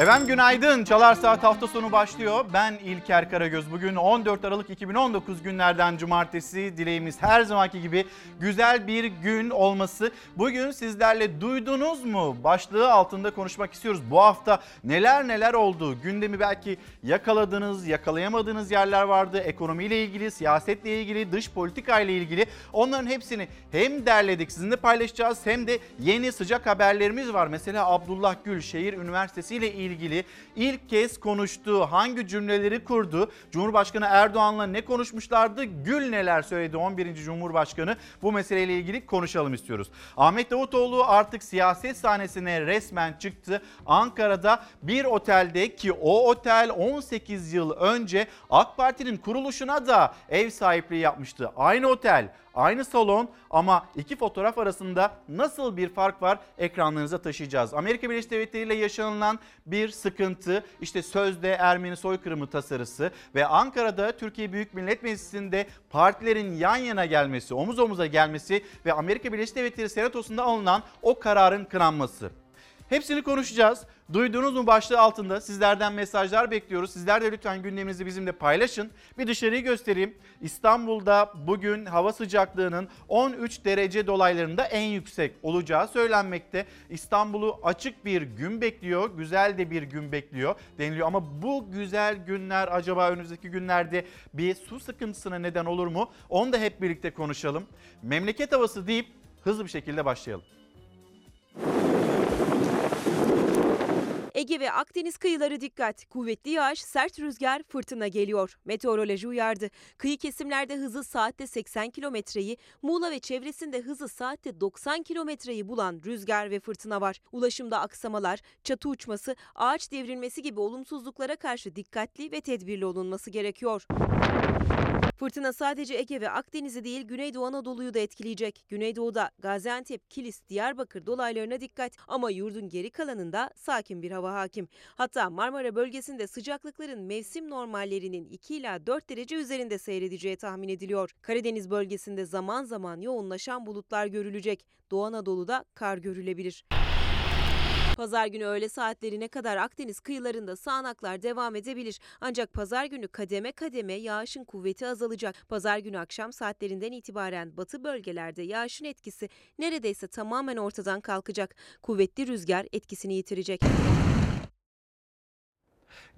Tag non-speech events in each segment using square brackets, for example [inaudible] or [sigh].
Efendim günaydın. Çalar Saat hafta sonu başlıyor. Ben İlker Karagöz. Bugün 14 Aralık 2019 günlerden cumartesi. Dileğimiz her zamanki gibi güzel bir gün olması. Bugün sizlerle duydunuz mu? Başlığı altında konuşmak istiyoruz. Bu hafta neler neler oldu? Gündemi belki yakaladığınız, yakalayamadığınız yerler vardı. Ekonomiyle ilgili, siyasetle ilgili, dış politika ile ilgili. Onların hepsini hem derledik, sizinle paylaşacağız hem de yeni sıcak haberlerimiz var. Mesela Abdullah Gül Şehir Üniversitesi ile ilgili ilk kez konuştu. Hangi cümleleri kurdu? Cumhurbaşkanı Erdoğan'la ne konuşmuşlardı? Gül neler söyledi 11. Cumhurbaşkanı? Bu meseleyle ilgili konuşalım istiyoruz. Ahmet Davutoğlu artık siyaset sahnesine resmen çıktı. Ankara'da bir otelde ki o otel 18 yıl önce AK Parti'nin kuruluşuna da ev sahipliği yapmıştı. Aynı otel Aynı salon ama iki fotoğraf arasında nasıl bir fark var ekranlarınıza taşıyacağız. Amerika Birleşik Devletleri ile yaşanılan bir sıkıntı işte sözde Ermeni soykırımı tasarısı ve Ankara'da Türkiye Büyük Millet Meclisi'nde partilerin yan yana gelmesi, omuz omuza gelmesi ve Amerika Birleşik Devletleri Senatosu'nda alınan o kararın kınanması. Hepsini konuşacağız. Duydunuz mu başlığı altında sizlerden mesajlar bekliyoruz. Sizler de lütfen gündeminizi bizimle paylaşın. Bir dışarıyı göstereyim. İstanbul'da bugün hava sıcaklığının 13 derece dolaylarında en yüksek olacağı söylenmekte. İstanbul'u açık bir gün bekliyor, güzel de bir gün bekliyor deniliyor. Ama bu güzel günler acaba önümüzdeki günlerde bir su sıkıntısına neden olur mu? Onu da hep birlikte konuşalım. Memleket havası deyip hızlı bir şekilde başlayalım. Ege ve Akdeniz kıyıları dikkat. Kuvvetli yağış, sert rüzgar, fırtına geliyor. Meteoroloji uyardı. Kıyı kesimlerde hızı saatte 80 kilometreyi, Muğla ve çevresinde hızı saatte 90 kilometreyi bulan rüzgar ve fırtına var. Ulaşımda aksamalar, çatı uçması, ağaç devrilmesi gibi olumsuzluklara karşı dikkatli ve tedbirli olunması gerekiyor. Fırtına sadece Ege ve Akdeniz'i değil Güneydoğu Anadolu'yu da etkileyecek. Güneydoğu'da Gaziantep, Kilis, Diyarbakır dolaylarına dikkat ama yurdun geri kalanında sakin bir hava hakim. Hatta Marmara bölgesinde sıcaklıkların mevsim normallerinin 2 ila 4 derece üzerinde seyredeceği tahmin ediliyor. Karadeniz bölgesinde zaman zaman yoğunlaşan bulutlar görülecek. Doğu Anadolu'da kar görülebilir. Pazar günü öğle saatlerine kadar Akdeniz kıyılarında sağanaklar devam edebilir. Ancak pazar günü kademe kademe yağışın kuvveti azalacak. Pazar günü akşam saatlerinden itibaren batı bölgelerde yağışın etkisi neredeyse tamamen ortadan kalkacak. Kuvvetli rüzgar etkisini yitirecek.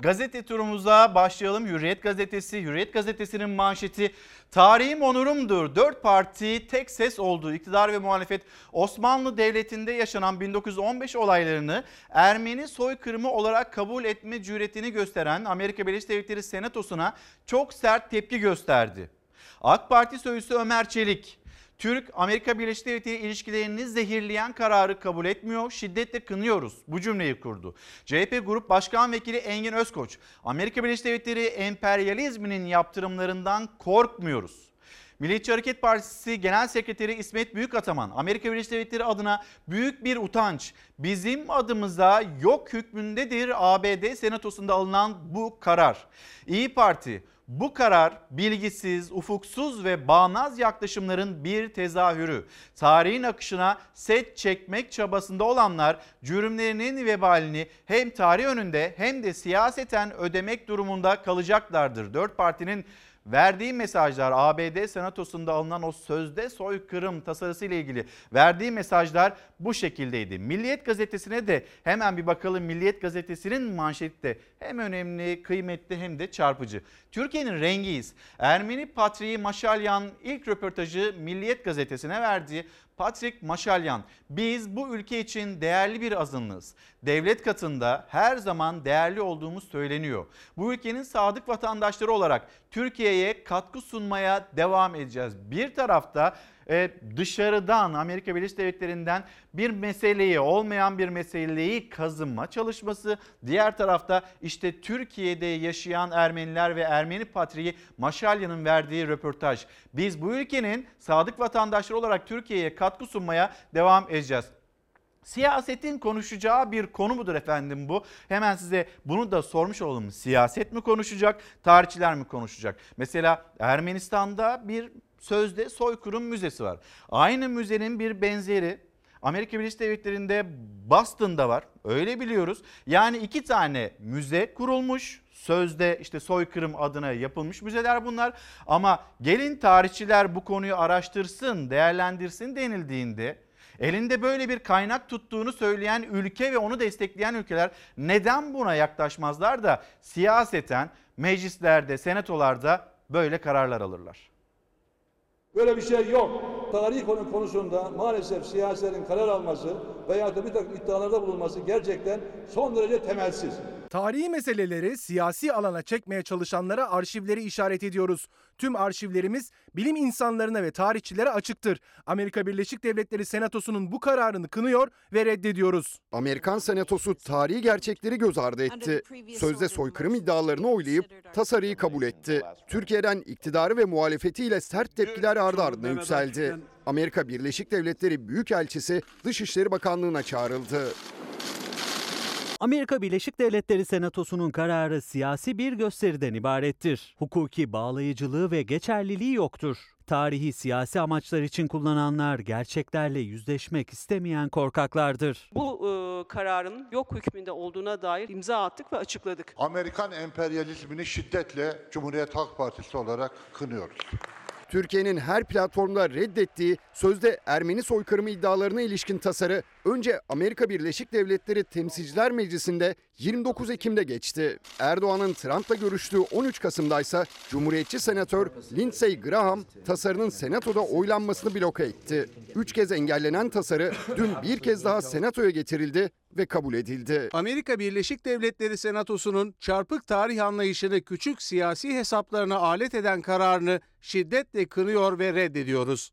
Gazete turumuza başlayalım. Hürriyet gazetesi, Hürriyet gazetesinin manşeti tarihim onurumdur. Dört parti tek ses oldu. İktidar ve muhalefet Osmanlı Devleti'nde yaşanan 1915 olaylarını Ermeni soykırımı olarak kabul etme cüretini gösteren Amerika Birleşik Devletleri Senatosu'na çok sert tepki gösterdi. AK Parti sözcüsü Ömer Çelik Türk-Amerika Birleşik Devletleri ilişkilerini zehirleyen kararı kabul etmiyor, şiddetle kınıyoruz. Bu cümleyi kurdu. CHP Grup Başkan Vekili Engin Özkoç, Amerika Birleşik Devletleri emperyalizminin yaptırımlarından korkmuyoruz. Milliyetçi Hareket Partisi Genel Sekreteri İsmet Büyükataman, Amerika Birleşik Devletleri adına büyük bir utanç. Bizim adımıza yok hükmündedir ABD Senatosu'nda alınan bu karar. İyi Parti, bu karar bilgisiz, ufuksuz ve bağnaz yaklaşımların bir tezahürü. Tarihin akışına set çekmek çabasında olanlar cürümlerinin vebalini hem tarih önünde hem de siyaseten ödemek durumunda kalacaklardır. Dört partinin verdiği mesajlar ABD Senatosu'nda alınan o sözde soykırım tasarısı ile ilgili verdiği mesajlar bu şekildeydi. Milliyet gazetesine de hemen bir bakalım Milliyet gazetesinin manşeti de hem önemli, kıymetli hem de çarpıcı. Türkiye'nin rengiyiz. Ermeni Patriği Maşalyan ilk röportajı Milliyet gazetesine verdi. Patrick Maşalyan, biz bu ülke için değerli bir azınlığız. Devlet katında her zaman değerli olduğumuz söyleniyor. Bu ülkenin sadık vatandaşları olarak Türkiye'ye katkı sunmaya devam edeceğiz. Bir tarafta e, dışarıdan Amerika Birleşik Devletleri'nden bir meseleyi olmayan bir meseleyi kazınma çalışması. Diğer tarafta işte Türkiye'de yaşayan Ermeniler ve Ermeni patriği Maşalya'nın verdiği röportaj. Biz bu ülkenin sadık vatandaşları olarak Türkiye'ye katkı sunmaya devam edeceğiz. Siyasetin konuşacağı bir konu mudur efendim bu? Hemen size bunu da sormuş olalım. Siyaset mi konuşacak, tarihçiler mi konuşacak? Mesela Ermenistan'da bir sözde soykırım müzesi var. Aynı müzenin bir benzeri Amerika Birleşik Devletleri'nde Boston'da var. Öyle biliyoruz. Yani iki tane müze kurulmuş. Sözde işte soykırım adına yapılmış müzeler bunlar. Ama gelin tarihçiler bu konuyu araştırsın, değerlendirsin denildiğinde elinde böyle bir kaynak tuttuğunu söyleyen ülke ve onu destekleyen ülkeler neden buna yaklaşmazlar da siyaseten meclislerde, senatolarda böyle kararlar alırlar? Böyle bir şey yok. Tarihi konu konusunda maalesef siyasilerin karar alması veya da bir takım iddialarda bulunması gerçekten son derece temelsiz. Tarihi meseleleri siyasi alana çekmeye çalışanlara arşivleri işaret ediyoruz. Tüm arşivlerimiz bilim insanlarına ve tarihçilere açıktır. Amerika Birleşik Devletleri Senatosu'nun bu kararını kınıyor ve reddediyoruz. Amerikan Senatosu tarihi gerçekleri göz ardı etti. Sözde soykırım iddialarını oylayıp tasarıyı kabul etti. Türkiye'den iktidarı ve muhalefetiyle sert tepkiler ardı ardına yükseldi. Amerika Birleşik Devletleri Büyükelçisi Dışişleri Bakanlığı'na çağrıldı. Amerika Birleşik Devletleri Senatosu'nun kararı siyasi bir gösteriden ibarettir. Hukuki bağlayıcılığı ve geçerliliği yoktur. Tarihi siyasi amaçlar için kullananlar gerçeklerle yüzleşmek istemeyen korkaklardır. Bu e, kararın yok hükmünde olduğuna dair imza attık ve açıkladık. Amerikan emperyalizmini şiddetle Cumhuriyet Halk Partisi olarak kınıyoruz. Türkiye'nin her platformda reddettiği sözde Ermeni soykırımı iddialarına ilişkin tasarı önce Amerika Birleşik Devletleri Temsilciler Meclisi'nde 29 Ekim'de geçti. Erdoğan'ın Trump'la görüştüğü 13 Kasım'da ise Cumhuriyetçi Senatör Lindsey Graham tasarının Senato'da oylanmasını bloke etti. Üç kez engellenen tasarı dün bir kez daha Senato'ya getirildi ve kabul edildi. Amerika Birleşik Devletleri Senatosu'nun çarpık tarih anlayışını küçük siyasi hesaplarına alet eden kararını şiddetle kınıyor ve reddediyoruz.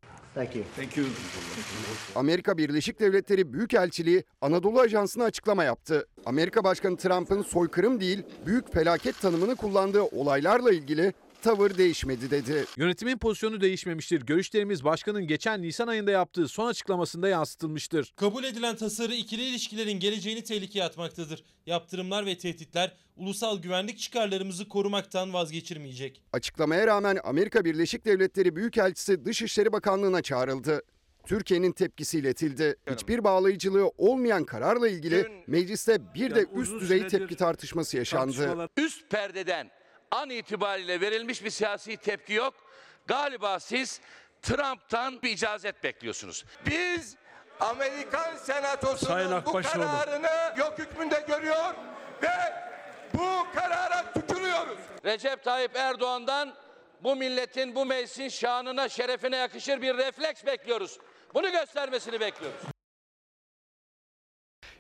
Amerika Birleşik Devletleri Büyükelçiliği Anadolu Ajansı'na açıklama yaptı. Amerika Başkanı Trump'ın soykırım değil, büyük felaket tanımını kullandığı olaylarla ilgili tavır değişmedi dedi. Yönetimin pozisyonu değişmemiştir. Görüşlerimiz başkanın geçen Nisan ayında yaptığı son açıklamasında yansıtılmıştır. Kabul edilen tasarı ikili ilişkilerin geleceğini tehlikeye atmaktadır. Yaptırımlar ve tehditler ulusal güvenlik çıkarlarımızı korumaktan vazgeçirmeyecek. Açıklamaya rağmen Amerika Birleşik Devletleri Büyükelçisi Dışişleri Bakanlığı'na çağrıldı. Türkiye'nin tepkisi iletildi. Hiçbir bağlayıcılığı olmayan kararla ilgili mecliste bir de üst düzey tepki tartışması yaşandı. Üst perdeden an itibariyle verilmiş bir siyasi tepki yok. Galiba siz Trump'tan bir icazet bekliyorsunuz. Biz Amerikan Senatosu'nun bu kararını yok hükmünde görüyor ve bu karara tutunuyoruz. Recep Tayyip Erdoğan'dan bu milletin, bu meclisin şanına, şerefine yakışır bir refleks bekliyoruz. Bunu göstermesini bekliyoruz.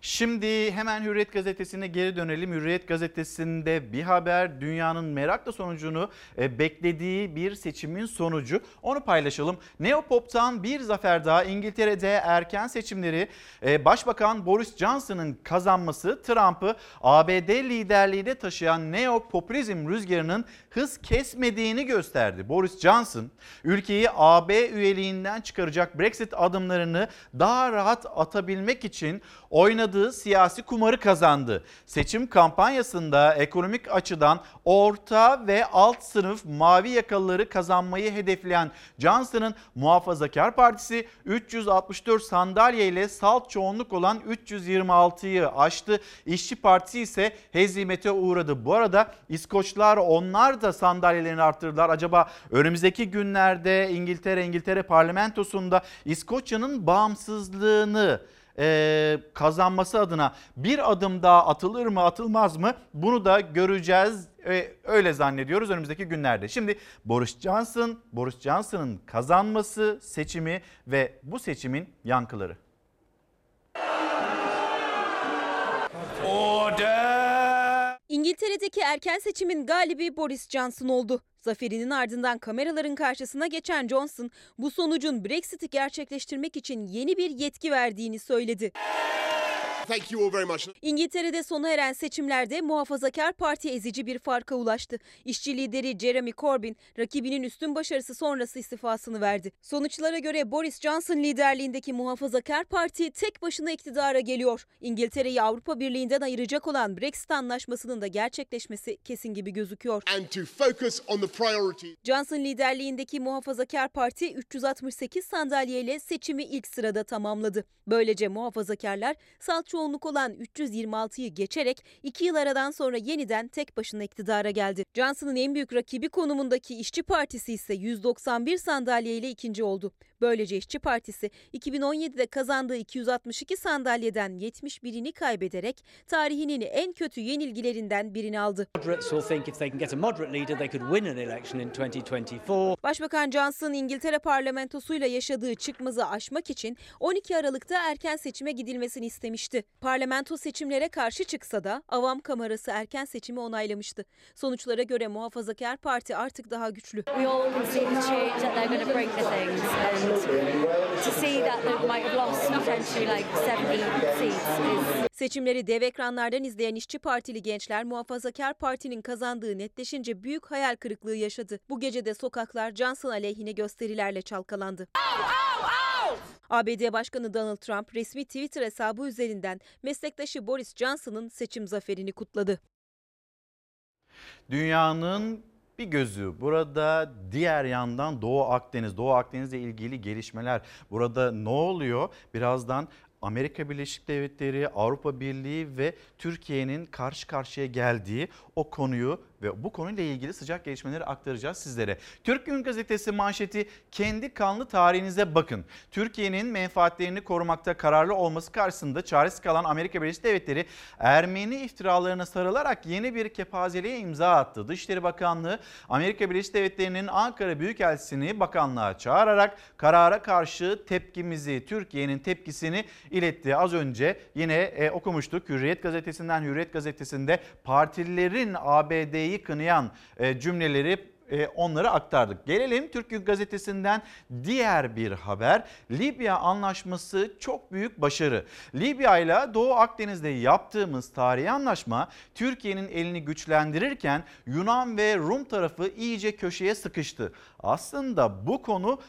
Şimdi hemen Hürriyet Gazetesi'ne geri dönelim. Hürriyet Gazetesi'nde bir haber dünyanın merakla sonucunu e, beklediği bir seçimin sonucu. Onu paylaşalım. Neopop'tan bir zafer daha İngiltere'de erken seçimleri e, Başbakan Boris Johnson'ın kazanması Trump'ı ABD liderliğine taşıyan neopopülizm rüzgarının hız kesmediğini gösterdi. Boris Johnson ülkeyi AB üyeliğinden çıkaracak Brexit adımlarını daha rahat atabilmek için oynadığı siyasi kumarı kazandı. Seçim kampanyasında ekonomik açıdan orta ve alt sınıf mavi yakalıları kazanmayı hedefleyen Johnson'ın Muhafazakar Partisi 364 sandalye ile salt çoğunluk olan 326'yı aştı. İşçi Partisi ise hezimete uğradı. Bu arada İskoçlar onlar da sandalyelerini arttırdılar. Acaba önümüzdeki günlerde İngiltere İngiltere parlamentosunda İskoçya'nın bağımsızlığını e, kazanması adına bir adım daha atılır mı atılmaz mı bunu da göreceğiz. E, öyle zannediyoruz önümüzdeki günlerde. Şimdi Boris Johnson, Boris Johnson'ın kazanması seçimi ve bu seçimin yankıları. İngiltere'deki erken seçimin galibi Boris Johnson oldu. Zaferinin ardından kameraların karşısına geçen Johnson bu sonucun Brexit'i gerçekleştirmek için yeni bir yetki verdiğini söyledi. Thank you all very much. İngiltere'de sona eren seçimlerde muhafazakar parti ezici bir farka ulaştı. İşçi lideri Jeremy Corbyn rakibinin üstün başarısı sonrası istifasını verdi. Sonuçlara göre Boris Johnson liderliğindeki muhafazakar parti tek başına iktidara geliyor. İngiltere'yi Avrupa Birliği'nden ayıracak olan Brexit anlaşmasının da gerçekleşmesi kesin gibi gözüküyor. And to focus on the priorities. Johnson liderliğindeki muhafazakar parti 368 sandalyeyle seçimi ilk sırada tamamladı. Böylece muhafazakarlar salt çoğunluk olan 326'yı geçerek 2 yıl aradan sonra yeniden tek başına iktidara geldi. Johnson'ın en büyük rakibi konumundaki İşçi Partisi ise 191 sandalyeyle ikinci oldu. Böylece İşçi Partisi 2017'de kazandığı 262 sandalyeden 71'ini kaybederek tarihinin en kötü yenilgilerinden birini aldı. Moderates will think if they can get a moderate leader, they could win an election in 2024. Başbakan Johnson İngiltere parlamentosuyla yaşadığı çıkmazı aşmak için 12 Aralık'ta erken seçime gidilmesini istemişti. Parlamento seçimlere karşı çıksa da Avam Kamerası erken seçimi onaylamıştı. Sonuçlara göre Muhafazakar Parti artık daha güçlü. We all can see the change that they're going to bring to things, and to see that they might have lost potentially like 70 seats is Seçimleri dev ekranlardan izleyen İşçi Partili gençler Muhafazakar Parti'nin kazandığı netleşince büyük hayal kırıklığı yaşadı. Bu gece de sokaklar Johnson aleyhine gösterilerle çalkalandı. ABD Başkanı Donald Trump resmi Twitter hesabı üzerinden meslektaşı Boris Johnson'ın seçim zaferini kutladı. Dünyanın bir gözü burada diğer yandan Doğu Akdeniz, Doğu Akdeniz'le ilgili gelişmeler. Burada ne oluyor? Birazdan Amerika Birleşik Devletleri, Avrupa Birliği ve Türkiye'nin karşı karşıya geldiği o konuyu ve bu konuyla ilgili sıcak gelişmeleri aktaracağız sizlere. Türk Gün Gazetesi manşeti kendi kanlı tarihinize bakın. Türkiye'nin menfaatlerini korumakta kararlı olması karşısında çaresiz kalan Amerika Birleşik Devletleri Ermeni iftiralarına sarılarak yeni bir kepazeliğe imza attı. Dışişleri Bakanlığı Amerika Birleşik Devletleri'nin Ankara Büyükelçisini bakanlığa çağırarak karara karşı tepkimizi, Türkiye'nin tepkisini iletti. Az önce yine e, okumuştuk Hürriyet Gazetesi'nden Hürriyet Gazetesi'nde partililerin ABD'yi kınayan e, cümleleri e, onları aktardık. Gelelim Türk Gün Gazetesi'nden diğer bir haber. Libya anlaşması çok büyük başarı. Libya ile Doğu Akdeniz'de yaptığımız tarihi anlaşma Türkiye'nin elini güçlendirirken Yunan ve Rum tarafı iyice köşeye sıkıştı. Aslında bu konu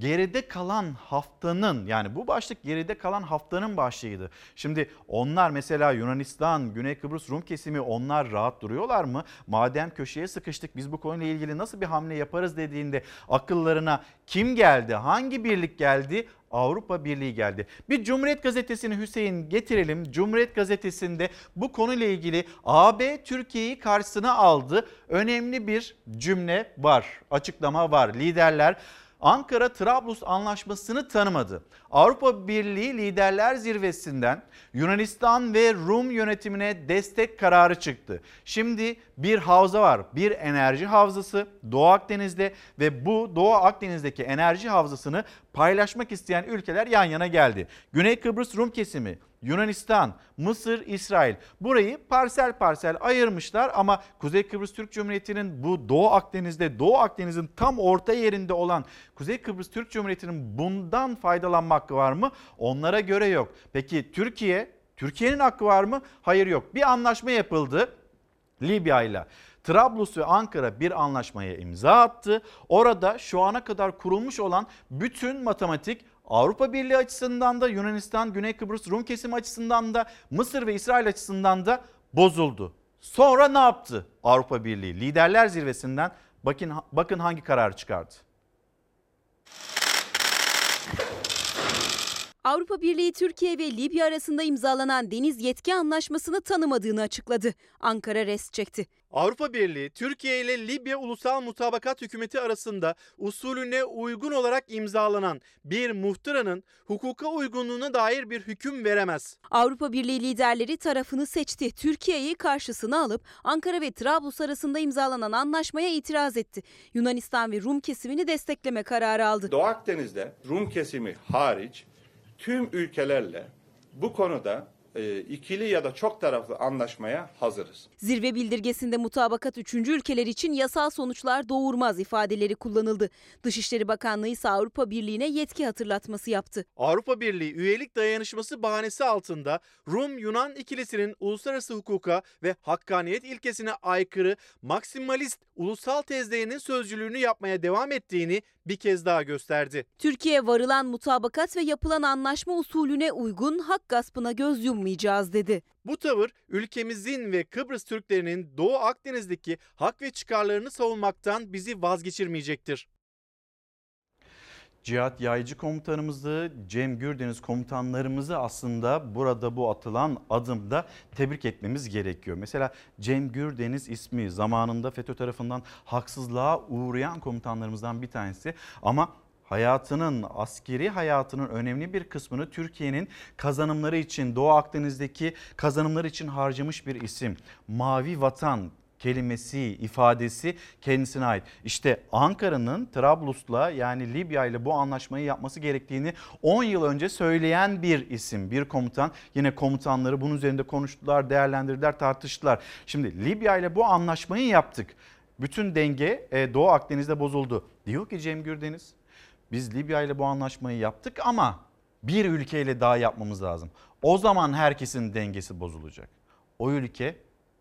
geride kalan haftanın yani bu başlık geride kalan haftanın başlığıydı. Şimdi onlar mesela Yunanistan, Güney Kıbrıs Rum kesimi onlar rahat duruyorlar mı? Madem köşeye sıkıştık biz bu konuyla ilgili nasıl bir hamle yaparız dediğinde akıllarına kim geldi? Hangi birlik geldi? Avrupa Birliği geldi. Bir Cumhuriyet Gazetesi'ni Hüseyin getirelim. Cumhuriyet Gazetesi'nde bu konuyla ilgili AB Türkiye'yi karşısına aldı. Önemli bir cümle var, açıklama var. Liderler Ankara Trablus Anlaşması'nı tanımadı. Avrupa Birliği Liderler Zirvesi'nden Yunanistan ve Rum yönetimine destek kararı çıktı. Şimdi bir havza var. Bir enerji havzası Doğu Akdeniz'de ve bu Doğu Akdeniz'deki enerji havzasını paylaşmak isteyen ülkeler yan yana geldi. Güney Kıbrıs Rum kesimi, Yunanistan, Mısır, İsrail burayı parsel parsel ayırmışlar ama Kuzey Kıbrıs Türk Cumhuriyeti'nin bu Doğu Akdeniz'de Doğu Akdeniz'in tam orta yerinde olan Kuzey Kıbrıs Türk Cumhuriyeti'nin bundan faydalanma hakkı var mı? Onlara göre yok. Peki Türkiye, Türkiye'nin hakkı var mı? Hayır yok. Bir anlaşma yapıldı Libya ile. Trablus ve Ankara bir anlaşmaya imza attı. Orada şu ana kadar kurulmuş olan bütün matematik Avrupa Birliği açısından da Yunanistan, Güney Kıbrıs Rum kesimi açısından da Mısır ve İsrail açısından da bozuldu. Sonra ne yaptı Avrupa Birliği? Liderler zirvesinden bakın bakın hangi karar çıkardı. Avrupa Birliği Türkiye ve Libya arasında imzalanan deniz yetki anlaşmasını tanımadığını açıkladı. Ankara rest çekti. Avrupa Birliği, Türkiye ile Libya Ulusal Mutabakat Hükümeti arasında usulüne uygun olarak imzalanan bir muhtıranın hukuka uygunluğuna dair bir hüküm veremez. Avrupa Birliği liderleri tarafını seçti. Türkiye'yi karşısına alıp Ankara ve Trablus arasında imzalanan anlaşmaya itiraz etti. Yunanistan ve Rum kesimini destekleme kararı aldı. Doğu Akdeniz'de Rum kesimi hariç tüm ülkelerle bu konuda e, ikili ya da çok taraflı anlaşmaya hazırız. Zirve bildirgesinde mutabakat üçüncü ülkeler için yasal sonuçlar doğurmaz ifadeleri kullanıldı. Dışişleri Bakanlığı ise Avrupa Birliği'ne yetki hatırlatması yaptı. Avrupa Birliği üyelik dayanışması bahanesi altında Rum-Yunan ikilisinin uluslararası hukuka ve hakkaniyet ilkesine aykırı maksimalist ulusal tezlerinin sözcülüğünü yapmaya devam ettiğini bir kez daha gösterdi. Türkiye varılan mutabakat ve yapılan anlaşma usulüne uygun hak gaspına göz yummayacağız dedi. Bu tavır ülkemizin ve Kıbrıs Türklerinin Doğu Akdeniz'deki hak ve çıkarlarını savunmaktan bizi vazgeçirmeyecektir. Cihat Yaycı komutanımızı, Cem Gürdeniz komutanlarımızı aslında burada bu atılan adımda tebrik etmemiz gerekiyor. Mesela Cem Gürdeniz ismi zamanında FETÖ tarafından haksızlığa uğrayan komutanlarımızdan bir tanesi ama hayatının, askeri hayatının önemli bir kısmını Türkiye'nin kazanımları için, Doğu Akdeniz'deki kazanımları için harcamış bir isim. Mavi Vatan kelimesi, ifadesi kendisine ait. İşte Ankara'nın Trablus'la yani Libya ile bu anlaşmayı yapması gerektiğini 10 yıl önce söyleyen bir isim, bir komutan. Yine komutanları bunun üzerinde konuştular, değerlendirdiler, tartıştılar. Şimdi Libya ile bu anlaşmayı yaptık. Bütün denge e, Doğu Akdeniz'de bozuldu. Diyor ki Cem Gürdeniz, biz Libya ile bu anlaşmayı yaptık ama bir ülkeyle daha yapmamız lazım. O zaman herkesin dengesi bozulacak. O ülke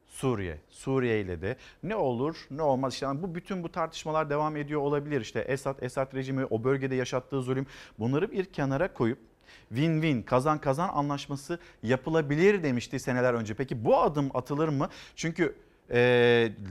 Suriye. Suriye ile de ne olur ne olmaz işte bu bütün bu tartışmalar devam ediyor olabilir. İşte Esad, Esad rejimi o bölgede yaşattığı zulüm bunları bir kenara koyup win-win kazan kazan anlaşması yapılabilir demişti seneler önce. Peki bu adım atılır mı? Çünkü e,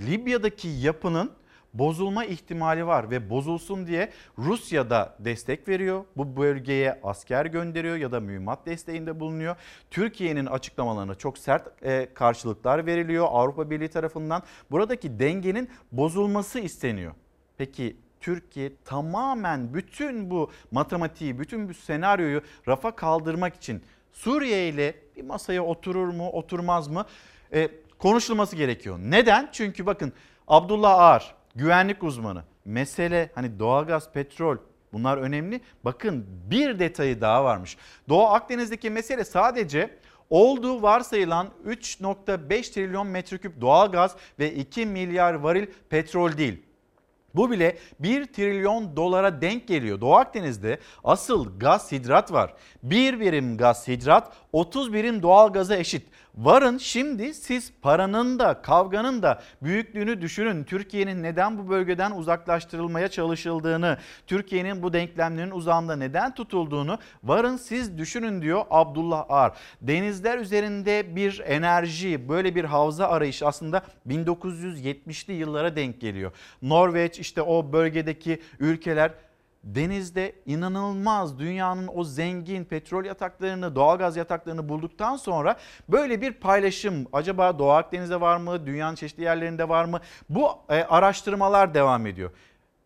Libya'daki yapının bozulma ihtimali var ve bozulsun diye Rusya da destek veriyor. Bu bölgeye asker gönderiyor ya da mühimmat desteğinde bulunuyor. Türkiye'nin açıklamalarına çok sert e, karşılıklar veriliyor Avrupa Birliği tarafından. Buradaki dengenin bozulması isteniyor. Peki Türkiye tamamen bütün bu matematiği, bütün bu senaryoyu rafa kaldırmak için Suriye ile bir masaya oturur mu, oturmaz mı? E, konuşulması gerekiyor. Neden? Çünkü bakın Abdullah Ağar güvenlik uzmanı. Mesele hani doğalgaz, petrol bunlar önemli. Bakın bir detayı daha varmış. Doğu Akdeniz'deki mesele sadece olduğu varsayılan 3.5 trilyon metreküp doğalgaz ve 2 milyar varil petrol değil. Bu bile 1 trilyon dolara denk geliyor. Doğu Akdeniz'de asıl gaz hidrat var. Bir birim gaz hidrat 30 birim doğal gaza eşit. Varın şimdi siz paranın da kavganın da büyüklüğünü düşünün. Türkiye'nin neden bu bölgeden uzaklaştırılmaya çalışıldığını, Türkiye'nin bu denklemlerin uzağında neden tutulduğunu varın siz düşünün diyor Abdullah Ağar. Denizler üzerinde bir enerji, böyle bir havza arayışı aslında 1970'li yıllara denk geliyor. Norveç işte o bölgedeki ülkeler denizde inanılmaz dünyanın o zengin petrol yataklarını, doğalgaz yataklarını bulduktan sonra böyle bir paylaşım acaba Doğu Akdeniz'de var mı, dünyanın çeşitli yerlerinde var mı? Bu e, araştırmalar devam ediyor.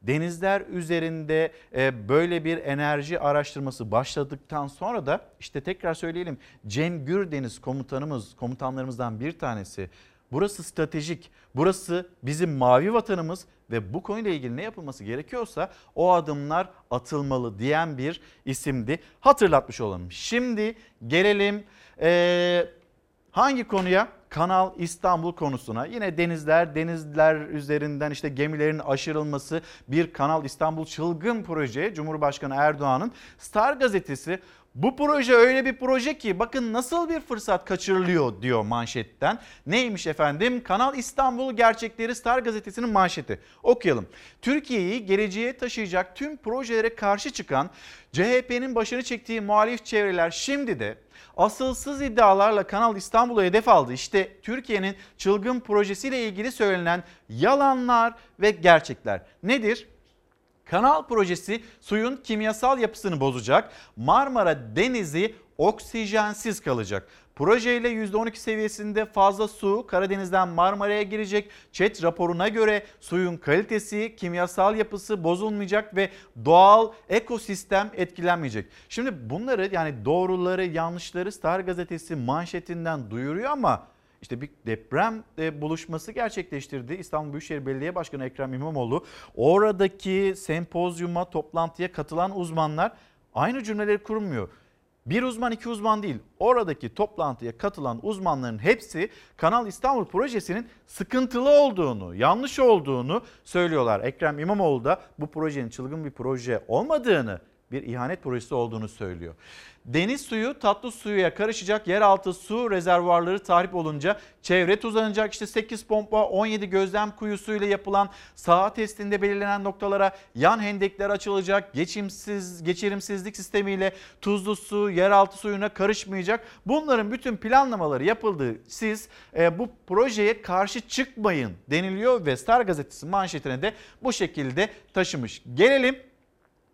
Denizler üzerinde e, böyle bir enerji araştırması başladıktan sonra da işte tekrar söyleyelim Cem Gürdeniz komutanımız, komutanlarımızdan bir tanesi. Burası stratejik, burası bizim mavi vatanımız ve bu konuyla ilgili ne yapılması gerekiyorsa o adımlar atılmalı diyen bir isimdi. Hatırlatmış olalım. Şimdi gelelim ee, hangi konuya? Kanal İstanbul konusuna yine denizler, denizler üzerinden işte gemilerin aşırılması bir Kanal İstanbul çılgın proje Cumhurbaşkanı Erdoğan'ın Star gazetesi bu proje öyle bir proje ki bakın nasıl bir fırsat kaçırılıyor diyor manşetten. Neymiş efendim? Kanal İstanbul Gerçekleri Star gazetesinin manşeti. Okuyalım. Türkiye'yi geleceğe taşıyacak tüm projelere karşı çıkan CHP'nin başını çektiği muhalif çevreler şimdi de asılsız iddialarla Kanal İstanbul'u hedef aldı. İşte Türkiye'nin çılgın projesiyle ilgili söylenen yalanlar ve gerçekler. Nedir? Kanal projesi suyun kimyasal yapısını bozacak. Marmara Denizi oksijensiz kalacak. Projeyle %12 seviyesinde fazla su Karadeniz'den Marmara'ya girecek. ÇED raporuna göre suyun kalitesi, kimyasal yapısı bozulmayacak ve doğal ekosistem etkilenmeyecek. Şimdi bunları yani doğruları yanlışları Star gazetesi manşetinden duyuruyor ama işte bir deprem e, buluşması gerçekleştirdi. İstanbul Büyükşehir Belediye Başkanı Ekrem İmamoğlu oradaki sempozyuma, toplantıya katılan uzmanlar aynı cümleleri kurmuyor. Bir uzman iki uzman değil. Oradaki toplantıya katılan uzmanların hepsi Kanal İstanbul projesinin sıkıntılı olduğunu, yanlış olduğunu söylüyorlar. Ekrem İmamoğlu da bu projenin çılgın bir proje olmadığını, bir ihanet projesi olduğunu söylüyor. Deniz suyu tatlı suyuya karışacak yeraltı su rezervuarları tahrip olunca çevre tuzlanacak. İşte 8 pompa 17 gözlem kuyusuyla yapılan saha testinde belirlenen noktalara yan hendekler açılacak. Geçimsiz geçirimsizlik sistemiyle tuzlu su yeraltı suyuna karışmayacak. Bunların bütün planlamaları yapıldı. Siz e, bu projeye karşı çıkmayın deniliyor ve Star gazetesi manşetine de bu şekilde taşımış. Gelelim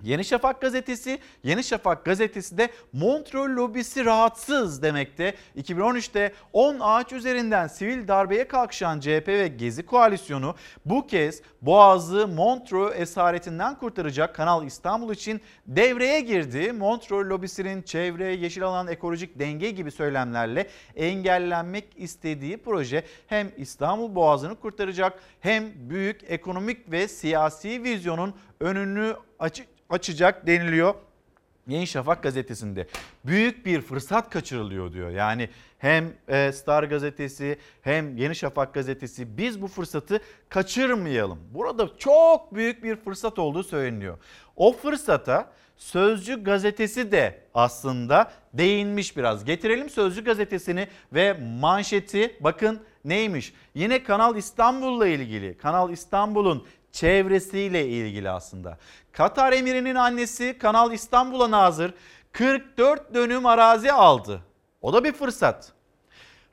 Yeni Şafak gazetesi, Yeni Şafak gazetesi de Montreux lobisi rahatsız demekte. 2013'te 10 ağaç üzerinden sivil darbeye kalkışan CHP ve Gezi koalisyonu bu kez Boğaz'ı Montreux esaretinden kurtaracak Kanal İstanbul için devreye girdi. Montreux lobisinin çevre, yeşil alan, ekolojik denge gibi söylemlerle engellenmek istediği proje hem İstanbul Boğazı'nı kurtaracak hem büyük ekonomik ve siyasi vizyonun önünü açık açacak deniliyor. Yeni Şafak gazetesinde büyük bir fırsat kaçırılıyor diyor. Yani hem e, Star gazetesi hem Yeni Şafak gazetesi biz bu fırsatı kaçırmayalım. Burada çok büyük bir fırsat olduğu söyleniyor. O fırsata Sözcü gazetesi de aslında değinmiş biraz. Getirelim Sözcü gazetesini ve manşeti bakın neymiş? Yine Kanal İstanbul'la ilgili. Kanal İstanbul'un çevresiyle ilgili aslında. Katar emirinin annesi Kanal İstanbul'a nazır 44 dönüm arazi aldı. O da bir fırsat.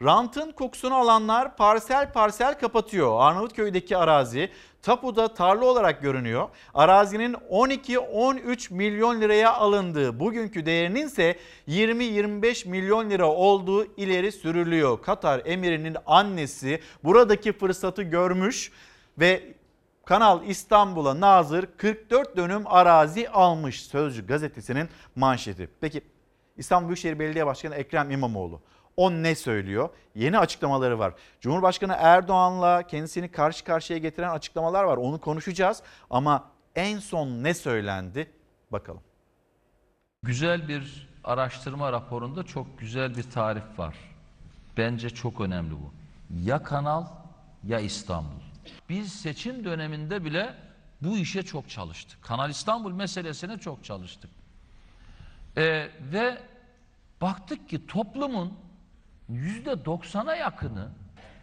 Rantın kokusunu alanlar parsel parsel kapatıyor. Arnavutköy'deki arazi tapuda tarla olarak görünüyor. Arazinin 12-13 milyon liraya alındığı, bugünkü değerinin ise 20-25 milyon lira olduğu ileri sürülüyor. Katar emirinin annesi buradaki fırsatı görmüş ve Kanal İstanbul'a nazır 44 dönüm arazi almış Sözcü gazetesinin manşeti. Peki İstanbul Büyükşehir Belediye Başkanı Ekrem İmamoğlu o ne söylüyor? Yeni açıklamaları var. Cumhurbaşkanı Erdoğan'la kendisini karşı karşıya getiren açıklamalar var. Onu konuşacağız ama en son ne söylendi? Bakalım. Güzel bir araştırma raporunda çok güzel bir tarif var. Bence çok önemli bu. Ya kanal ya İstanbul. Biz seçim döneminde bile bu işe çok çalıştık. Kanal İstanbul meselesine çok çalıştık. Ee, ve baktık ki toplumun yüzde doksana yakını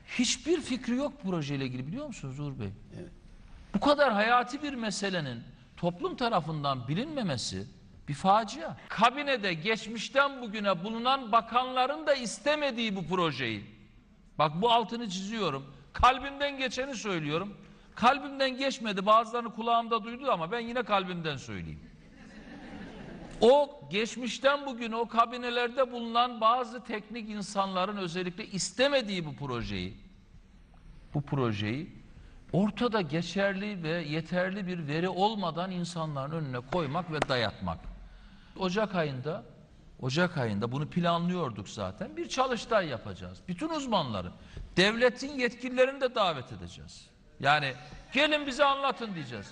hiçbir fikri yok projeyle ilgili biliyor musunuz Uğur Bey? Bu kadar hayati bir meselenin toplum tarafından bilinmemesi bir facia. Kabinede geçmişten bugüne bulunan bakanların da istemediği bu projeyi. Bak bu altını çiziyorum. Kalbimden geçeni söylüyorum. Kalbimden geçmedi. Bazılarını kulağımda duydu ama ben yine kalbimden söyleyeyim. O geçmişten bugüne o kabinelerde bulunan bazı teknik insanların özellikle istemediği bu projeyi, bu projeyi ortada geçerli ve yeterli bir veri olmadan insanların önüne koymak ve dayatmak. Ocak ayında Ocak ayında bunu planlıyorduk zaten. Bir çalıştay yapacağız. Bütün uzmanları, devletin yetkililerini de davet edeceğiz. Yani gelin bize anlatın diyeceğiz.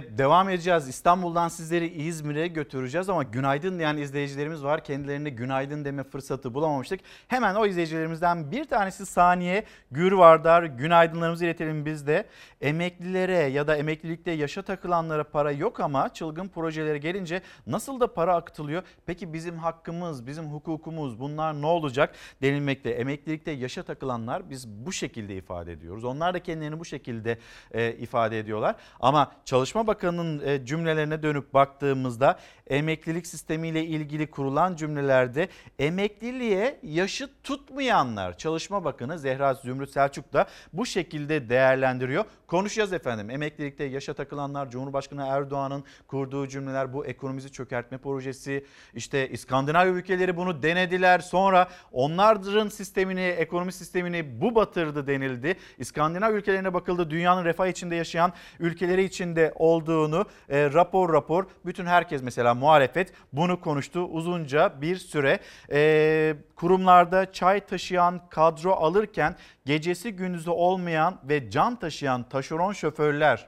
Devam edeceğiz. İstanbul'dan sizleri İzmir'e götüreceğiz ama günaydın diyen izleyicilerimiz var. Kendilerine günaydın deme fırsatı bulamamıştık. Hemen o izleyicilerimizden bir tanesi Saniye Gürvardar. Günaydınlarımızı iletelim biz de. Emeklilere ya da emeklilikte yaşa takılanlara para yok ama çılgın projelere gelince nasıl da para akıtılıyor? Peki bizim hakkımız, bizim hukukumuz bunlar ne olacak denilmekte. Emeklilikte yaşa takılanlar biz bu şekilde ifade ediyoruz. Onlar da kendilerini bu şekilde e, ifade ediyorlar. Ama Çalışma Bakanı'nın e, cümlelerine dönüp baktığımızda emeklilik sistemiyle ilgili kurulan cümlelerde emekliliğe yaşı tutmayanlar Çalışma Bakanı Zehra Zümrüt Selçuk da bu şekilde değerlendiriyor. Konuşacağız efendim. Emeklilikte yaşa takılanlar Cumhurbaşkanı Erdoğan'ın kurduğu cümleler bu ekonomimizi çökertme projesi işte İskandinav ülkeleri bunu denediler sonra onların sistemini ekonomi sistemini bu batırdı denildi. İskandinav ülkelerine bakıldı dünyanın refah içinde yaşayan ülkeleri içinde olduğunu e, rapor rapor bütün herkes mesela muhalefet bunu konuştu uzunca bir süre. E, kurumlarda çay taşıyan kadro alırken gecesi gündüzü olmayan ve can taşıyan taşeron şoförler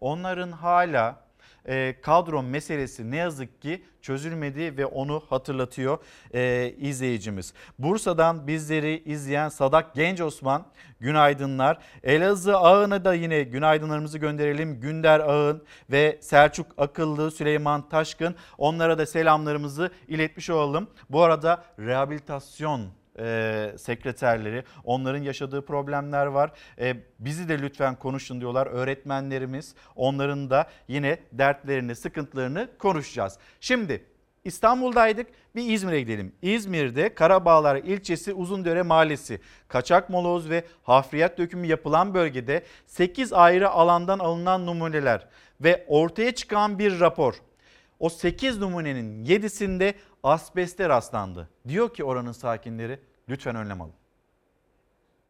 onların hala e, kadro meselesi ne yazık ki çözülmedi ve onu hatırlatıyor e, izleyicimiz. Bursa'dan bizleri izleyen Sadak Genç Osman günaydınlar. Elazığ Ağın'a da yine günaydınlarımızı gönderelim. Günder Ağın ve Selçuk Akıllı, Süleyman Taşkın onlara da selamlarımızı iletmiş olalım. Bu arada rehabilitasyon e, sekreterleri onların yaşadığı problemler var. E, bizi de lütfen konuşun diyorlar öğretmenlerimiz. Onların da yine dertlerini, sıkıntılarını konuşacağız. Şimdi İstanbul'daydık bir İzmir'e gidelim. İzmir'de Karabağlar ilçesi Uzundere Mahallesi kaçak moloz ve hafriyat dökümü yapılan bölgede 8 ayrı alandan alınan numuneler ve ortaya çıkan bir rapor. O 8 numunenin 7'sinde asbeste rastlandı. Diyor ki oranın sakinleri lütfen önlem alın.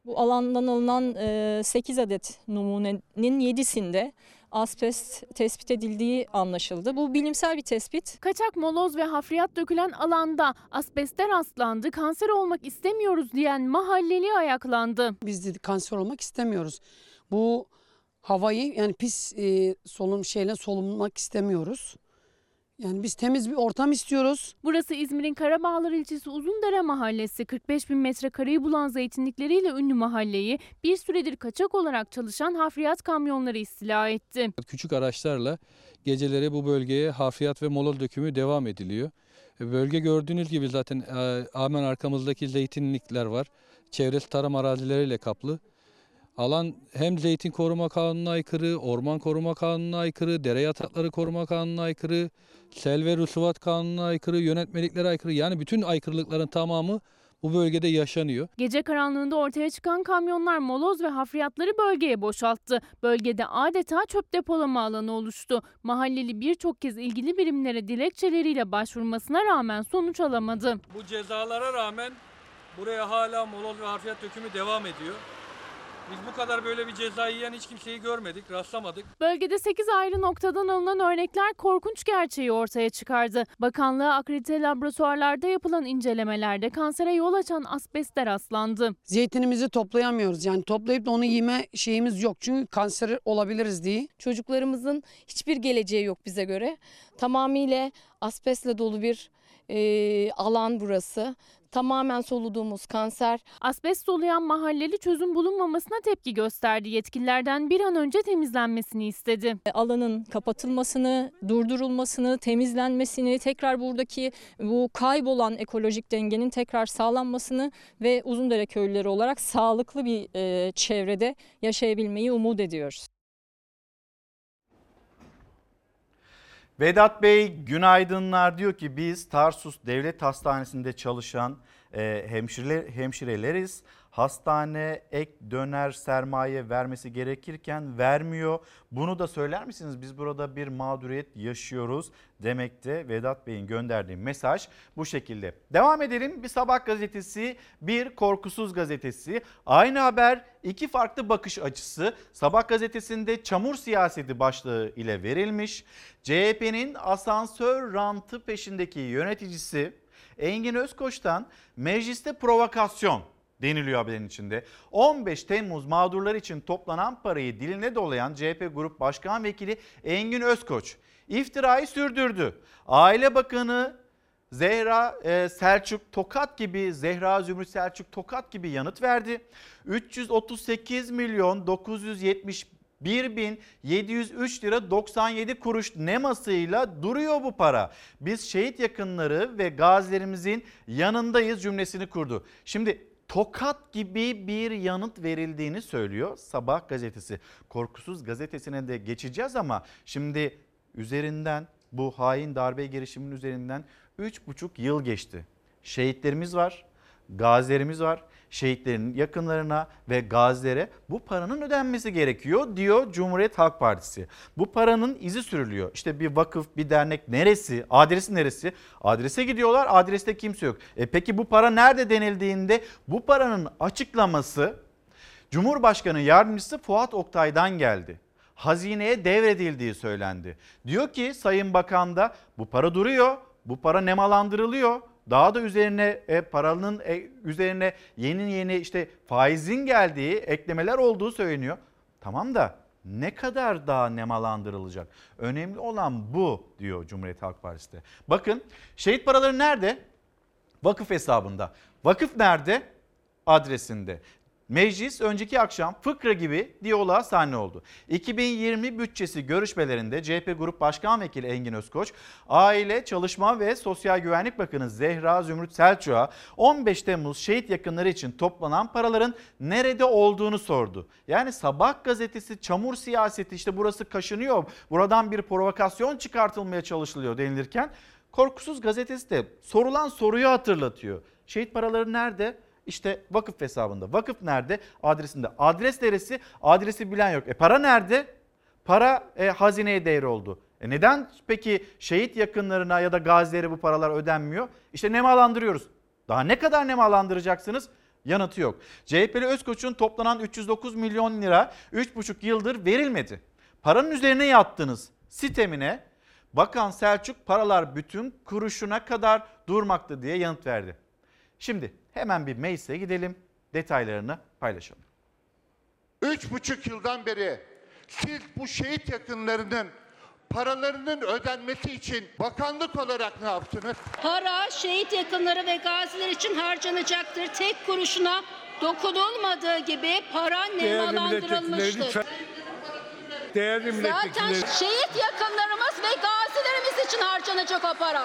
Bu alandan alınan e, 8 adet numunenin 7'sinde asbest tespit edildiği anlaşıldı. Bu bilimsel bir tespit. Kaçak moloz ve hafriyat dökülen alanda asbeste rastlandı, kanser olmak istemiyoruz diyen mahalleli ayaklandı. Biz dedik kanser olmak istemiyoruz. Bu havayı yani pis e, solunum şeyle solunmak istemiyoruz. Yani biz temiz bir ortam istiyoruz. Burası İzmir'in Karabağlar ilçesi Uzundere mahallesi. 45 bin metrekareyi bulan zeytinlikleriyle ünlü mahalleyi bir süredir kaçak olarak çalışan hafriyat kamyonları istila etti. Küçük araçlarla geceleri bu bölgeye hafriyat ve molol dökümü devam ediliyor. E, Bölge gördüğünüz gibi zaten e, hemen arkamızdaki zeytinlikler var. Çevresi tarım arazileriyle kaplı. Alan hem zeytin koruma kanununa aykırı, orman koruma kanununa aykırı, dere yatakları koruma kanununa aykırı, sel ve rusuvat kanununa aykırı, yönetmeliklere aykırı. Yani bütün aykırılıkların tamamı bu bölgede yaşanıyor. Gece karanlığında ortaya çıkan kamyonlar moloz ve hafriyatları bölgeye boşalttı. Bölgede adeta çöp depolama alanı oluştu. Mahalleli birçok kez ilgili birimlere dilekçeleriyle başvurmasına rağmen sonuç alamadı. Bu cezalara rağmen buraya hala moloz ve harfiyat dökümü devam ediyor. Biz bu kadar böyle bir ceza yiyen hiç kimseyi görmedik, rastlamadık. Bölgede 8 ayrı noktadan alınan örnekler korkunç gerçeği ortaya çıkardı. Bakanlığa akredite laboratuvarlarda yapılan incelemelerde kansere yol açan asbeste rastlandı. Zeytinimizi toplayamıyoruz. Yani toplayıp da onu yeme şeyimiz yok. Çünkü kanser olabiliriz diye. Çocuklarımızın hiçbir geleceği yok bize göre. Tamamıyla asbestle dolu bir e, alan burası. Tamamen soluduğumuz kanser. Asbest soluyan mahalleli çözüm bulunmamasına tepki gösterdi. Yetkililerden bir an önce temizlenmesini istedi. Alanın kapatılmasını, durdurulmasını, temizlenmesini, tekrar buradaki bu kaybolan ekolojik dengenin tekrar sağlanmasını ve Uzundere köylüleri olarak sağlıklı bir e, çevrede yaşayabilmeyi umut ediyoruz. Vedat Bey günaydınlar diyor ki biz Tarsus Devlet Hastanesi'nde çalışan e, hemşire, hemşireleriz. Hastane ek döner sermaye vermesi gerekirken vermiyor. Bunu da söyler misiniz? Biz burada bir mağduriyet yaşıyoruz demekte Vedat Bey'in gönderdiği mesaj bu şekilde. Devam edelim. Bir sabah gazetesi, bir korkusuz gazetesi. Aynı haber iki farklı bakış açısı. Sabah gazetesinde çamur siyaseti başlığı ile verilmiş. CHP'nin asansör rantı peşindeki yöneticisi Engin Özkoç'tan mecliste provokasyon deniliyor haberin içinde. 15 Temmuz mağdurlar için toplanan parayı diline dolayan CHP Grup Başkan Vekili Engin Özkoç iftirayı sürdürdü. Aile Bakanı Zehra e, Selçuk Tokat gibi Zehra Zümrüt Selçuk Tokat gibi yanıt verdi. 338 milyon 971 bin 703 lira 97 kuruş nemasıyla duruyor bu para. Biz şehit yakınları ve gazilerimizin yanındayız cümlesini kurdu. Şimdi tokat gibi bir yanıt verildiğini söylüyor Sabah gazetesi. Korkusuz gazetesine de geçeceğiz ama şimdi üzerinden bu hain darbe girişiminin üzerinden 3,5 yıl geçti. Şehitlerimiz var, gazilerimiz var. Şehitlerin yakınlarına ve gazilere bu paranın ödenmesi gerekiyor diyor Cumhuriyet Halk Partisi. Bu paranın izi sürülüyor. İşte bir vakıf, bir dernek neresi, adresi neresi? Adrese gidiyorlar, adreste kimse yok. E peki bu para nerede denildiğinde bu paranın açıklaması Cumhurbaşkanı Yardımcısı Fuat Oktay'dan geldi hazineye devredildiği söylendi. Diyor ki Sayın Bakan da bu para duruyor, bu para nemalandırılıyor. Daha da üzerine e, paranın e, üzerine yeni yeni işte faizin geldiği eklemeler olduğu söyleniyor. Tamam da ne kadar daha nemalandırılacak? Önemli olan bu diyor Cumhuriyet Halk Partisi de. Bakın şehit paraları nerede? Vakıf hesabında. Vakıf nerede? Adresinde. Meclis önceki akşam fıkra gibi diyaloğa sahne oldu. 2020 bütçesi görüşmelerinde CHP Grup Başkan Vekili Engin Özkoç, Aile, Çalışma ve Sosyal Güvenlik Bakanı Zehra Zümrüt Selçuk'a 15 Temmuz şehit yakınları için toplanan paraların nerede olduğunu sordu. Yani Sabah gazetesi çamur siyaseti işte burası kaşınıyor, buradan bir provokasyon çıkartılmaya çalışılıyor denilirken Korkusuz gazetesi de sorulan soruyu hatırlatıyor. Şehit paraları nerede? İşte vakıf hesabında. Vakıf nerede? Adresinde. Adres neresi? Adresi bilen yok. E para nerede? Para e, hazineye değer oldu. E neden peki şehit yakınlarına ya da gazilere bu paralar ödenmiyor? İşte nemalandırıyoruz. Daha ne kadar nemalandıracaksınız? Yanıtı yok. CHP'li Özkoç'un toplanan 309 milyon lira 3,5 yıldır verilmedi. Paranın üzerine yattınız sitemine Bakan Selçuk paralar bütün kuruşuna kadar durmakta diye yanıt verdi. Şimdi hemen bir meclise gidelim detaylarını paylaşalım. Üç buçuk yıldan beri siz bu şehit yakınlarının paralarının ödenmesi için bakanlık olarak ne yaptınız? Para şehit yakınları ve gaziler için harcanacaktır. Tek kuruşuna dokunulmadığı gibi para nemalandırılmıştır. Değerli Zaten şehit yakınlarımız ve gazilerimiz için harcanacak o para.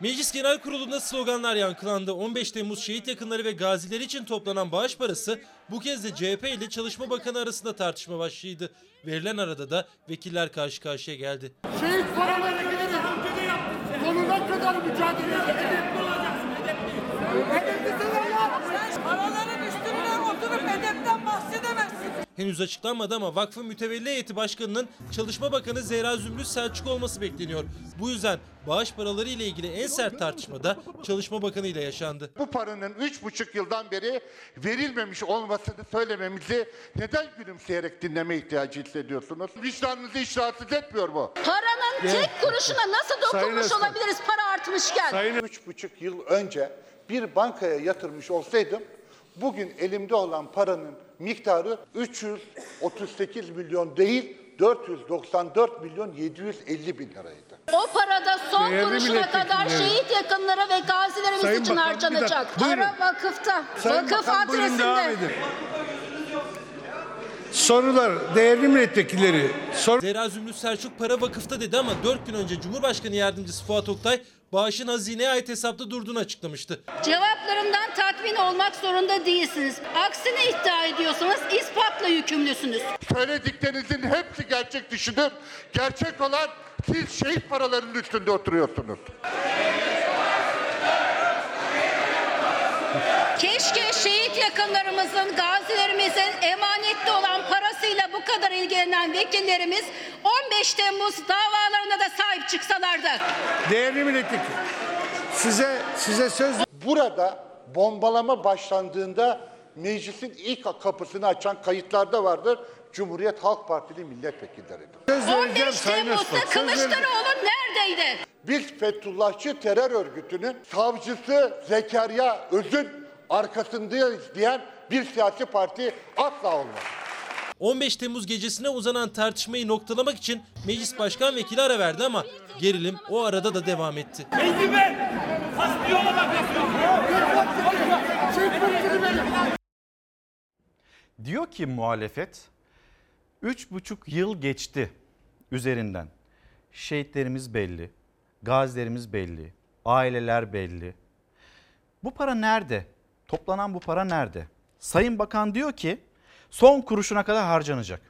Meclis Genel Kurulu'nda sloganlar yankılandı. 15 Temmuz şehit yakınları ve gaziler için toplanan bağış parası bu kez de CHP ile Çalışma Bakanı arasında tartışma başlıydı. Verilen arada da vekiller karşı karşıya geldi. Şehit paraları gidelim. Sonuna kadar mücadele edeceğiz. Paraların üstüne oturup bahsedemezsin. Henüz açıklanmadı ama vakfın mütevelli heyeti başkanının Çalışma Bakanı Zehra Zümrüt Selçuk olması bekleniyor. Bu yüzden bağış paraları ile ilgili en sert tartışma da Çalışma Bakanı ile yaşandı. Bu paranın üç buçuk yıldan beri verilmemiş olmasını söylememizi neden gülümseyerek dinleme ihtiyacı hissediyorsunuz? Vicdanınızı hiç rahatsız etmiyor mu? Paranın tek kuruşuna nasıl dokunmuş olabiliriz para artmışken? Üç buçuk yıl önce bir bankaya yatırmış olsaydım bugün elimde olan paranın miktarı 338 milyon değil 494 milyon 750 bin liraydı. O parada son Değerli kuruşuna kadar şehit yakınları ve gazilerimiz Sayın için Bakan, bir dakika, harcanacak. buyurun. Para vakıfta. Sayın Vakıf Bakan, buyurun devam adresinde. edin. Sorular değerli milletvekilleri. Sor Zehra Zümrüt Selçuk para vakıfta dedi ama 4 gün önce Cumhurbaşkanı Yardımcısı Fuat Oktay bağışın hazineye ait hesapta durduğunu açıklamıştı. Cevaplarımdan tatmin olmak zorunda değilsiniz. Aksini iddia ediyorsanız ispatla yükümlüsünüz. Söylediklerinizin hepsi gerçek dışıdır. Gerçek olan siz şehit paralarının üstünde oturuyorsunuz. Keşke şehit yakınlarımızın, gazilerimizin emanette olan parasıyla bu kadar ilgilenen vekillerimiz 15 Temmuz davalarına da sahip çıksalardı. Değerli milletvekili. Size size söz Burada bombalama başlandığında meclisin ilk kapısını açan kayıtlarda vardır. Cumhuriyet Halk Partili milletvekilleridir. söz 15 Temmuz'da Kılıçdaroğlu neredeydi? Biz Fethullahçı terör örgütünün savcısı Zekeriya Öz'ün arkasındayız diyen bir siyasi parti asla olmaz. 15 Temmuz gecesine uzanan tartışmayı noktalamak için Meclis Başkan Vekili ara verdi ama gerilim o arada da devam etti. Diyor ki muhalefet 3,5 yıl geçti üzerinden. Şehitlerimiz belli, gazilerimiz belli, aileler belli. Bu para nerede? Toplanan bu para nerede? Sayın Bakan diyor ki son kuruşuna kadar harcanacak.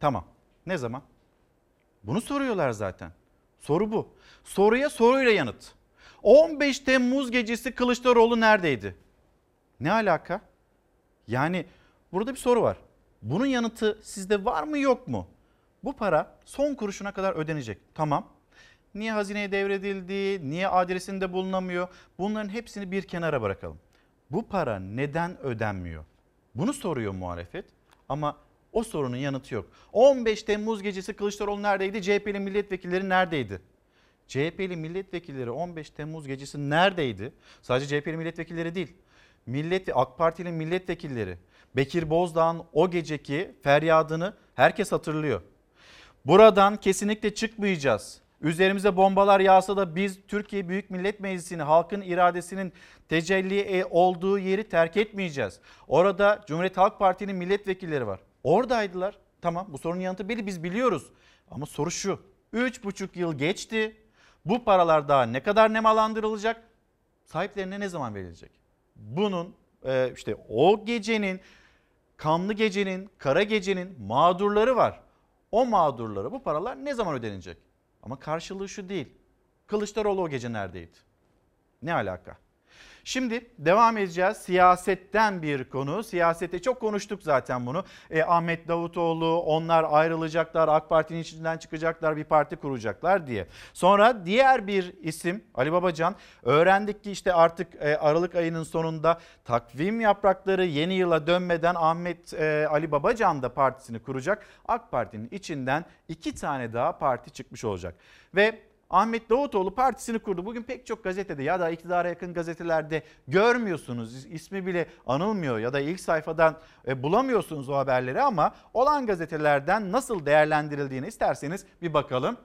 Tamam. Ne zaman? Bunu soruyorlar zaten. Soru bu. Soruya soruyla yanıt. 15 Temmuz gecesi Kılıçdaroğlu neredeydi? Ne alaka? Yani burada bir soru var. Bunun yanıtı sizde var mı yok mu? Bu para son kuruşuna kadar ödenecek. Tamam. Niye hazineye devredildi? Niye adresinde bulunamıyor? Bunların hepsini bir kenara bırakalım. Bu para neden ödenmiyor? Bunu soruyor muhalefet ama o sorunun yanıtı yok. 15 Temmuz gecesi Kılıçdaroğlu neredeydi? CHP'li milletvekilleri neredeydi? CHP'li milletvekilleri 15 Temmuz gecesi neredeydi? Sadece CHP'li milletvekilleri değil. millet AK Partili milletvekilleri Bekir Bozdağ'ın o geceki feryadını herkes hatırlıyor. Buradan kesinlikle çıkmayacağız. Üzerimize bombalar yağsa da biz Türkiye Büyük Millet Meclisi'ni halkın iradesinin tecelli e, olduğu yeri terk etmeyeceğiz. Orada Cumhuriyet Halk Parti'nin milletvekilleri var. Oradaydılar. Tamam bu sorunun yanıtı belli biz biliyoruz. Ama soru şu. 3,5 yıl geçti. Bu paralar daha ne kadar nemalandırılacak? Sahiplerine ne zaman verilecek? Bunun e, işte o gecenin, kanlı gecenin, kara gecenin mağdurları var. O mağdurlara bu paralar ne zaman ödenecek? Ama karşılığı şu değil. Kılıçdaroğlu o gece neredeydi? Ne alaka? Şimdi devam edeceğiz. Siyasetten bir konu. Siyasette çok konuştuk zaten bunu. E, Ahmet Davutoğlu onlar ayrılacaklar. AK Parti'nin içinden çıkacaklar. Bir parti kuracaklar diye. Sonra diğer bir isim Ali Babacan. Öğrendik ki işte artık e, Aralık ayının sonunda takvim yaprakları yeni yıla dönmeden Ahmet e, Ali Babacan da partisini kuracak. AK Parti'nin içinden iki tane daha parti çıkmış olacak. Ve Ahmet Davutoğlu partisini kurdu. Bugün pek çok gazetede ya da iktidara yakın gazetelerde görmüyorsunuz. İsmi bile anılmıyor ya da ilk sayfadan e, bulamıyorsunuz o haberleri ama olan gazetelerden nasıl değerlendirildiğini isterseniz bir bakalım.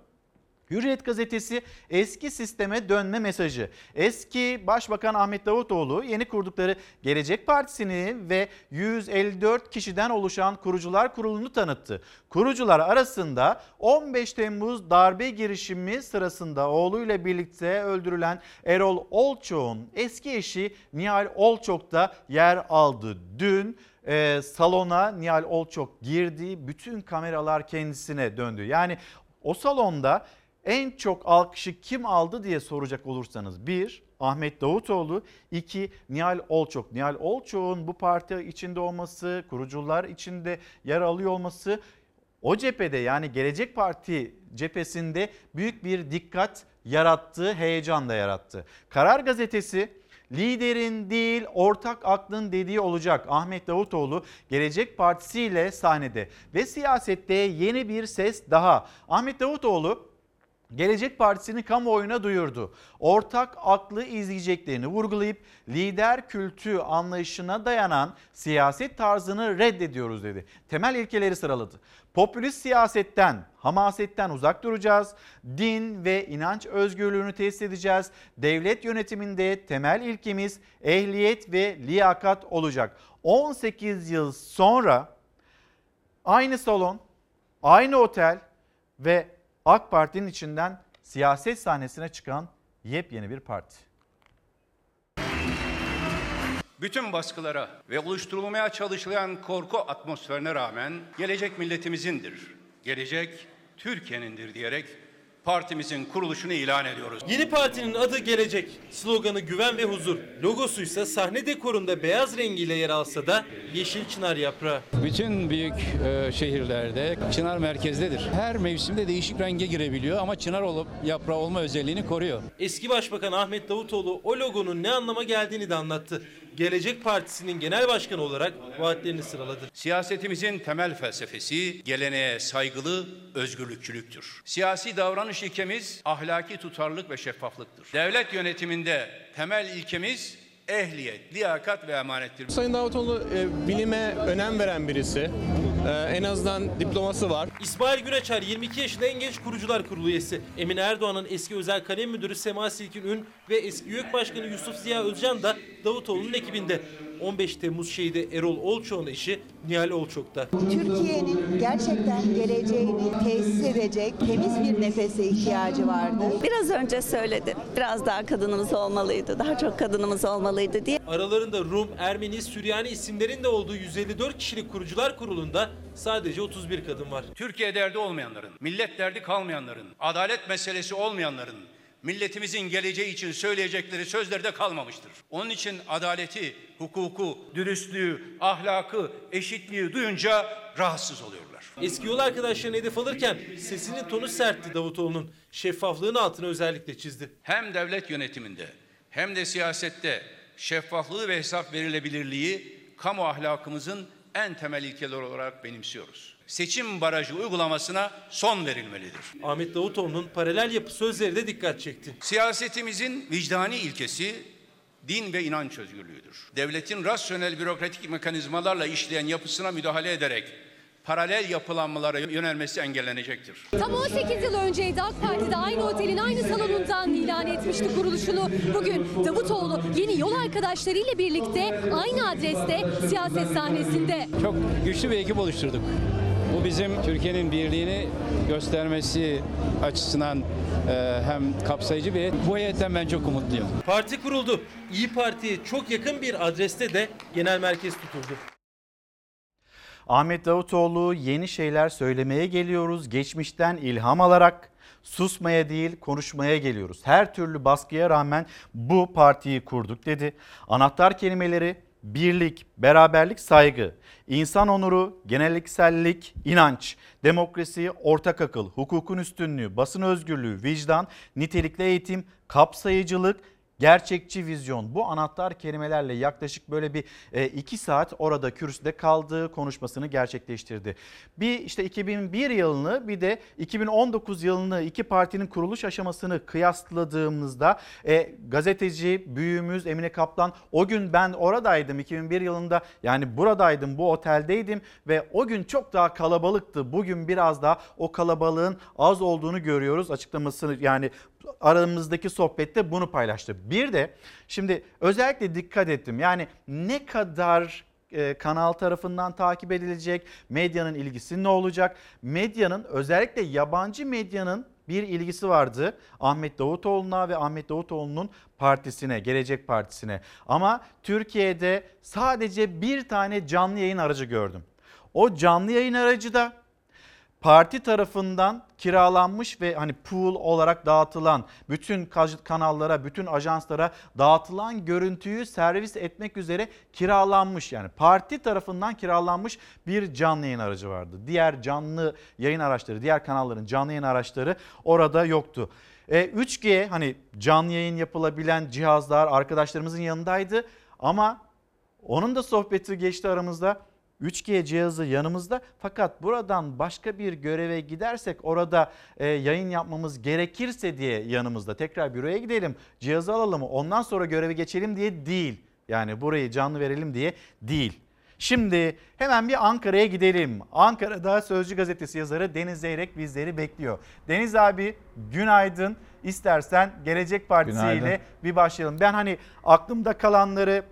Hürriyet gazetesi eski sisteme dönme mesajı. Eski Başbakan Ahmet Davutoğlu yeni kurdukları Gelecek Partisi'ni ve 154 kişiden oluşan kurucular kurulunu tanıttı. Kurucular arasında 15 Temmuz darbe girişimi sırasında oğluyla birlikte öldürülen Erol Olçok'un eski eşi Nihal Olçok da yer aldı. Dün e, salona Nihal Olçok girdi. Bütün kameralar kendisine döndü. Yani o salonda en çok alkışı kim aldı diye soracak olursanız bir Ahmet Davutoğlu, iki Nihal Olçok. Nihal Olçok'un bu parti içinde olması, kurucular içinde yer alıyor olması o cephede yani Gelecek Parti cephesinde büyük bir dikkat yarattı, heyecan da yarattı. Karar Gazetesi liderin değil ortak aklın dediği olacak. Ahmet Davutoğlu Gelecek Partisi ile sahnede ve siyasette yeni bir ses daha. Ahmet Davutoğlu Gelecek Partisi'ni kamuoyuna duyurdu. Ortak aklı izleyeceklerini vurgulayıp lider kültü anlayışına dayanan siyaset tarzını reddediyoruz dedi. Temel ilkeleri sıraladı. Popülist siyasetten, hamasetten uzak duracağız. Din ve inanç özgürlüğünü tesis edeceğiz. Devlet yönetiminde temel ilkemiz ehliyet ve liyakat olacak. 18 yıl sonra aynı salon, aynı otel ve AK Parti'nin içinden siyaset sahnesine çıkan yepyeni bir parti. Bütün baskılara ve oluşturulmaya çalışılan korku atmosferine rağmen gelecek milletimizindir. Gelecek Türkiye'nindir diyerek partimizin kuruluşunu ilan ediyoruz. Yeni partinin adı Gelecek. Sloganı güven ve huzur. Logosu ise sahne dekorunda beyaz rengiyle yer alsa da yeşil çınar yaprağı. Bütün büyük e, şehirlerde çınar merkezdedir. Her mevsimde değişik renge girebiliyor ama çınar olup yaprağı olma özelliğini koruyor. Eski Başbakan Ahmet Davutoğlu o logonun ne anlama geldiğini de anlattı. Gelecek Partisi'nin genel başkanı olarak vaatlerini sıraladı. Siyasetimizin temel felsefesi geleneğe saygılı özgürlükçülüktür. Siyasi davranış ilkemiz ahlaki tutarlılık ve şeffaflıktır. Devlet yönetiminde temel ilkemiz ehliyet, liyakat ve emanettir. Sayın Davutoğlu e, bilime önem veren birisi. E, en azından diploması var. İsmail Güneçer 22 yaşında en genç kurucular kurulu üyesi. Emine Erdoğan'ın eski özel kalem müdürü Sema Silkin Ün ve eski YÖK Başkanı Yusuf Ziya Özcan da Davutoğlu'nun ekibinde. 15 Temmuz şehidi Erol Olçok'un eşi Nihal Olçok'ta. Türkiye'nin gerçekten geleceğini tesis edecek temiz bir nefese ihtiyacı vardı. Biraz önce söyledim. Biraz daha kadınımız olmalıydı. Daha çok kadınımız olmalıydı diye. Aralarında Rum, Ermeni, Süryani isimlerin de olduğu 154 kişilik kurucular kurulunda sadece 31 kadın var. Türkiye derdi olmayanların, millet derdi kalmayanların, adalet meselesi olmayanların, milletimizin geleceği için söyleyecekleri sözlerde kalmamıştır. Onun için adaleti, hukuku, dürüstlüğü, ahlakı, eşitliği duyunca rahatsız oluyorlar. Eski yol arkadaşlarını hedef alırken sesinin tonu sertti Davutoğlu'nun. Şeffaflığın altını özellikle çizdi. Hem devlet yönetiminde hem de siyasette şeffaflığı ve hesap verilebilirliği kamu ahlakımızın en temel ilkeler olarak benimsiyoruz. Seçim barajı uygulamasına son verilmelidir. Ahmet Davutoğlu'nun paralel yapı sözleri de dikkat çekti. Siyasetimizin vicdani ilkesi din ve inanç özgürlüğüdür. Devletin rasyonel bürokratik mekanizmalarla işleyen yapısına müdahale ederek paralel yapılanmalara yönelmesi engellenecektir. Tam 18 yıl önceydi AK Parti'de aynı otelin aynı salonundan ilan etmişti kuruluşunu. Bugün Davutoğlu yeni yol arkadaşlarıyla birlikte aynı adreste siyaset sahnesinde. Çok güçlü bir ekip oluşturduk. Bu bizim Türkiye'nin birliğini göstermesi açısından e, hem kapsayıcı bir bu heyetten ben çok umutluyum. Parti kuruldu. İyi Parti'ye çok yakın bir adreste de genel merkez tutuldu. Ahmet Davutoğlu yeni şeyler söylemeye geliyoruz. Geçmişten ilham alarak susmaya değil konuşmaya geliyoruz. Her türlü baskıya rağmen bu partiyi kurduk dedi. Anahtar kelimeleri birlik, beraberlik, saygı, insan onuru, geneliksellik, inanç, demokrasi, ortak akıl, hukukun üstünlüğü, basın özgürlüğü, vicdan, nitelikli eğitim, kapsayıcılık, gerçekçi vizyon bu anahtar kelimelerle yaklaşık böyle bir e, iki saat orada kürsüde kaldığı konuşmasını gerçekleştirdi. Bir işte 2001 yılını bir de 2019 yılını iki partinin kuruluş aşamasını kıyasladığımızda e, gazeteci büyüğümüz Emine Kaplan o gün ben oradaydım 2001 yılında yani buradaydım bu oteldeydim ve o gün çok daha kalabalıktı. Bugün biraz daha o kalabalığın az olduğunu görüyoruz açıklamasını yani aramızdaki sohbette bunu paylaştı. Bir de şimdi özellikle dikkat ettim. Yani ne kadar e, kanal tarafından takip edilecek, medyanın ilgisi ne olacak? Medyanın özellikle yabancı medyanın bir ilgisi vardı Ahmet Davutoğlu'na ve Ahmet Davutoğlu'nun partisine, Gelecek Partisi'ne. Ama Türkiye'de sadece bir tane canlı yayın aracı gördüm. O canlı yayın aracı da parti tarafından kiralanmış ve hani pool olarak dağıtılan bütün kanallara, bütün ajanslara dağıtılan görüntüyü servis etmek üzere kiralanmış. Yani parti tarafından kiralanmış bir canlı yayın aracı vardı. Diğer canlı yayın araçları, diğer kanalların canlı yayın araçları orada yoktu. E, 3G hani canlı yayın yapılabilen cihazlar arkadaşlarımızın yanındaydı ama onun da sohbeti geçti aramızda. 3G cihazı yanımızda fakat buradan başka bir göreve gidersek orada e, yayın yapmamız gerekirse diye yanımızda tekrar büroya gidelim cihazı alalım ondan sonra göreve geçelim diye değil. Yani burayı canlı verelim diye değil. Şimdi hemen bir Ankara'ya gidelim. Ankara'da Sözcü Gazetesi yazarı Deniz Zeyrek bizleri bekliyor. Deniz abi günaydın. İstersen Gelecek Partisi Günaydın. ile bir başlayalım. Ben hani aklımda kalanları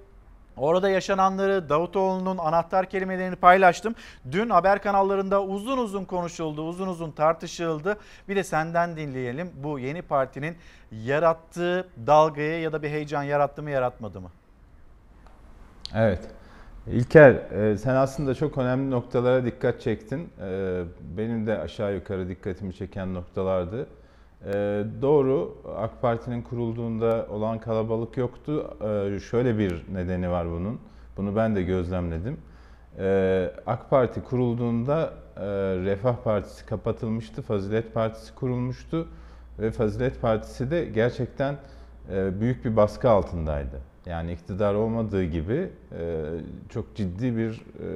Orada yaşananları Davutoğlu'nun anahtar kelimelerini paylaştım. Dün haber kanallarında uzun uzun konuşuldu, uzun uzun tartışıldı. Bir de senden dinleyelim. Bu yeni partinin yarattığı dalgaya ya da bir heyecan yarattı mı yaratmadı mı? Evet. İlker e, sen aslında çok önemli noktalara dikkat çektin. E, Benim de aşağı yukarı dikkatimi çeken noktalardı. E, Doğru AK Parti'nin kurulduğunda olan kalabalık yoktu. E, Şöyle bir nedeni var bunun. Bunu ben de gözlemledim. E, AK Parti kurulduğunda e, Refah Partisi kapatılmıştı, Fazilet Partisi kurulmuştu ve Fazilet Partisi de gerçekten e, büyük bir baskı altındaydı. Yani iktidar olmadığı gibi e, çok ciddi bir e,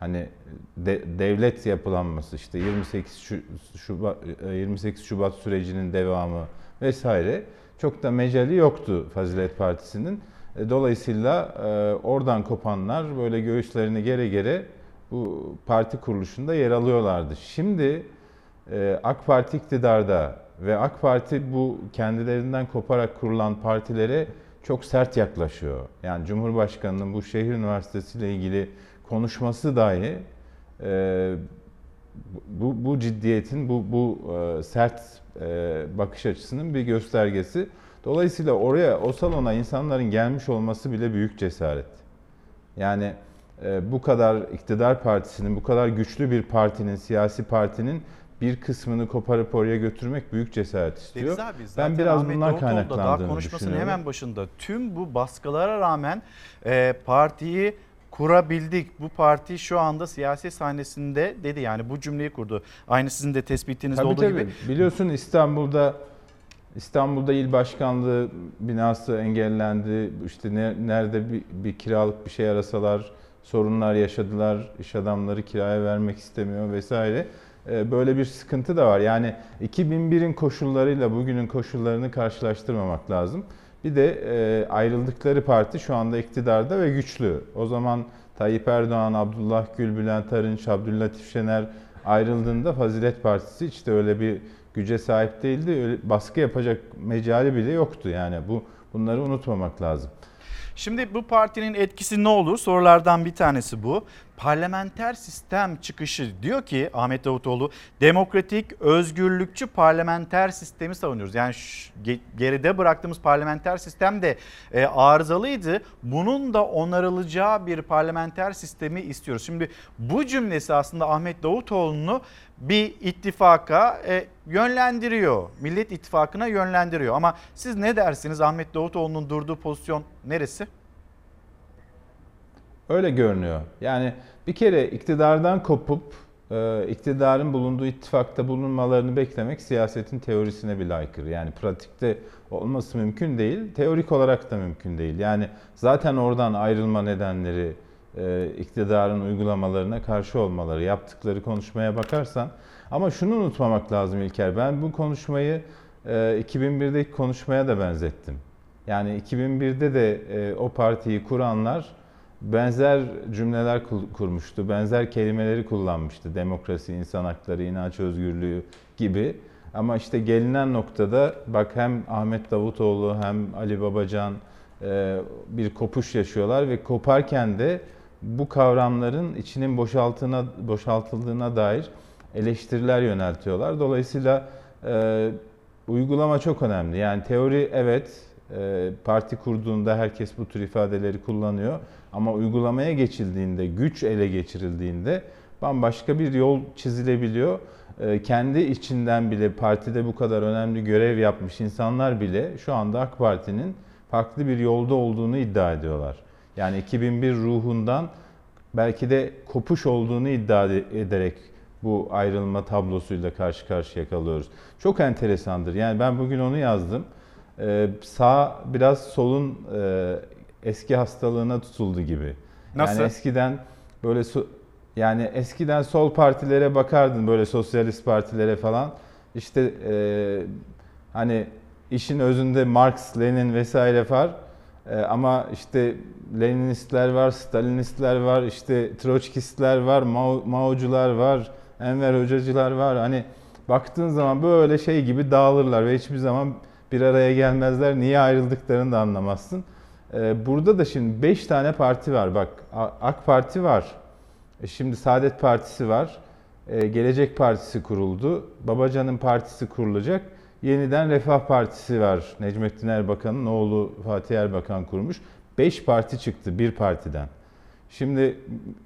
hani de, devlet yapılanması işte 28 Şu- Şubat e, 28 Şubat sürecinin devamı vesaire çok da mecali yoktu Fazilet Partisi'nin. E, Dolayısıyla e, oradan kopanlar böyle göğüslerini gere gere bu parti kuruluşunda yer alıyorlardı. Şimdi e, AK Parti iktidarda ve AK Parti bu kendilerinden koparak kurulan partilere çok sert yaklaşıyor. Yani Cumhurbaşkanı'nın bu şehir üniversitesi ile ilgili konuşması dahi e, bu, bu ciddiyetin, bu, bu e, sert e, bakış açısının bir göstergesi. Dolayısıyla oraya, o salona insanların gelmiş olması bile büyük cesaret. Yani e, bu kadar iktidar partisinin, bu kadar güçlü bir partinin, siyasi partinin bir kısmını koparıp oraya götürmek büyük cesaret istiyor. Deniz abi zaten ben biraz Ahmet bundan da daha kaynaklandığını konuşmasının hemen başında tüm bu baskılara rağmen e, partiyi kurabildik. Bu parti şu anda siyasi sahnesinde dedi yani bu cümleyi kurdu. Aynı sizin de tespitinizde Tabii olduğu tabii. gibi. Biliyorsun İstanbul'da İstanbul'da il başkanlığı binası engellendi. İşte ne, nerede bir, bir kiralık bir şey arasalar sorunlar yaşadılar. İş adamları kiraya vermek istemiyor vesaire. Ee, Böyle bir sıkıntı da var. Yani 2001'in koşullarıyla bugünün koşullarını karşılaştırmamak lazım. Bir de e, ayrıldıkları parti şu anda iktidarda ve güçlü. O zaman Tayyip Erdoğan, Abdullah Gül, Bülent Arınç, Abdüllatif Şener ayrıldığında Fazilet Partisi de öyle bir güce sahip değildi. Öyle baskı yapacak mecali bile yoktu yani. Bu bunları unutmamak lazım. Şimdi bu partinin etkisi ne olur? Sorulardan bir tanesi bu. Parlamenter sistem çıkışı diyor ki Ahmet Davutoğlu demokratik, özgürlükçü parlamenter sistemi savunuyoruz. Yani şu, geride bıraktığımız parlamenter sistem de e, arızalıydı. Bunun da onarılacağı bir parlamenter sistemi istiyoruz. Şimdi bu cümlesi aslında Ahmet Davutoğlu'nu bir ittifaka e, yönlendiriyor. Millet İttifakı'na yönlendiriyor. Ama siz ne dersiniz Ahmet Davutoğlu'nun durduğu pozisyon neresi? Öyle görünüyor. Yani bir kere iktidardan kopup e, iktidarın bulunduğu ittifakta bulunmalarını beklemek siyasetin teorisine bile aykırı. Yani pratikte olması mümkün değil, teorik olarak da mümkün değil. Yani zaten oradan ayrılma nedenleri e, iktidarın uygulamalarına karşı olmaları, yaptıkları konuşmaya bakarsan. Ama şunu unutmamak lazım İlker, ben bu konuşmayı e, 2001'deki konuşmaya da benzettim. Yani 2001'de de e, o partiyi kuranlar benzer cümleler kurmuştu, benzer kelimeleri kullanmıştı. Demokrasi, insan hakları, inanç özgürlüğü gibi. Ama işte gelinen noktada bak hem Ahmet Davutoğlu hem Ali Babacan e, bir kopuş yaşıyorlar ve koparken de bu kavramların içinin boşaltına, boşaltıldığına dair eleştiriler yöneltiyorlar. Dolayısıyla e, uygulama çok önemli. Yani teori evet e, parti kurduğunda herkes bu tür ifadeleri kullanıyor. Ama uygulamaya geçildiğinde, güç ele geçirildiğinde bambaşka bir yol çizilebiliyor. E, kendi içinden bile partide bu kadar önemli görev yapmış insanlar bile şu anda AK Parti'nin farklı bir yolda olduğunu iddia ediyorlar. Yani 2001 ruhundan belki de kopuş olduğunu iddia ederek bu ayrılma tablosuyla karşı karşıya kalıyoruz. Çok enteresandır. Yani ben bugün onu yazdım. Ee, sağ biraz solun e, eski hastalığına tutuldu gibi. Nasıl? Yani eskiden böyle so, yani eskiden sol partilere bakardın böyle sosyalist partilere falan. İşte e, hani işin özünde Marx, Lenin vesaire var. E, ama işte Leninistler var, Stalinistler var, işte Troçkistler var, Mao, Maocular var, Enver Hocacılar var. Hani baktığın zaman böyle şey gibi dağılırlar ve hiçbir zaman bir araya gelmezler. Niye ayrıldıklarını da anlamazsın. Ee, burada da şimdi 5 tane parti var. Bak AK Parti var. E, şimdi Saadet Partisi var. Ee, Gelecek Partisi kuruldu. Babacan'ın partisi kurulacak. Yeniden Refah Partisi var. Necmettin Erbakan'ın oğlu Fatih Erbakan kurmuş. 5 parti çıktı bir partiden. Şimdi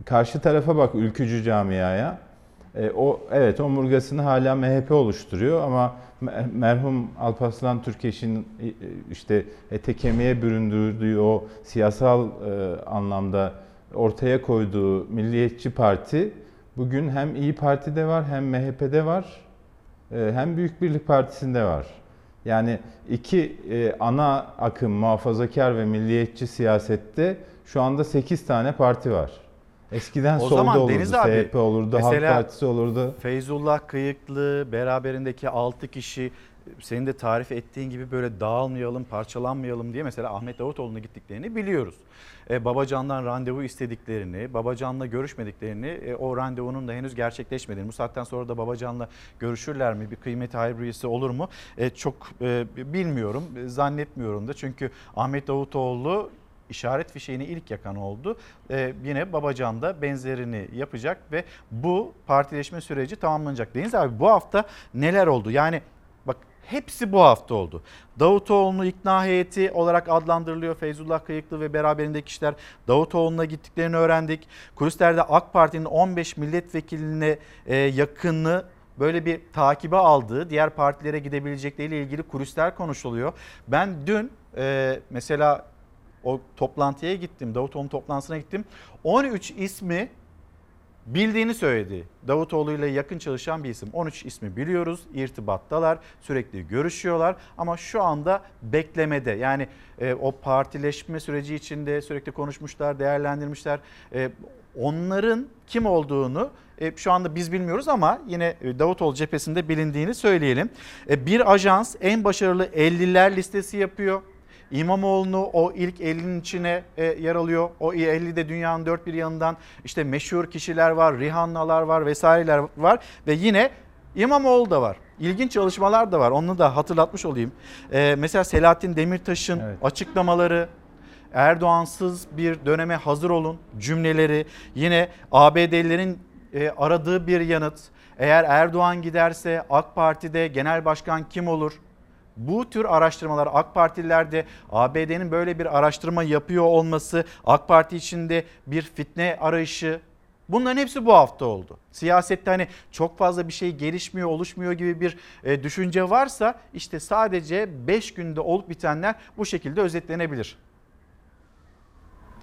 karşı tarafa bak ülkücü camiaya. E, o evet omurgasını hala MHP oluşturuyor ama merhum Alparslan Türkeş'in e, işte ete kemiğe büründürdüğü o siyasal e, anlamda ortaya koyduğu Milliyetçi Parti bugün hem İyi Parti'de var hem MHP'de var e, hem Büyük Birlik Partisi'nde var. Yani iki e, ana akım muhafazakar ve milliyetçi siyasette şu anda 8 tane parti var. Eskiden o solda zaman olurdu, Deniz abi, CHP olurdu, Halk Partisi olurdu. Feyzullah Kıyıklı, beraberindeki 6 kişi senin de tarif ettiğin gibi böyle dağılmayalım, parçalanmayalım diye mesela Ahmet Davutoğlu'na gittiklerini biliyoruz. E, Babacan'dan randevu istediklerini, Babacan'la görüşmediklerini, e, o randevunun da henüz gerçekleşmediğini, bu saatten sonra da Babacan'la görüşürler mi, bir kıymeti haybiyesi olur mu e, çok e, bilmiyorum, zannetmiyorum da. Çünkü Ahmet Davutoğlu işaret fişeğini ilk yakan oldu. Ee, yine Babacan da benzerini yapacak ve bu partileşme süreci tamamlanacak. Deniz abi bu hafta neler oldu? Yani bak hepsi bu hafta oldu. Davutoğlu'nu ikna heyeti olarak adlandırılıyor. Feyzullah Kayıklı ve beraberindeki kişiler Davutoğlu'na gittiklerini öğrendik. Kulisler'de AK Parti'nin 15 milletvekiline e, yakını böyle bir takibe aldığı diğer partilere gidebilecekleriyle ilgili kulisler konuşuluyor. Ben dün e, mesela o toplantıya gittim. Davutoğlu toplantısına gittim. 13 ismi bildiğini söyledi. Davutoğlu ile yakın çalışan bir isim. 13 ismi biliyoruz. irtibattalar. Sürekli görüşüyorlar ama şu anda beklemede. Yani e, o partileşme süreci içinde sürekli konuşmuşlar, değerlendirmişler. E, onların kim olduğunu e, şu anda biz bilmiyoruz ama yine e, Davutoğlu cephesinde bilindiğini söyleyelim. E, bir ajans en başarılı 50'ler listesi yapıyor İmamoğlu'nu o ilk 50'nin içine e, yer alıyor. O 50'de dünyanın dört bir yanından işte meşhur kişiler var, Rihanna'lar var vesaireler var ve yine İmamoğlu da var. İlginç çalışmalar da var. Onu da hatırlatmış olayım. Ee, mesela Selahattin Demirtaş'ın açıklamaları, Erdoğansız bir döneme hazır olun cümleleri, yine ABD'lilerin e, aradığı bir yanıt. Eğer Erdoğan giderse AK Parti'de genel başkan kim olur? Bu tür araştırmalar AK Partililerde ABD'nin böyle bir araştırma yapıyor olması AK Parti içinde bir fitne arayışı Bunların hepsi bu hafta oldu. Siyasette hani çok fazla bir şey gelişmiyor, oluşmuyor gibi bir e, düşünce varsa işte sadece 5 günde olup bitenler bu şekilde özetlenebilir.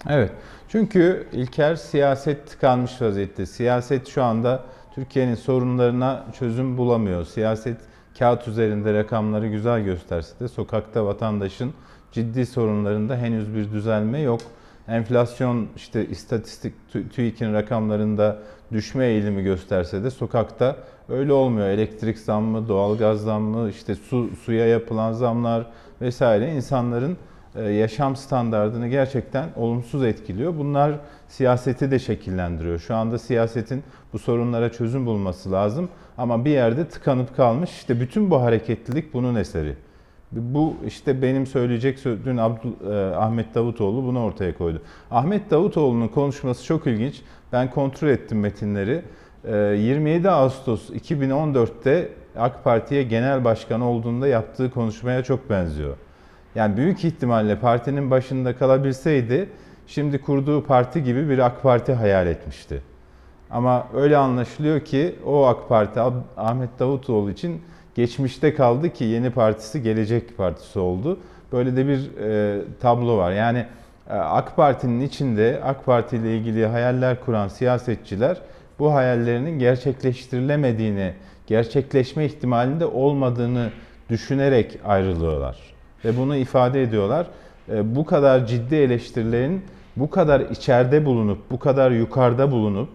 Evet. Çünkü İlker siyaset tıkanmış vaziyette. Siyaset şu anda Türkiye'nin sorunlarına çözüm bulamıyor. Siyaset kağıt üzerinde rakamları güzel gösterse de sokakta vatandaşın ciddi sorunlarında henüz bir düzelme yok. Enflasyon işte istatistik TÜİK'in rakamlarında düşme eğilimi gösterse de sokakta öyle olmuyor. Elektrik zammı, doğalgaz zammı, işte su suya yapılan zamlar vesaire insanların e, yaşam standartını gerçekten olumsuz etkiliyor. Bunlar siyaseti de şekillendiriyor. Şu anda siyasetin bu sorunlara çözüm bulması lazım ama bir yerde tıkanıp kalmış. İşte bütün bu hareketlilik bunun eseri. Bu işte benim söyleyecek dün Abdul, e, Ahmet Davutoğlu bunu ortaya koydu. Ahmet Davutoğlu'nun konuşması çok ilginç. Ben kontrol ettim metinleri. E, 27 Ağustos 2014'te AK Parti'ye genel başkan olduğunda yaptığı konuşmaya çok benziyor. Yani büyük ihtimalle partinin başında kalabilseydi şimdi kurduğu parti gibi bir AK Parti hayal etmişti. Ama öyle anlaşılıyor ki o AK Parti Ahmet Davutoğlu için geçmişte kaldı ki yeni partisi Gelecek Partisi oldu. Böyle de bir e, tablo var. Yani e, AK Parti'nin içinde AK Parti ile ilgili hayaller kuran siyasetçiler bu hayallerinin gerçekleştirilemediğini, gerçekleşme ihtimalinde olmadığını düşünerek ayrılıyorlar. Ve bunu ifade ediyorlar. E, bu kadar ciddi eleştirilerin bu kadar içeride bulunup, bu kadar yukarıda bulunup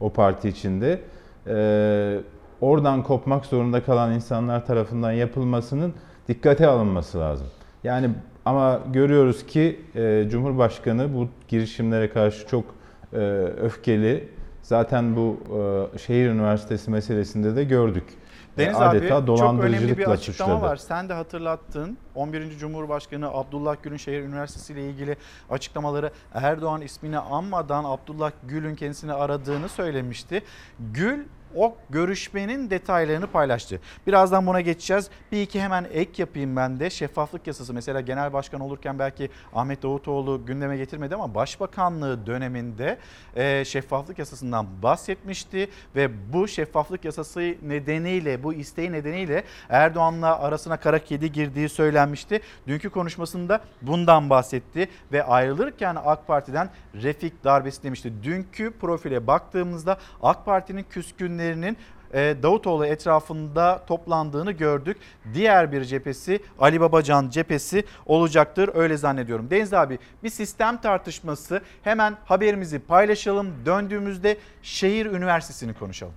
o parti içinde e, oradan kopmak zorunda kalan insanlar tarafından yapılmasının dikkate alınması lazım. Yani ama görüyoruz ki e, Cumhurbaşkanı bu girişimlere karşı çok e, öfkeli. Zaten bu e, şehir üniversitesi meselesinde de gördük. Deniz Adeta abi çok önemli bir açıklama suçladı. var. Sen de hatırlattın. 11. Cumhurbaşkanı Abdullah Gül'ün şehir üniversitesi ile ilgili açıklamaları Erdoğan ismini anmadan Abdullah Gül'ün kendisini aradığını söylemişti. Gül o görüşmenin detaylarını paylaştı. Birazdan buna geçeceğiz. Bir iki hemen ek yapayım ben de. Şeffaflık yasası mesela genel başkan olurken belki Ahmet Davutoğlu gündeme getirmedi ama başbakanlığı döneminde e, şeffaflık yasasından bahsetmişti ve bu şeffaflık yasası nedeniyle bu isteği nedeniyle Erdoğan'la arasına kara kedi girdiği söylenmişti. Dünkü konuşmasında bundan bahsetti ve ayrılırken AK Parti'den Refik darbesi demişti. Dünkü profile baktığımızda AK Parti'nin küskünlüğü isimlerinin e, Davutoğlu etrafında toplandığını gördük. Diğer bir cephesi Ali Babacan cephesi olacaktır öyle zannediyorum. Deniz abi bir sistem tartışması hemen haberimizi paylaşalım. Döndüğümüzde şehir üniversitesini konuşalım.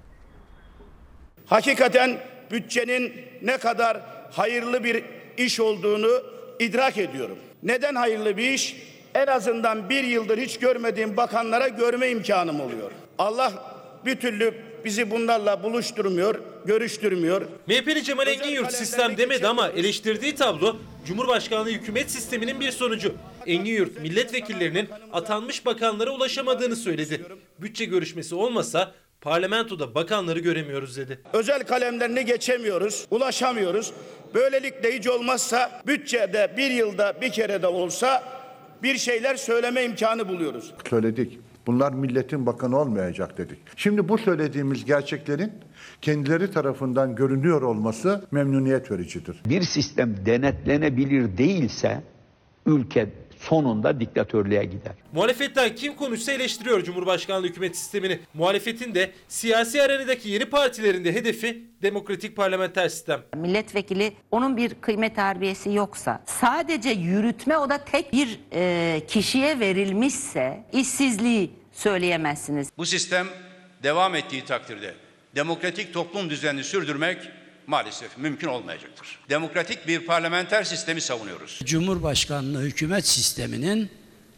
Hakikaten bütçenin ne kadar hayırlı bir iş olduğunu idrak ediyorum. Neden hayırlı bir iş? En azından bir yıldır hiç görmediğim bakanlara görme imkanım oluyor. Allah bir türlü bizi bunlarla buluşturmuyor, görüştürmüyor. MHP'li Cemal Engin Yurt sistem demedi ama eleştirdiği tablo Cumhurbaşkanlığı hükümet sisteminin bir sonucu. Engin Yurt milletvekillerinin atanmış bakanlara ulaşamadığını söyledi. Bütçe görüşmesi olmasa parlamentoda bakanları göremiyoruz dedi. Özel kalemlerini geçemiyoruz, ulaşamıyoruz. Böylelikle hiç olmazsa bütçede bir yılda bir kere de olsa bir şeyler söyleme imkanı buluyoruz. Söyledik. Bunlar milletin bakanı olmayacak dedik. Şimdi bu söylediğimiz gerçeklerin kendileri tarafından görünüyor olması memnuniyet vericidir. Bir sistem denetlenebilir değilse ülke sonunda diktatörlüğe gider. Muhalefetten kim konuşsa eleştiriyor Cumhurbaşkanlığı hükümet sistemini. Muhalefetin de siyasi arenadaki yeni partilerin de hedefi demokratik parlamenter sistem. Milletvekili onun bir kıymet harbiyesi yoksa sadece yürütme o da tek bir e, kişiye verilmişse işsizliği söyleyemezsiniz. Bu sistem devam ettiği takdirde demokratik toplum düzenini sürdürmek maalesef mümkün olmayacaktır. Demokratik bir parlamenter sistemi savunuyoruz. Cumhurbaşkanlığı hükümet sisteminin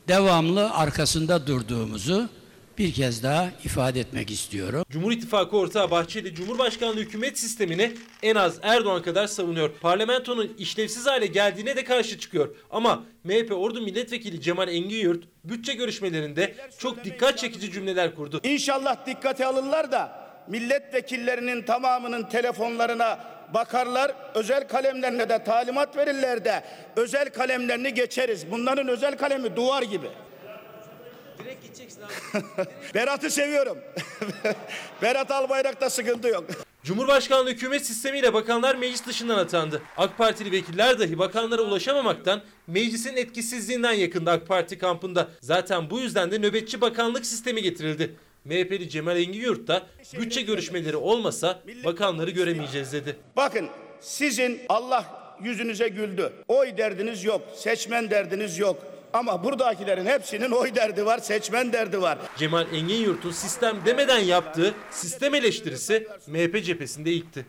devamlı arkasında durduğumuzu bir kez daha ifade etmek istiyorum. Cumhur İttifakı ortağı Bahçeli Cumhurbaşkanlığı hükümet sistemini en az Erdoğan kadar savunuyor. Parlamentonun işlevsiz hale geldiğine de karşı çıkıyor. Ama MHP Ordu Milletvekili Cemal Engin bütçe görüşmelerinde çok dikkat çekici cümleler kurdu. İnşallah dikkate alırlar da milletvekillerinin tamamının telefonlarına bakarlar, özel kalemlerine de talimat verirler de özel kalemlerini geçeriz. Bunların özel kalemi duvar gibi. [laughs] Berat'ı seviyorum. [laughs] Berat Albayrak'ta sıkıntı yok. Cumhurbaşkanlığı hükümet sistemiyle bakanlar meclis dışından atandı. AK Partili vekiller dahi bakanlara ulaşamamaktan meclisin etkisizliğinden yakında AK Parti kampında. Zaten bu yüzden de nöbetçi bakanlık sistemi getirildi. MHP'li Cemal Engin da bütçe görüşmeleri olmasa bakanları göremeyeceğiz dedi. Bakın sizin Allah yüzünüze güldü. Oy derdiniz yok, seçmen derdiniz yok. Ama buradakilerin hepsinin oy derdi var, seçmen derdi var. Cemal Engin Yurt'un sistem demeden yaptığı sistem eleştirisi MHP cephesinde ilkti.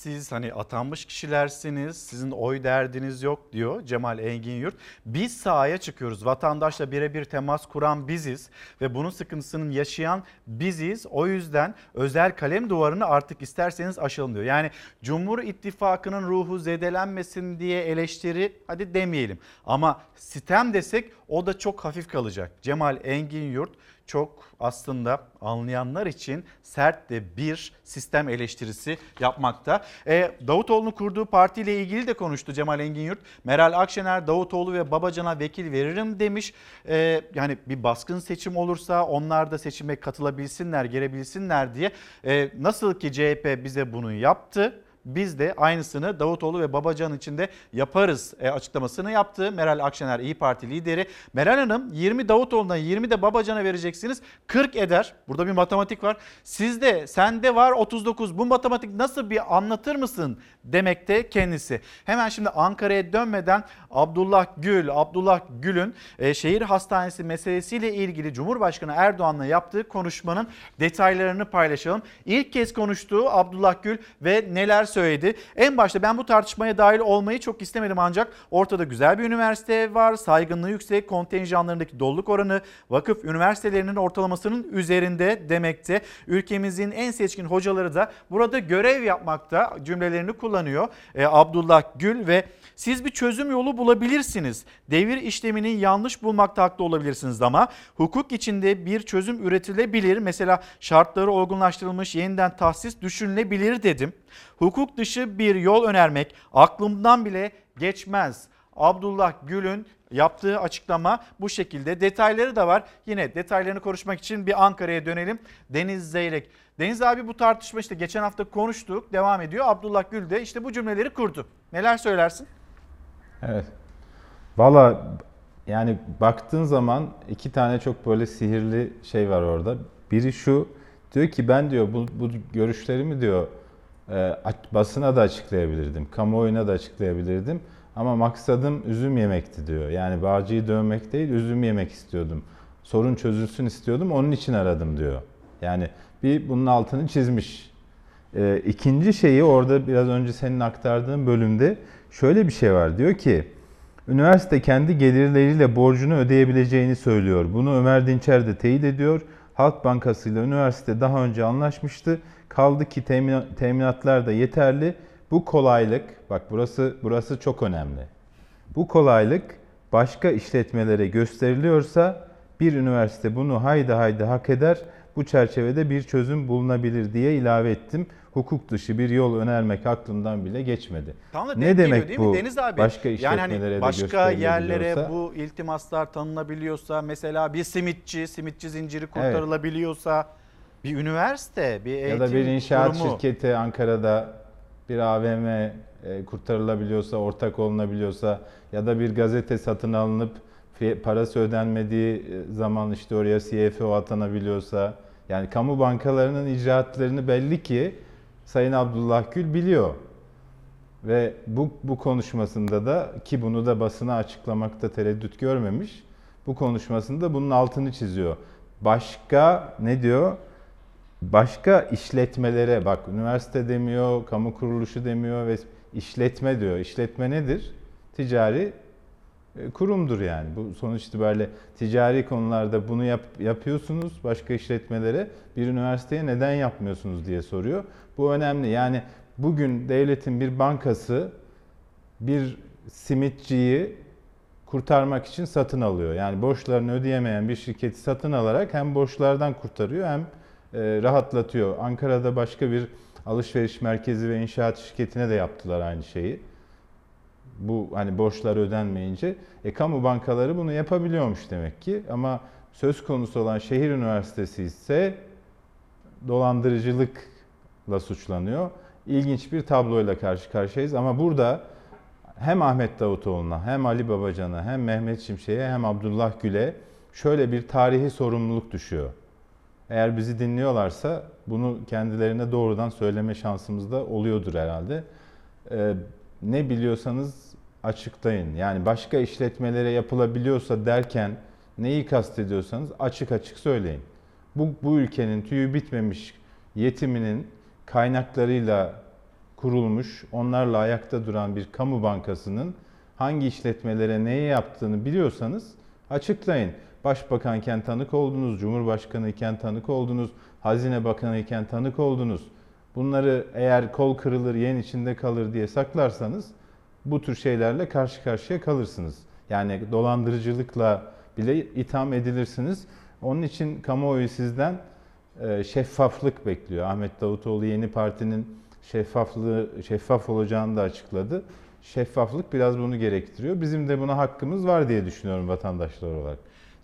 Siz hani atanmış kişilersiniz, sizin oy derdiniz yok diyor Cemal Engin Yurt. Biz sahaya çıkıyoruz, vatandaşla birebir temas kuran biziz ve bunun sıkıntısını yaşayan biziz. O yüzden özel kalem duvarını artık isterseniz aşalım diyor. Yani Cumhur İttifakı'nın ruhu zedelenmesin diye eleştiri hadi demeyelim. Ama sitem desek o da çok hafif kalacak. Cemal Engin Yurt çok aslında anlayanlar için sert de bir sistem eleştirisi yapmakta. E, Davutoğlu'nun kurduğu partiyle ilgili de konuştu Cemal Engin Yurt. Meral Akşener Davutoğlu ve Babacan'a vekil veririm demiş. E, yani bir baskın seçim olursa onlar da seçime katılabilsinler, gelebilsinler diye. E, nasıl ki CHP bize bunu yaptı biz de aynısını Davutoğlu ve Babacan için de yaparız e, açıklamasını yaptı. Meral Akşener İyi Parti lideri. Meral Hanım 20 Davutoğlu'na 20 de Babacan'a vereceksiniz. 40 eder. Burada bir matematik var. Sizde sende var 39. Bu matematik nasıl bir anlatır mısın demekte kendisi. Hemen şimdi Ankara'ya dönmeden Abdullah Gül, Abdullah Gül'ün e, şehir hastanesi meselesiyle ilgili Cumhurbaşkanı Erdoğan'la yaptığı konuşmanın detaylarını paylaşalım. İlk kez konuştuğu Abdullah Gül ve neler söyledi. En başta ben bu tartışmaya dahil olmayı çok istemedim ancak ortada güzel bir üniversite var. Saygınlığı yüksek, kontenjanlarındaki doluluk oranı vakıf üniversitelerinin ortalamasının üzerinde demekte. Ülkemizin en seçkin hocaları da burada görev yapmakta cümlelerini kullanıyor. Ee, Abdullah Gül ve siz bir çözüm yolu bulabilirsiniz. Devir işlemini yanlış bulmakta haklı olabilirsiniz ama hukuk içinde bir çözüm üretilebilir. Mesela şartları olgunlaştırılmış yeniden tahsis düşünülebilir dedim. Hukuk dışı bir yol önermek aklımdan bile geçmez. Abdullah Gül'ün yaptığı açıklama bu şekilde. Detayları da var. Yine detaylarını konuşmak için bir Ankara'ya dönelim. Deniz Zeyrek. Deniz abi bu tartışma işte geçen hafta konuştuk. Devam ediyor. Abdullah Gül de işte bu cümleleri kurdu. Neler söylersin? Evet. Valla yani baktığın zaman iki tane çok böyle sihirli şey var orada. Biri şu diyor ki ben diyor bu, bu görüşlerimi diyor e, basına da açıklayabilirdim, kamuoyuna da açıklayabilirdim. Ama maksadım üzüm yemekti diyor. Yani bağcıyı dövmek değil, üzüm yemek istiyordum. Sorun çözülsün istiyordum, onun için aradım diyor. Yani bir bunun altını çizmiş. E, ikinci şeyi orada biraz önce senin aktardığın bölümde şöyle bir şey var. Diyor ki üniversite kendi gelirleriyle borcunu ödeyebileceğini söylüyor. Bunu Ömer Dinçer de teyit ediyor. Halk Bankası ile üniversite daha önce anlaşmıştı. Kaldı ki teminatlar da yeterli. Bu kolaylık, bak burası burası çok önemli. Bu kolaylık başka işletmelere gösteriliyorsa bir üniversite bunu haydi haydi hak eder. Bu çerçevede bir çözüm bulunabilir diye ilave ettim. Hukuk dışı bir yol önermek aklımdan bile geçmedi. ne demek bu? Deniz abi? Başka işletmelere yani hani başka yerlere bu iltimaslar tanınabiliyorsa mesela bir simitçi, simitçi zinciri kurtarılabiliyorsa evet. bir üniversite, bir eğitim Ya da bir inşaat kurumu. şirketi Ankara'da bir AVM kurtarılabiliyorsa, ortak olunabiliyorsa ya da bir gazete satın alınıp parası ödenmediği zaman işte oraya CFO atanabiliyorsa yani kamu bankalarının icraatlarını belli ki Sayın Abdullah Gül biliyor. Ve bu, bu konuşmasında da ki bunu da basına açıklamakta tereddüt görmemiş. Bu konuşmasında bunun altını çiziyor. Başka ne diyor? başka işletmelere bak üniversite demiyor, kamu kuruluşu demiyor ve işletme diyor. İşletme nedir? Ticari e, kurumdur yani. Bu sonuç itibariyle ticari konularda bunu yap, yapıyorsunuz başka işletmelere bir üniversiteye neden yapmıyorsunuz diye soruyor. Bu önemli. Yani bugün devletin bir bankası bir simitçiyi kurtarmak için satın alıyor. Yani borçlarını ödeyemeyen bir şirketi satın alarak hem borçlardan kurtarıyor hem e, rahatlatıyor. Ankara'da başka bir alışveriş merkezi ve inşaat şirketine de yaptılar aynı şeyi. Bu hani borçlar ödenmeyince e, kamu bankaları bunu yapabiliyormuş demek ki ama söz konusu olan şehir üniversitesi ise dolandırıcılıkla suçlanıyor. İlginç bir tabloyla karşı karşıyayız ama burada hem Ahmet Davutoğlu'na hem Ali Babacan'a hem Mehmet Şimşek'e hem Abdullah Gül'e şöyle bir tarihi sorumluluk düşüyor. Eğer bizi dinliyorlarsa bunu kendilerine doğrudan söyleme şansımız da oluyordur herhalde. Ee, ne biliyorsanız açıklayın. Yani başka işletmelere yapılabiliyorsa derken neyi kastediyorsanız açık açık söyleyin. Bu, bu ülkenin tüyü bitmemiş yetiminin kaynaklarıyla kurulmuş, onlarla ayakta duran bir kamu bankasının hangi işletmelere neyi yaptığını biliyorsanız açıklayın. Başbakanken tanık oldunuz, Cumhurbaşkanı iken tanık oldunuz, Hazine Bakanı iken tanık oldunuz. Bunları eğer kol kırılır, yen içinde kalır diye saklarsanız bu tür şeylerle karşı karşıya kalırsınız. Yani dolandırıcılıkla bile itham edilirsiniz. Onun için kamuoyu sizden e, şeffaflık bekliyor. Ahmet Davutoğlu yeni partinin şeffaflığı şeffaf olacağını da açıkladı. Şeffaflık biraz bunu gerektiriyor. Bizim de buna hakkımız var diye düşünüyorum vatandaşlar olarak.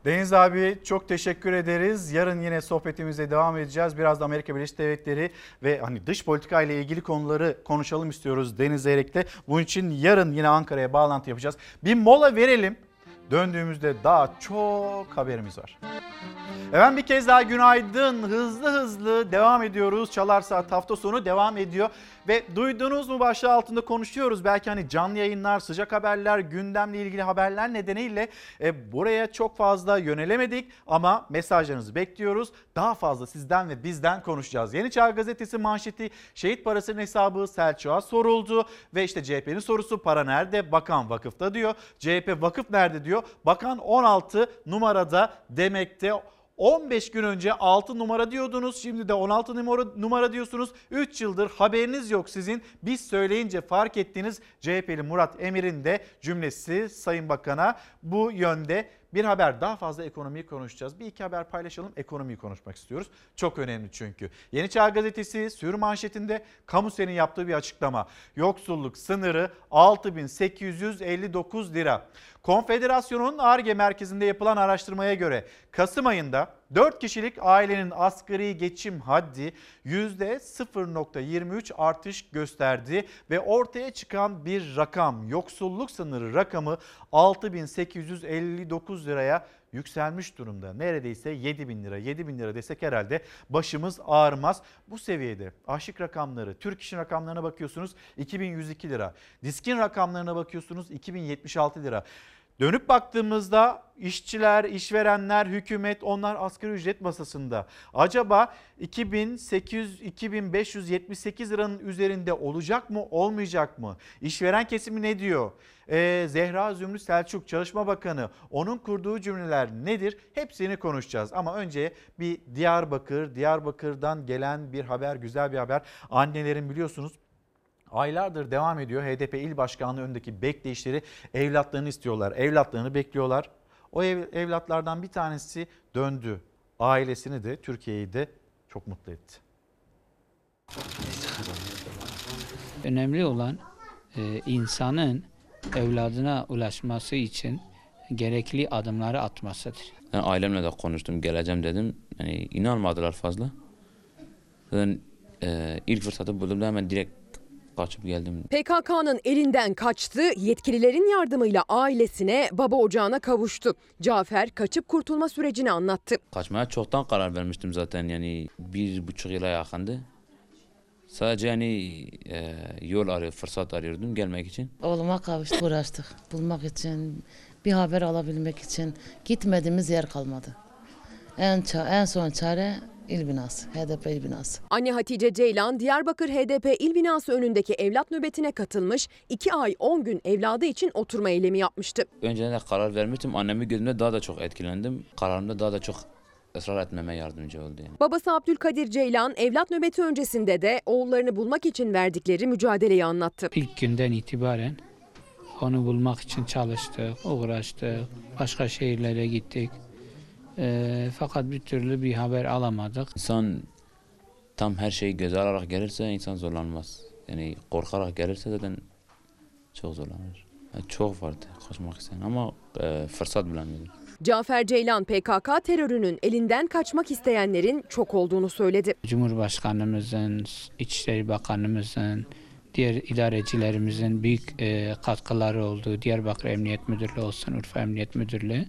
Deniz abi çok teşekkür ederiz. Yarın yine sohbetimize devam edeceğiz. Biraz da Amerika Birleşik Devletleri ve hani dış politika ile ilgili konuları konuşalım istiyoruz Deniz Zeyrek'le. Bunun için yarın yine Ankara'ya bağlantı yapacağız. Bir mola verelim. Döndüğümüzde daha çok haberimiz var. Efendim bir kez daha günaydın. Hızlı hızlı devam ediyoruz. Çalar Saat hafta sonu devam ediyor. Ve duydunuz mu başlığı altında konuşuyoruz. Belki hani canlı yayınlar, sıcak haberler, gündemle ilgili haberler nedeniyle e, buraya çok fazla yönelemedik. Ama mesajlarınızı bekliyoruz. Daha fazla sizden ve bizden konuşacağız. Yeni Çağ Gazetesi manşeti şehit parasının hesabı Selçuk'a soruldu. Ve işte CHP'nin sorusu para nerede? Bakan vakıfta diyor. CHP vakıf nerede diyor. Bakan 16 numarada demekte. 15 gün önce 6 numara diyordunuz. Şimdi de 16 numara, numara diyorsunuz. 3 yıldır haberiniz yok sizin. Biz söyleyince fark ettiğiniz CHP'li Murat Emir'in de cümlesi Sayın Bakan'a bu yönde. Bir haber daha fazla ekonomiyi konuşacağız. Bir iki haber paylaşalım ekonomiyi konuşmak istiyoruz. Çok önemli çünkü. Yeni Çağ Gazetesi sür manşetinde Kamusen'in yaptığı bir açıklama. Yoksulluk sınırı 6859 lira. Konfederasyonun ARGE merkezinde yapılan araştırmaya göre Kasım ayında 4 kişilik ailenin asgari geçim haddi %0.23 artış gösterdi ve ortaya çıkan bir rakam yoksulluk sınırı rakamı 6859 liraya yükselmiş durumda. Neredeyse 7 bin lira. 7 bin lira desek herhalde başımız ağrımaz. Bu seviyede aşık rakamları, Türk İş'in rakamlarına bakıyorsunuz 2102 lira. Diskin rakamlarına bakıyorsunuz 2076 lira. Dönüp baktığımızda işçiler, işverenler, hükümet onlar asgari ücret masasında. Acaba 2800 2578 liranın üzerinde olacak mı, olmayacak mı? İşveren kesimi ne diyor? Ee, Zehra Zümrüt Selçuk Çalışma Bakanı onun kurduğu cümleler nedir? Hepsini konuşacağız. Ama önce bir Diyarbakır, Diyarbakır'dan gelen bir haber, güzel bir haber. Annelerin biliyorsunuz Aylardır devam ediyor HDP il başkanlığı önündeki bekleyişleri evlatlarını istiyorlar. Evlatlarını bekliyorlar. O ev, evlatlardan bir tanesi döndü. Ailesini de Türkiye'yi de çok mutlu etti. Önemli olan e, insanın evladına ulaşması için gerekli adımları atmasıdır. Ben ailemle de konuştum, geleceğim dedim. Yani inanmadılar fazla. Zaten e, ilk fırsatı bulduğumda hemen direkt kaçıp geldim. PKK'nın elinden kaçtı, yetkililerin yardımıyla ailesine, baba ocağına kavuştu. Cafer kaçıp kurtulma sürecini anlattı. Kaçmaya çoktan karar vermiştim zaten yani bir buçuk yıla yakındı. Sadece yani e, yol arıyor, fırsat arıyordum gelmek için. Oğluma kavuştuk, uğraştık. Bulmak için, bir haber alabilmek için gitmediğimiz yer kalmadı. En, ça- en son çare İl binası, HDP il binası. Anne Hatice Ceylan, Diyarbakır HDP il binası önündeki evlat nöbetine katılmış, 2 ay 10 gün evladı için oturma eylemi yapmıştı. Önceden de karar vermiştim. Annemi gözümde daha da çok etkilendim. Kararımda daha da çok ısrar etmeme yardımcı oldu yani. Babası Abdülkadir Ceylan, evlat nöbeti öncesinde de oğullarını bulmak için verdikleri mücadeleyi anlattı. İlk günden itibaren onu bulmak için çalıştık, uğraştık, başka şehirlere gittik. Ee, fakat bir türlü bir haber alamadık. İnsan tam her şeyi göze alarak gelirse insan zorlanmaz. Yani korkarak gelirse zaten çok zorlanır. Yani çok vardı kaçmak isteyen ama e, fırsat bulamıyordum. Cafer Ceylan PKK terörünün elinden kaçmak isteyenlerin çok olduğunu söyledi. Cumhurbaşkanımızın, İçişleri Bakanımızın, diğer idarecilerimizin büyük e, katkıları oldu. Diyarbakır Emniyet Müdürlüğü olsun, Urfa Emniyet Müdürlüğü.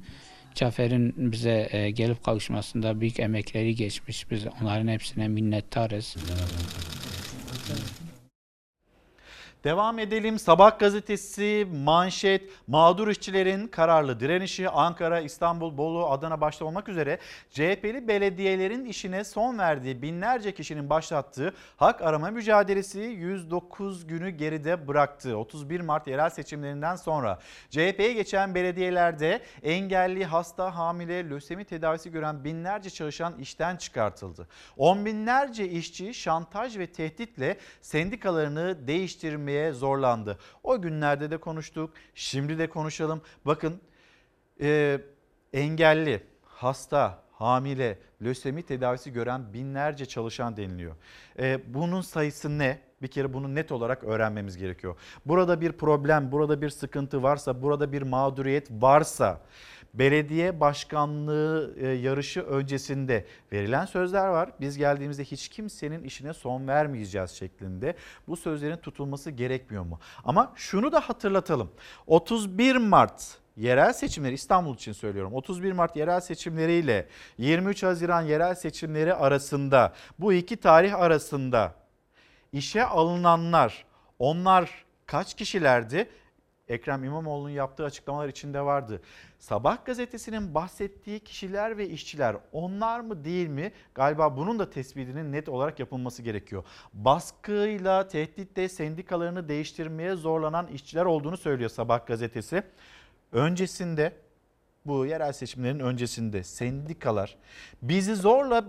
Cafer'in bize e, gelip kavuşmasında büyük emekleri geçmiş. Biz onların hepsine minnettarız. Devam edelim. Sabah gazetesi manşet mağdur işçilerin kararlı direnişi Ankara, İstanbul, Bolu, Adana başta olmak üzere CHP'li belediyelerin işine son verdiği binlerce kişinin başlattığı hak arama mücadelesi 109 günü geride bıraktı. 31 Mart yerel seçimlerinden sonra CHP'ye geçen belediyelerde engelli, hasta, hamile, lösemi tedavisi gören binlerce çalışan işten çıkartıldı. On binlerce işçi şantaj ve tehditle sendikalarını değiştirmeye zorlandı. O günlerde de konuştuk, şimdi de konuşalım. Bakın e, engelli, hasta, hamile, lösemi tedavisi gören binlerce çalışan deniliyor. E, bunun sayısı ne? Bir kere bunu net olarak öğrenmemiz gerekiyor. Burada bir problem, burada bir sıkıntı varsa, burada bir mağduriyet varsa belediye başkanlığı e, yarışı öncesinde verilen sözler var. Biz geldiğimizde hiç kimsenin işine son vermeyeceğiz şeklinde. Bu sözlerin tutulması gerekmiyor mu? Ama şunu da hatırlatalım. 31 Mart yerel seçimleri İstanbul için söylüyorum. 31 Mart yerel seçimleriyle 23 Haziran yerel seçimleri arasında bu iki tarih arasında işe alınanlar onlar kaç kişilerdi? Ekrem İmamoğlu'nun yaptığı açıklamalar içinde vardı. Sabah gazetesinin bahsettiği kişiler ve işçiler onlar mı değil mi? Galiba bunun da tespitinin net olarak yapılması gerekiyor. Baskıyla, tehditle sendikalarını değiştirmeye zorlanan işçiler olduğunu söylüyor Sabah gazetesi. Öncesinde bu yerel seçimlerin öncesinde sendikalar bizi zorla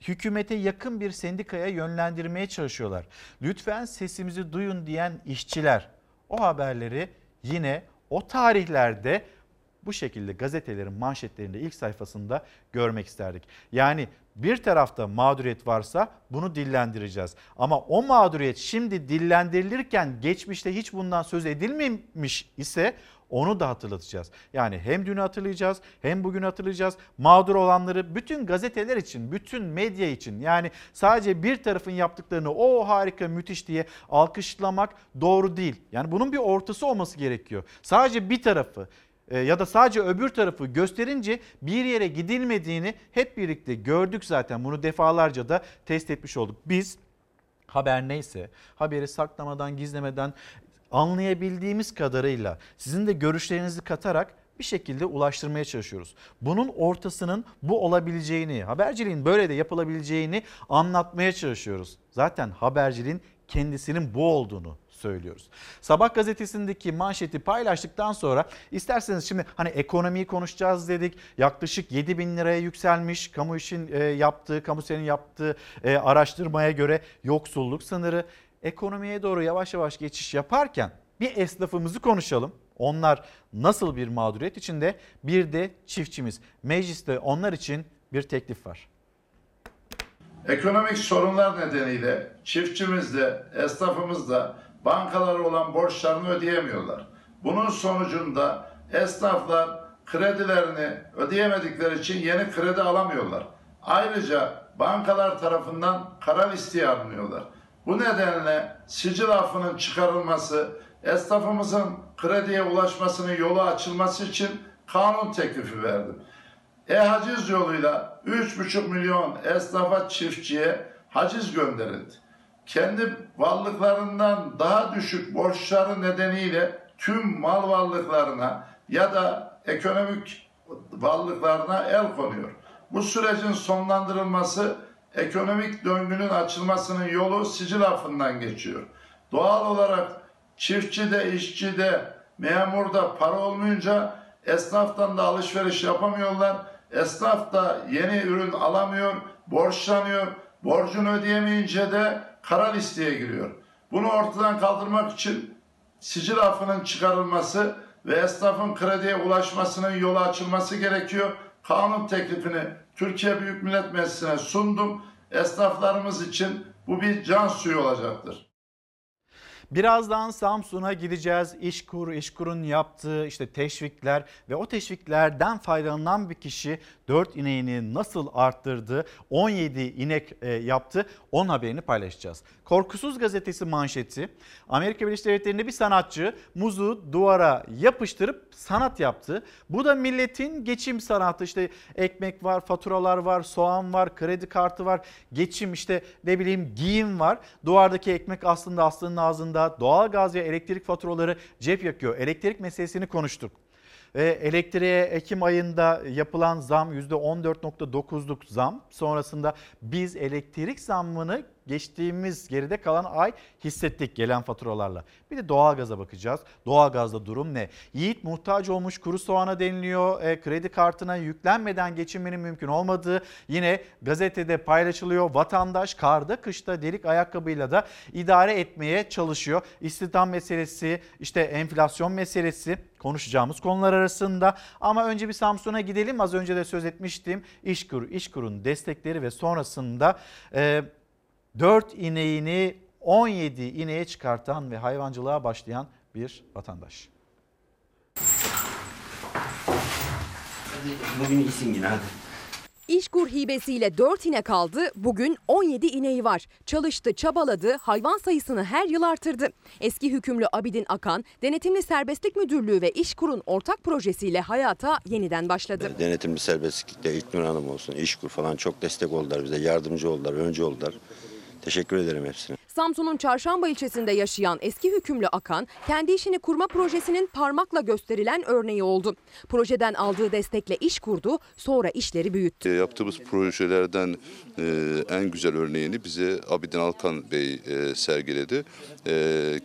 hükümete yakın bir sendikaya yönlendirmeye çalışıyorlar. Lütfen sesimizi duyun diyen işçiler o haberleri yine o tarihlerde bu şekilde gazetelerin manşetlerinde ilk sayfasında görmek isterdik. Yani bir tarafta mağduriyet varsa bunu dillendireceğiz. Ama o mağduriyet şimdi dillendirilirken geçmişte hiç bundan söz edilmemiş ise onu da hatırlatacağız. Yani hem dünü hatırlayacağız hem bugün hatırlayacağız. Mağdur olanları bütün gazeteler için, bütün medya için yani sadece bir tarafın yaptıklarını o harika müthiş diye alkışlamak doğru değil. Yani bunun bir ortası olması gerekiyor. Sadece bir tarafı e, ya da sadece öbür tarafı gösterince bir yere gidilmediğini hep birlikte gördük zaten. Bunu defalarca da test etmiş olduk. Biz haber neyse haberi saklamadan gizlemeden anlayabildiğimiz kadarıyla sizin de görüşlerinizi katarak bir şekilde ulaştırmaya çalışıyoruz. Bunun ortasının bu olabileceğini, haberciliğin böyle de yapılabileceğini anlatmaya çalışıyoruz. Zaten haberciliğin kendisinin bu olduğunu söylüyoruz. Sabah gazetesindeki manşeti paylaştıktan sonra isterseniz şimdi hani ekonomiyi konuşacağız dedik. Yaklaşık 7 bin liraya yükselmiş kamu işin e, yaptığı, kamu senin yaptığı e, araştırmaya göre yoksulluk sınırı ekonomiye doğru yavaş yavaş geçiş yaparken bir esnafımızı konuşalım. Onlar nasıl bir mağduriyet içinde bir de çiftçimiz. Mecliste onlar için bir teklif var. Ekonomik sorunlar nedeniyle çiftçimiz de esnafımız da bankalara olan borçlarını ödeyemiyorlar. Bunun sonucunda esnaflar kredilerini ödeyemedikleri için yeni kredi alamıyorlar. Ayrıca bankalar tarafından karar listeye alınıyorlar. Bu nedenle sicil affının çıkarılması, esnafımızın krediye ulaşmasının yolu açılması için kanun teklifi verdim. E-haciz yoluyla 3,5 milyon esnafa çiftçiye haciz gönderildi. Kendi varlıklarından daha düşük borçları nedeniyle tüm mal varlıklarına ya da ekonomik varlıklarına el konuyor. Bu sürecin sonlandırılması ekonomik döngünün açılmasının yolu sicil affından geçiyor. Doğal olarak çiftçi de, işçi de, memur da para olmayınca esnaftan da alışveriş yapamıyorlar. Esnaf da yeni ürün alamıyor, borçlanıyor. Borcunu ödeyemeyince de kara listeye giriyor. Bunu ortadan kaldırmak için sicil affının çıkarılması ve esnafın krediye ulaşmasının yolu açılması gerekiyor. Kanun teklifini Türkiye Büyük Millet Meclisi'ne sundum. Esnaflarımız için bu bir can suyu olacaktır. Birazdan Samsun'a gideceğiz. İşkur, İşkur'un yaptığı işte teşvikler ve o teşviklerden faydalanan bir kişi 4 ineğini nasıl arttırdı, 17 inek e, yaptı, onun haberini paylaşacağız. Korkusuz gazetesi manşeti Amerika Birleşik Devletleri'nde bir sanatçı muzu duvara yapıştırıp sanat yaptı. Bu da milletin geçim sanatı işte ekmek var, faturalar var, soğan var, kredi kartı var, geçim işte ne bileyim giyim var. Duvardaki ekmek aslında aslının ağzında doğalgaz ve elektrik faturaları cep yakıyor. Elektrik meselesini konuştuk. Elektriğe Ekim ayında yapılan zam %14.9'luk zam. Sonrasında biz elektrik zammını geçtiğimiz geride kalan ay hissettik gelen faturalarla. Bir de doğalgaza bakacağız. Doğalgazda durum ne? Yiğit muhtaç olmuş kuru soğana deniliyor. E, kredi kartına yüklenmeden geçinmenin mümkün olmadığı yine gazetede paylaşılıyor. Vatandaş karda kışta delik ayakkabıyla da idare etmeye çalışıyor. İstihdam meselesi, işte enflasyon meselesi konuşacağımız konular arasında. Ama önce bir Samsun'a gidelim. Az önce de söz etmiştim. İşkur, İşkur'un destekleri ve sonrasında e, 4 ineğini 17 ineğe çıkartan ve hayvancılığa başlayan bir vatandaş. Bugün iyisin yine hadi. İşkur hibesiyle 4 inek aldı, bugün 17 ineği var. Çalıştı, çabaladı, hayvan sayısını her yıl artırdı. Eski hükümlü Abidin Akan, Denetimli Serbestlik Müdürlüğü ve İşkur'un ortak projesiyle hayata yeniden başladı. Denetimli serbestlikte İlknur Hanım olsun, İşkur falan çok destek oldular bize, yardımcı oldular, öncü oldular. Teşekkür ederim hepsine. Samsun'un Çarşamba ilçesinde yaşayan eski hükümlü Akan, kendi işini kurma projesinin parmakla gösterilen örneği oldu. Projeden aldığı destekle iş kurdu, sonra işleri büyüttü. E, Yaptığımız projelerden e, en güzel örneğini bize Abidin Alkan Bey e, sergiledi.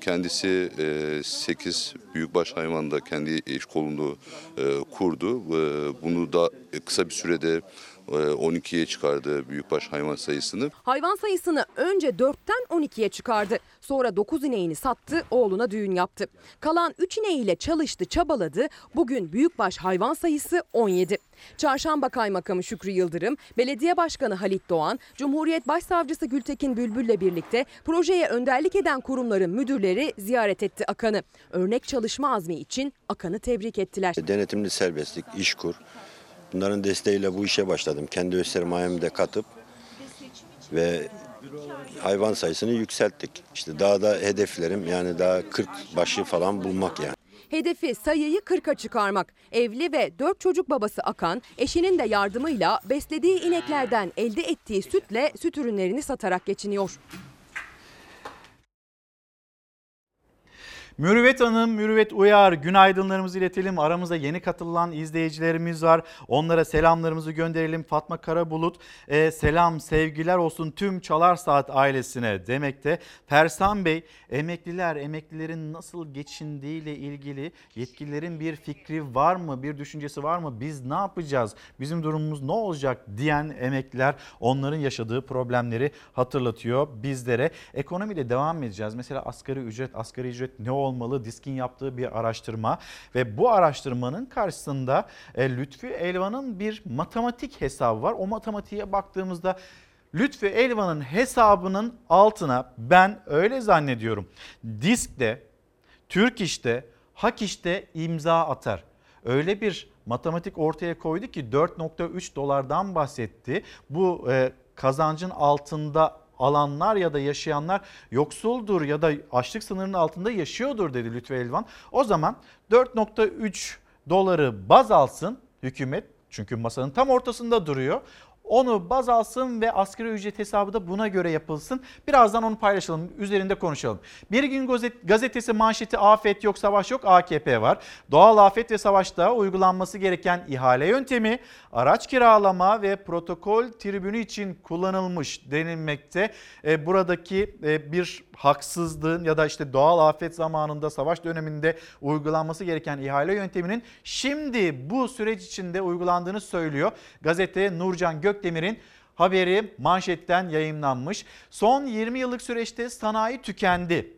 Kendisi e, 8 büyükbaş hayvanda kendi iş kolunu kurdu. Bunu da kısa bir sürede 12'ye çıkardı büyükbaş hayvan sayısını. Hayvan sayısını önce 4'ten 12'ye çıkardı. Sonra 9 ineğini sattı, oğluna düğün yaptı. Kalan 3 ineğiyle çalıştı, çabaladı. Bugün büyükbaş hayvan sayısı 17. Çarşamba Kaymakamı Şükrü Yıldırım, Belediye Başkanı Halit Doğan, Cumhuriyet Başsavcısı Gültekin Bülbül'le birlikte projeye önderlik eden kurumların müdürleri ziyaret etti Akan'ı. Örnek çalışma azmi için Akan'ı tebrik ettiler. Denetimli serbestlik, İşkur. Bunların desteğiyle bu işe başladım. Kendi öz sermayemi de katıp ve hayvan sayısını yükselttik. İşte daha da hedeflerim yani daha 40 başı falan bulmak yani. Hedefi sayıyı 40'a çıkarmak. Evli ve 4 çocuk babası Akan, eşinin de yardımıyla beslediği ineklerden elde ettiği sütle süt ürünlerini satarak geçiniyor. Mürüvvet Hanım, Mürüvvet Uyar günaydınlarımızı iletelim. Aramızda yeni katılan izleyicilerimiz var. Onlara selamlarımızı gönderelim. Fatma Karabulut e, selam sevgiler olsun tüm Çalar Saat ailesine demekte. Persan Bey emekliler, emeklilerin nasıl geçindiğiyle ilgili yetkililerin bir fikri var mı, bir düşüncesi var mı? Biz ne yapacağız? Bizim durumumuz ne olacak diyen emekliler onların yaşadığı problemleri hatırlatıyor bizlere. Ekonomiyle devam edeceğiz. Mesela asgari ücret, asgari ücret ne olmalı? Diskin yaptığı bir araştırma ve bu araştırmanın karşısında e, Lütfü Elvan'ın bir matematik hesabı var. O matematiğe baktığımızda Lütfü Elvan'ın hesabının altına ben öyle zannediyorum. Disk'te, Türk İş'te, Hak İş'te imza atar. Öyle bir matematik ortaya koydu ki 4.3 dolardan bahsetti. Bu e, kazancın altında alanlar ya da yaşayanlar yoksuldur ya da açlık sınırının altında yaşıyordur dedi Lütfü Elvan. O zaman 4.3 doları baz alsın hükümet Çünkü masanın tam ortasında duruyor. Onu baz alsın ve asgari ücret hesabı da buna göre yapılsın. Birazdan onu paylaşalım, üzerinde konuşalım. Bir gün gazet- gazetesi manşeti afet yok savaş yok AKP var. Doğal afet ve savaşta uygulanması gereken ihale yöntemi araç kiralama ve protokol tribünü için kullanılmış denilmekte. E, buradaki e, bir haksızlığın ya da işte doğal afet zamanında savaş döneminde uygulanması gereken ihale yönteminin şimdi bu süreç içinde uygulandığını söylüyor. Gazete Nurcan Gökdemir'in haberi manşetten yayınlanmış. Son 20 yıllık süreçte sanayi tükendi.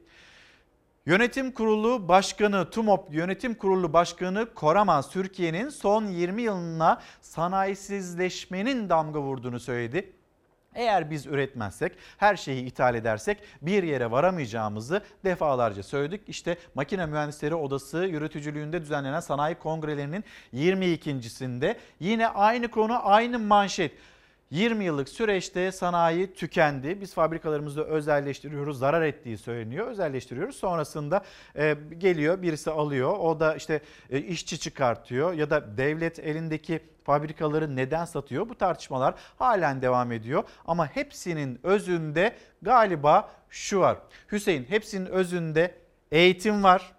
Yönetim Kurulu Başkanı, TUMOP Yönetim Kurulu Başkanı Koraman Türkiye'nin son 20 yılına sanayisizleşmenin damga vurduğunu söyledi. Eğer biz üretmezsek, her şeyi ithal edersek bir yere varamayacağımızı defalarca söyledik. İşte Makine Mühendisleri Odası yürütücülüğünde düzenlenen sanayi kongrelerinin 22.sinde yine aynı konu, aynı manşet. 20 yıllık süreçte sanayi tükendi. Biz fabrikalarımızı özelleştiriyoruz. Zarar ettiği söyleniyor. Özelleştiriyoruz. Sonrasında e, geliyor birisi alıyor. O da işte e, işçi çıkartıyor ya da devlet elindeki fabrikaları neden satıyor? Bu tartışmalar halen devam ediyor. Ama hepsinin özünde galiba şu var. Hüseyin hepsinin özünde eğitim var.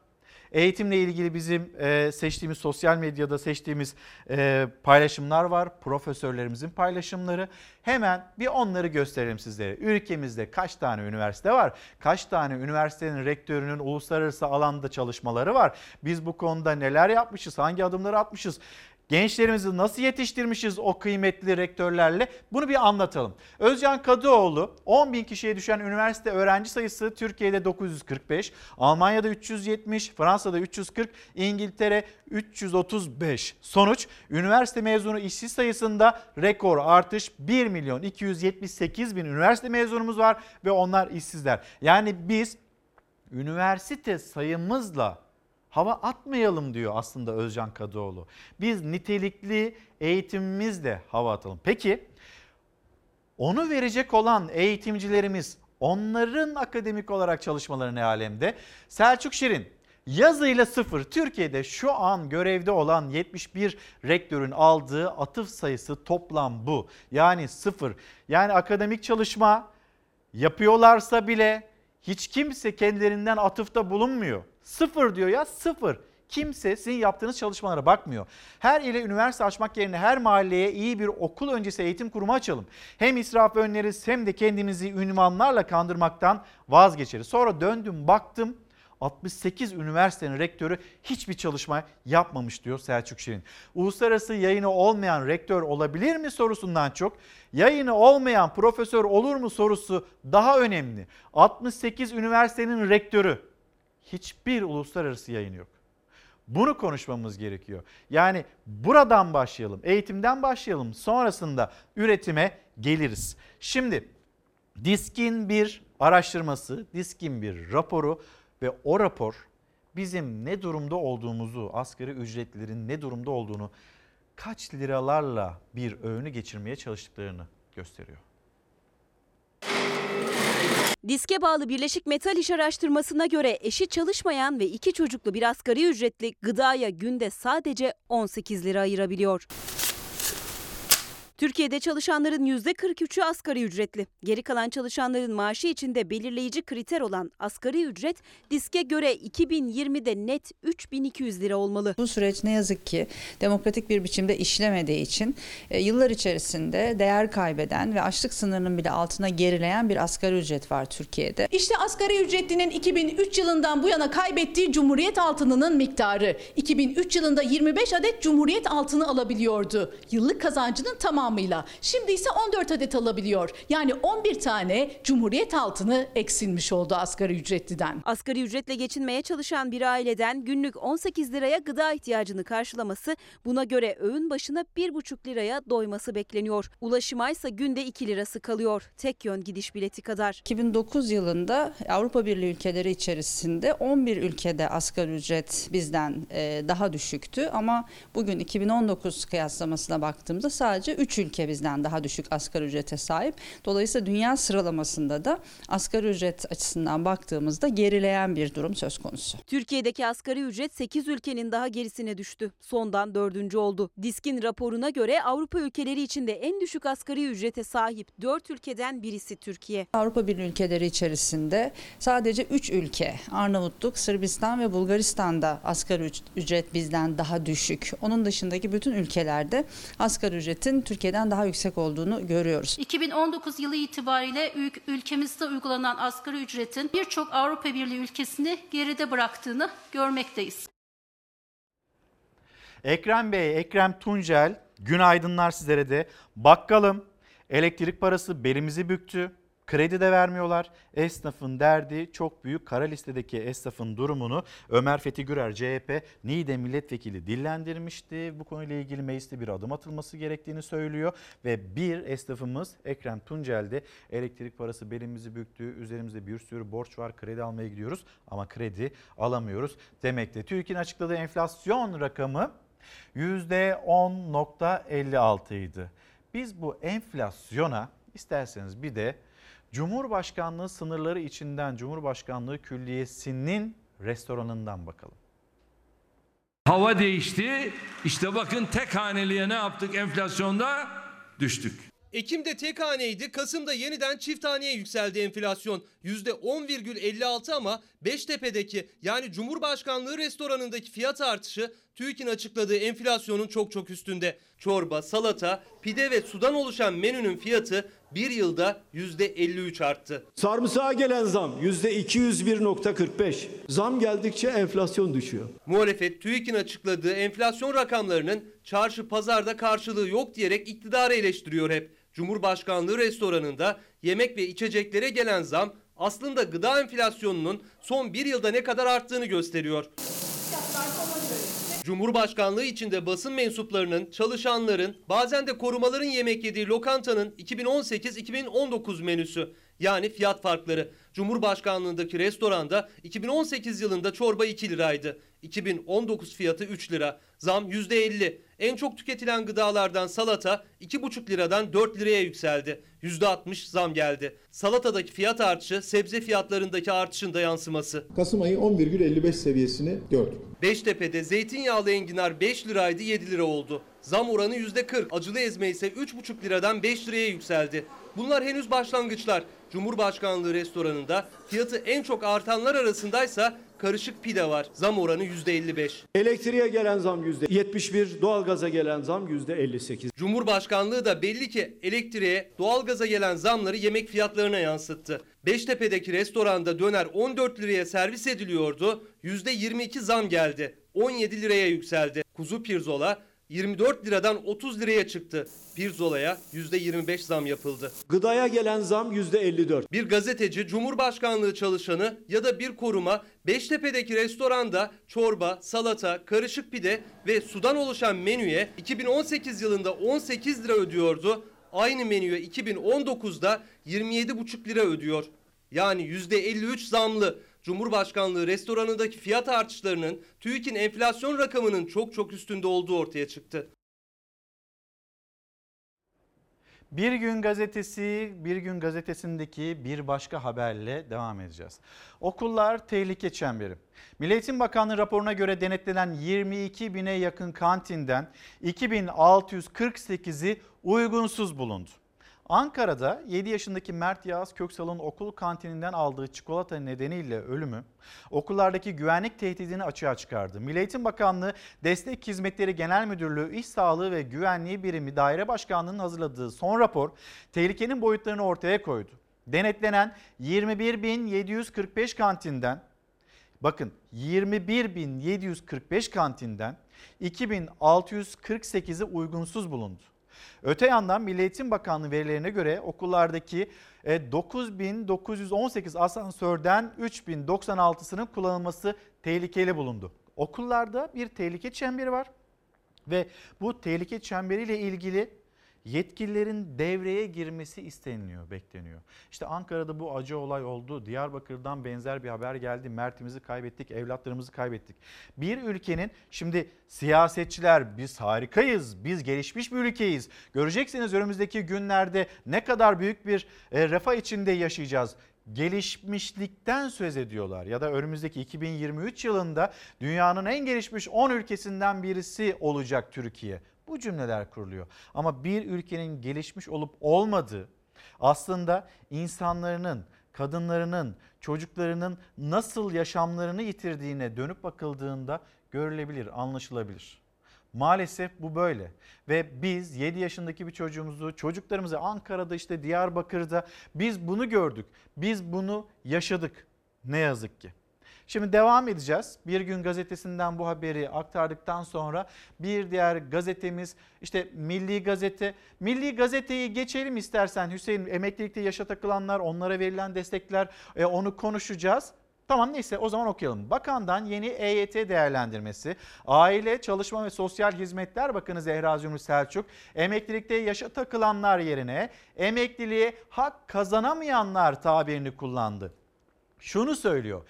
Eğitimle ilgili bizim e, seçtiğimiz sosyal medyada seçtiğimiz e, paylaşımlar var. Profesörlerimizin paylaşımları. Hemen bir onları gösterelim sizlere. Ülkemizde kaç tane üniversite var? Kaç tane üniversitenin rektörünün uluslararası alanda çalışmaları var? Biz bu konuda neler yapmışız? Hangi adımları atmışız? Gençlerimizi nasıl yetiştirmişiz o kıymetli rektörlerle bunu bir anlatalım. Özcan Kadıoğlu 10 bin kişiye düşen üniversite öğrenci sayısı Türkiye'de 945, Almanya'da 370, Fransa'da 340, İngiltere 335. Sonuç üniversite mezunu işsiz sayısında rekor artış 1 milyon 278 bin üniversite mezunumuz var ve onlar işsizler. Yani biz üniversite sayımızla hava atmayalım diyor aslında Özcan Kadıoğlu. Biz nitelikli eğitimimizle hava atalım. Peki onu verecek olan eğitimcilerimiz onların akademik olarak çalışmaları ne alemde? Selçuk Şirin yazıyla sıfır Türkiye'de şu an görevde olan 71 rektörün aldığı atıf sayısı toplam bu. Yani sıfır. Yani akademik çalışma yapıyorlarsa bile hiç kimse kendilerinden atıfta bulunmuyor. Sıfır diyor ya sıfır. Kimse sizin yaptığınız çalışmalara bakmıyor. Her ile üniversite açmak yerine her mahalleye iyi bir okul öncesi eğitim kurumu açalım. Hem israf önleriz hem de kendimizi ünvanlarla kandırmaktan vazgeçeriz. Sonra döndüm baktım 68 üniversitenin rektörü hiçbir çalışma yapmamış diyor Selçuk Şirin. Uluslararası yayını olmayan rektör olabilir mi sorusundan çok yayını olmayan profesör olur mu sorusu daha önemli. 68 üniversitenin rektörü hiçbir uluslararası yayın yok. Bunu konuşmamız gerekiyor. Yani buradan başlayalım, eğitimden başlayalım. Sonrasında üretime geliriz. Şimdi DİSK'in bir araştırması, DİSK'in bir raporu ve o rapor bizim ne durumda olduğumuzu, asgari ücretlerin ne durumda olduğunu, kaç liralarla bir öğünü geçirmeye çalıştıklarını gösteriyor. Diske bağlı Birleşik Metal İş Araştırması'na göre eşi çalışmayan ve iki çocuklu bir asgari ücretli gıdaya günde sadece 18 lira ayırabiliyor. Türkiye'de çalışanların %43'ü asgari ücretli. Geri kalan çalışanların maaşı içinde belirleyici kriter olan asgari ücret diske göre 2020'de net 3200 lira olmalı. Bu süreç ne yazık ki demokratik bir biçimde işlemediği için e, yıllar içerisinde değer kaybeden ve açlık sınırının bile altına gerileyen bir asgari ücret var Türkiye'de. İşte asgari ücretlinin 2003 yılından bu yana kaybettiği Cumhuriyet altınının miktarı. 2003 yılında 25 adet Cumhuriyet altını alabiliyordu. Yıllık kazancının tamamıyla. Şimdi ise 14 adet alabiliyor. Yani 11 tane Cumhuriyet altını eksilmiş oldu asgari ücretliden. Asgari ücretle geçinmeye çalışan bir aileden günlük 18 liraya gıda ihtiyacını karşılaması, buna göre öğün başına 1,5 liraya doyması bekleniyor. Ulaşıma ise günde 2 lirası kalıyor. Tek yön gidiş bileti kadar. 2009 yılında Avrupa Birliği ülkeleri içerisinde 11 ülkede asgari ücret bizden e, daha düşüktü ama bugün 2019 kıyaslamasına baktığımızda sadece 3 ülke bizden daha düşük asgari ücrete sahip. Dolayısıyla dünya sıralamasında da asgari ücret açısından baktığımızda gerileyen bir durum söz konusu. Türkiye'deki asgari ücret 8 ülkenin daha gerisine düştü. Sondan dördüncü oldu. Diskin raporuna göre Avrupa ülkeleri içinde en düşük asgari ücrete sahip 4 ülkeden birisi Türkiye. Avrupa Birliği ülkeleri içerisinde sadece 3 ülke Arnavutluk, Sırbistan ve Bulgaristan'da asgari üc- ücret bizden daha düşük. Onun dışındaki bütün ülkelerde asgari ücretin Türkiye'den daha yüksek olduğunu görüyoruz. 2019 yılı itibariyle ül- ülkemizde uygulanan asgari ücretin birçok Avrupa Birliği ülkesini geride bıraktığını görmekteyiz. Ekrem Bey, Ekrem Tuncel, günaydınlar sizlere de. Bakkalım, elektrik parası belimizi büktü. Kredi de vermiyorlar. Esnafın derdi çok büyük. Kara listedeki esnafın durumunu Ömer Fethi Gürer CHP Niğde milletvekili dillendirmişti. Bu konuyla ilgili mecliste bir adım atılması gerektiğini söylüyor. Ve bir esnafımız Ekrem Tuncel elektrik parası belimizi büktü. Üzerimizde bir sürü borç var. Kredi almaya gidiyoruz ama kredi alamıyoruz demekte. TÜİK'in açıkladığı enflasyon rakamı %10.56 idi. Biz bu enflasyona isterseniz bir de Cumhurbaşkanlığı sınırları içinden Cumhurbaşkanlığı Külliyesi'nin restoranından bakalım. Hava değişti. İşte bakın tek haneliğe ne yaptık enflasyonda? Düştük. Ekim'de tek haneydi, Kasım'da yeniden çift haneye yükseldi enflasyon. %10,56 ama Beştepe'deki yani Cumhurbaşkanlığı restoranındaki fiyat artışı TÜİK'in açıkladığı enflasyonun çok çok üstünde. Çorba, salata, pide ve sudan oluşan menünün fiyatı bir yılda %53 arttı. Sarımsağa gelen zam %201.45. Zam geldikçe enflasyon düşüyor. Muhalefet TÜİK'in açıkladığı enflasyon rakamlarının çarşı pazarda karşılığı yok diyerek iktidarı eleştiriyor hep. Cumhurbaşkanlığı restoranında yemek ve içeceklere gelen zam aslında gıda enflasyonunun son bir yılda ne kadar arttığını gösteriyor. Cumhurbaşkanlığı içinde basın mensuplarının, çalışanların, bazen de korumaların yemek yediği lokantanın 2018-2019 menüsü yani fiyat farkları. Cumhurbaşkanlığındaki restoranda 2018 yılında çorba 2 liraydı. 2019 fiyatı 3 lira. Zam %50. En çok tüketilen gıdalardan salata 2,5 liradan 4 liraya yükseldi. %60 zam geldi. Salatadaki fiyat artışı sebze fiyatlarındaki artışın da yansıması. Kasım ayı 11,55 seviyesini gördük. Beştepe'de zeytinyağlı enginar 5 liraydı 7 lira oldu. Zam oranı %40. Acılı ezme ise 3,5 liradan 5 liraya yükseldi. Bunlar henüz başlangıçlar. Cumhurbaşkanlığı restoranında fiyatı en çok artanlar arasındaysa karışık pide var. Zam oranı %55. Elektriğe gelen zam %71, doğalgaza gelen zam %58. Cumhurbaşkanlığı da belli ki elektriğe, doğalgaza gelen zamları yemek fiyatlarına yansıttı. Beştepe'deki restoranda döner 14 liraya servis ediliyordu. %22 zam geldi. 17 liraya yükseldi. Kuzu pirzola 24 liradan 30 liraya çıktı. Pirzolaya %25 zam yapıldı. Gıdaya gelen zam %54. Bir gazeteci, Cumhurbaşkanlığı çalışanı ya da bir koruma Beştepe'deki restoranda çorba, salata, karışık pide ve sudan oluşan menüye 2018 yılında 18 lira ödüyordu. Aynı menüye 2019'da 27,5 lira ödüyor. Yani %53 zamlı. Cumhurbaşkanlığı restoranındaki fiyat artışlarının TÜİK'in enflasyon rakamının çok çok üstünde olduğu ortaya çıktı. Bir Gün Gazetesi, Bir Gün Gazetesi'ndeki bir başka haberle devam edeceğiz. Okullar tehlike çemberi. Milli Eğitim Bakanlığı raporuna göre denetlenen 22 bine yakın kantinden 2648'i uygunsuz bulundu. Ankara'da 7 yaşındaki Mert Yağız Köksal'ın okul kantininden aldığı çikolata nedeniyle ölümü okullardaki güvenlik tehdidini açığa çıkardı. Milli Eğitim Bakanlığı Destek Hizmetleri Genel Müdürlüğü İş Sağlığı ve Güvenliği Birimi Daire Başkanlığı'nın hazırladığı son rapor tehlikenin boyutlarını ortaya koydu. Denetlenen 21.745 kantinden bakın 21.745 kantinden 2648'i uygunsuz bulundu. Öte yandan Milli Eğitim Bakanlığı verilerine göre okullardaki 9918 asansörden 3096'sının kullanılması tehlikeli bulundu. Okullarda bir tehlike çemberi var ve bu tehlike çemberiyle ilgili yetkililerin devreye girmesi isteniliyor, bekleniyor. İşte Ankara'da bu acı olay oldu. Diyarbakır'dan benzer bir haber geldi. Mert'imizi kaybettik, evlatlarımızı kaybettik. Bir ülkenin şimdi siyasetçiler biz harikayız, biz gelişmiş bir ülkeyiz. Göreceksiniz önümüzdeki günlerde ne kadar büyük bir e, refah içinde yaşayacağız gelişmişlikten söz ediyorlar ya da önümüzdeki 2023 yılında dünyanın en gelişmiş 10 ülkesinden birisi olacak Türkiye. Bu cümleler kuruluyor. Ama bir ülkenin gelişmiş olup olmadığı aslında insanların, kadınlarının, çocuklarının nasıl yaşamlarını yitirdiğine dönüp bakıldığında görülebilir, anlaşılabilir. Maalesef bu böyle ve biz 7 yaşındaki bir çocuğumuzu, çocuklarımızı Ankara'da işte Diyarbakır'da biz bunu gördük. Biz bunu yaşadık ne yazık ki. Şimdi devam edeceğiz. Bir gün gazetesinden bu haberi aktardıktan sonra bir diğer gazetemiz işte Milli Gazete. Milli Gazete'yi geçelim istersen Hüseyin emeklilikte yaşa takılanlar onlara verilen destekler e, onu konuşacağız. Tamam neyse o zaman okuyalım. Bakandan yeni EYT değerlendirmesi. Aile, Çalışma ve Sosyal Hizmetler Bakanı Zehra Zümrüt Selçuk emeklilikte yaşa takılanlar yerine emekliliğe hak kazanamayanlar tabirini kullandı. Şunu söylüyor.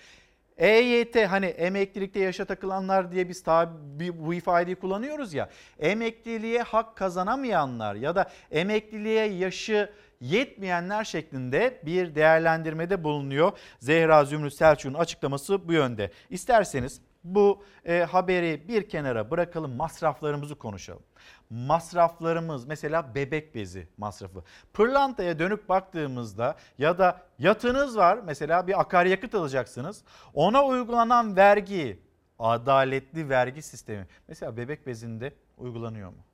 EYT hani emeklilikte yaşa takılanlar diye biz tabi bu ifadeyi kullanıyoruz ya. Emekliliğe hak kazanamayanlar ya da emekliliğe yaşı yetmeyenler şeklinde bir değerlendirmede bulunuyor. Zehra Zümrüt Selçuk'un açıklaması bu yönde. İsterseniz bu e, haberi bir kenara bırakalım masraflarımızı konuşalım. Masraflarımız mesela bebek bezi masrafı. Pırlantaya dönüp baktığımızda ya da yatınız var mesela bir akaryakıt alacaksınız. Ona uygulanan vergi adaletli vergi sistemi mesela bebek bezinde uygulanıyor mu?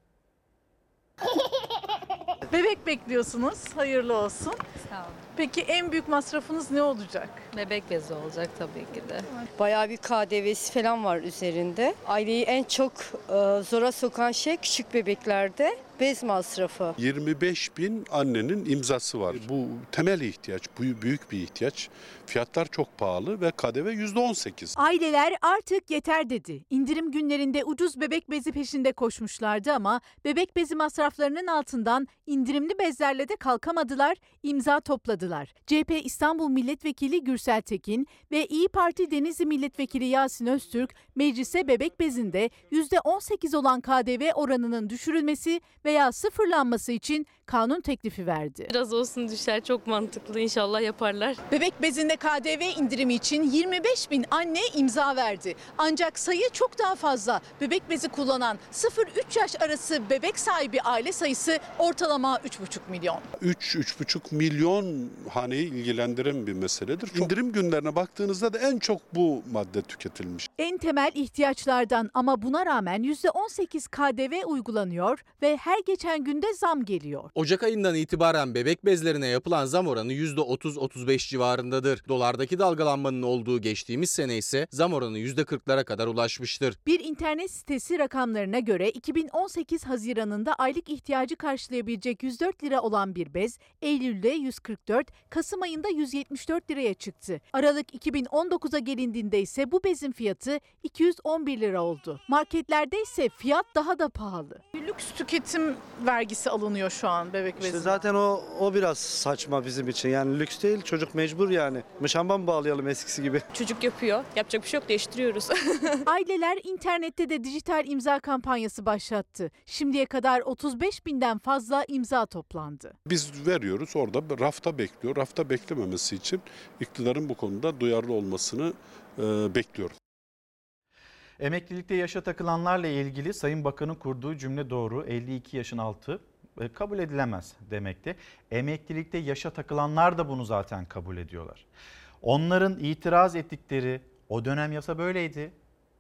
Bebek bekliyorsunuz. Hayırlı olsun. Sağ olun. Peki en büyük masrafınız ne olacak? Bebek bezi olacak tabii ki de. Bayağı bir KDV'si falan var üzerinde. Aileyi en çok e, zora sokan şey küçük bebeklerde bez masrafı. 25 bin annenin imzası var. Bu temel ihtiyaç, bu büyük bir ihtiyaç. Fiyatlar çok pahalı ve KDV %18. Aileler artık yeter dedi. İndirim günlerinde ucuz bebek bezi peşinde koşmuşlardı ama bebek bezi masraflarının altından indirimli bezlerle de kalkamadılar, imza topladılar. CHP İstanbul Milletvekili Gürsel Tekin ve İyi Parti Denizli Milletvekili Yasin Öztürk meclise bebek bezinde %18 olan KDV oranının düşürülmesi veya sıfırlanması için kanun teklifi verdi. Biraz olsun düşer çok mantıklı inşallah yaparlar. Bebek bezinde KDV indirimi için 25 bin anne imza verdi. Ancak sayı çok daha fazla. Bebek bezi kullanan 0-3 yaş arası bebek sahibi aile sayısı ortalama 3,5 milyon. 3-3,5 milyon haneyi ilgilendiren bir meseledir. İndirim günlerine baktığınızda da en çok bu madde tüketilmiş. En temel ihtiyaçlardan ama buna rağmen %18 KDV uygulanıyor ve her geçen günde zam geliyor. Ocak ayından itibaren bebek bezlerine yapılan zam oranı %30-35 civarındadır. Dolardaki dalgalanmanın olduğu geçtiğimiz sene ise zam oranı %40'lara kadar ulaşmıştır. Bir internet sitesi rakamlarına göre 2018 Haziran'ında aylık ihtiyacı karşılayabilecek 104 lira olan bir bez Eylül'de 144, Kasım ayında 174 liraya çıktı. Aralık 2019'a gelindiğinde ise bu bezin fiyatı 211 lira oldu. Marketlerde ise fiyat daha da pahalı. Lüks tüketim vergisi alınıyor şu an bebek İşte bezine. zaten o o biraz saçma bizim için. Yani lüks değil, çocuk mecbur yani. Mışamba mı bağlayalım eskisi gibi? [laughs] Çocuk yapıyor. Yapacak bir şey yok değiştiriyoruz. [laughs] Aileler internette de dijital imza kampanyası başlattı. Şimdiye kadar 35 binden fazla imza toplandı. Biz veriyoruz orada rafta bekliyor. Rafta beklememesi için iktidarın bu konuda duyarlı olmasını e, bekliyorum. Emeklilikte yaşa takılanlarla ilgili Sayın Bakan'ın kurduğu cümle doğru 52 yaşın altı kabul edilemez demekti. Emeklilikte yaşa takılanlar da bunu zaten kabul ediyorlar. Onların itiraz ettikleri o dönem yasa böyleydi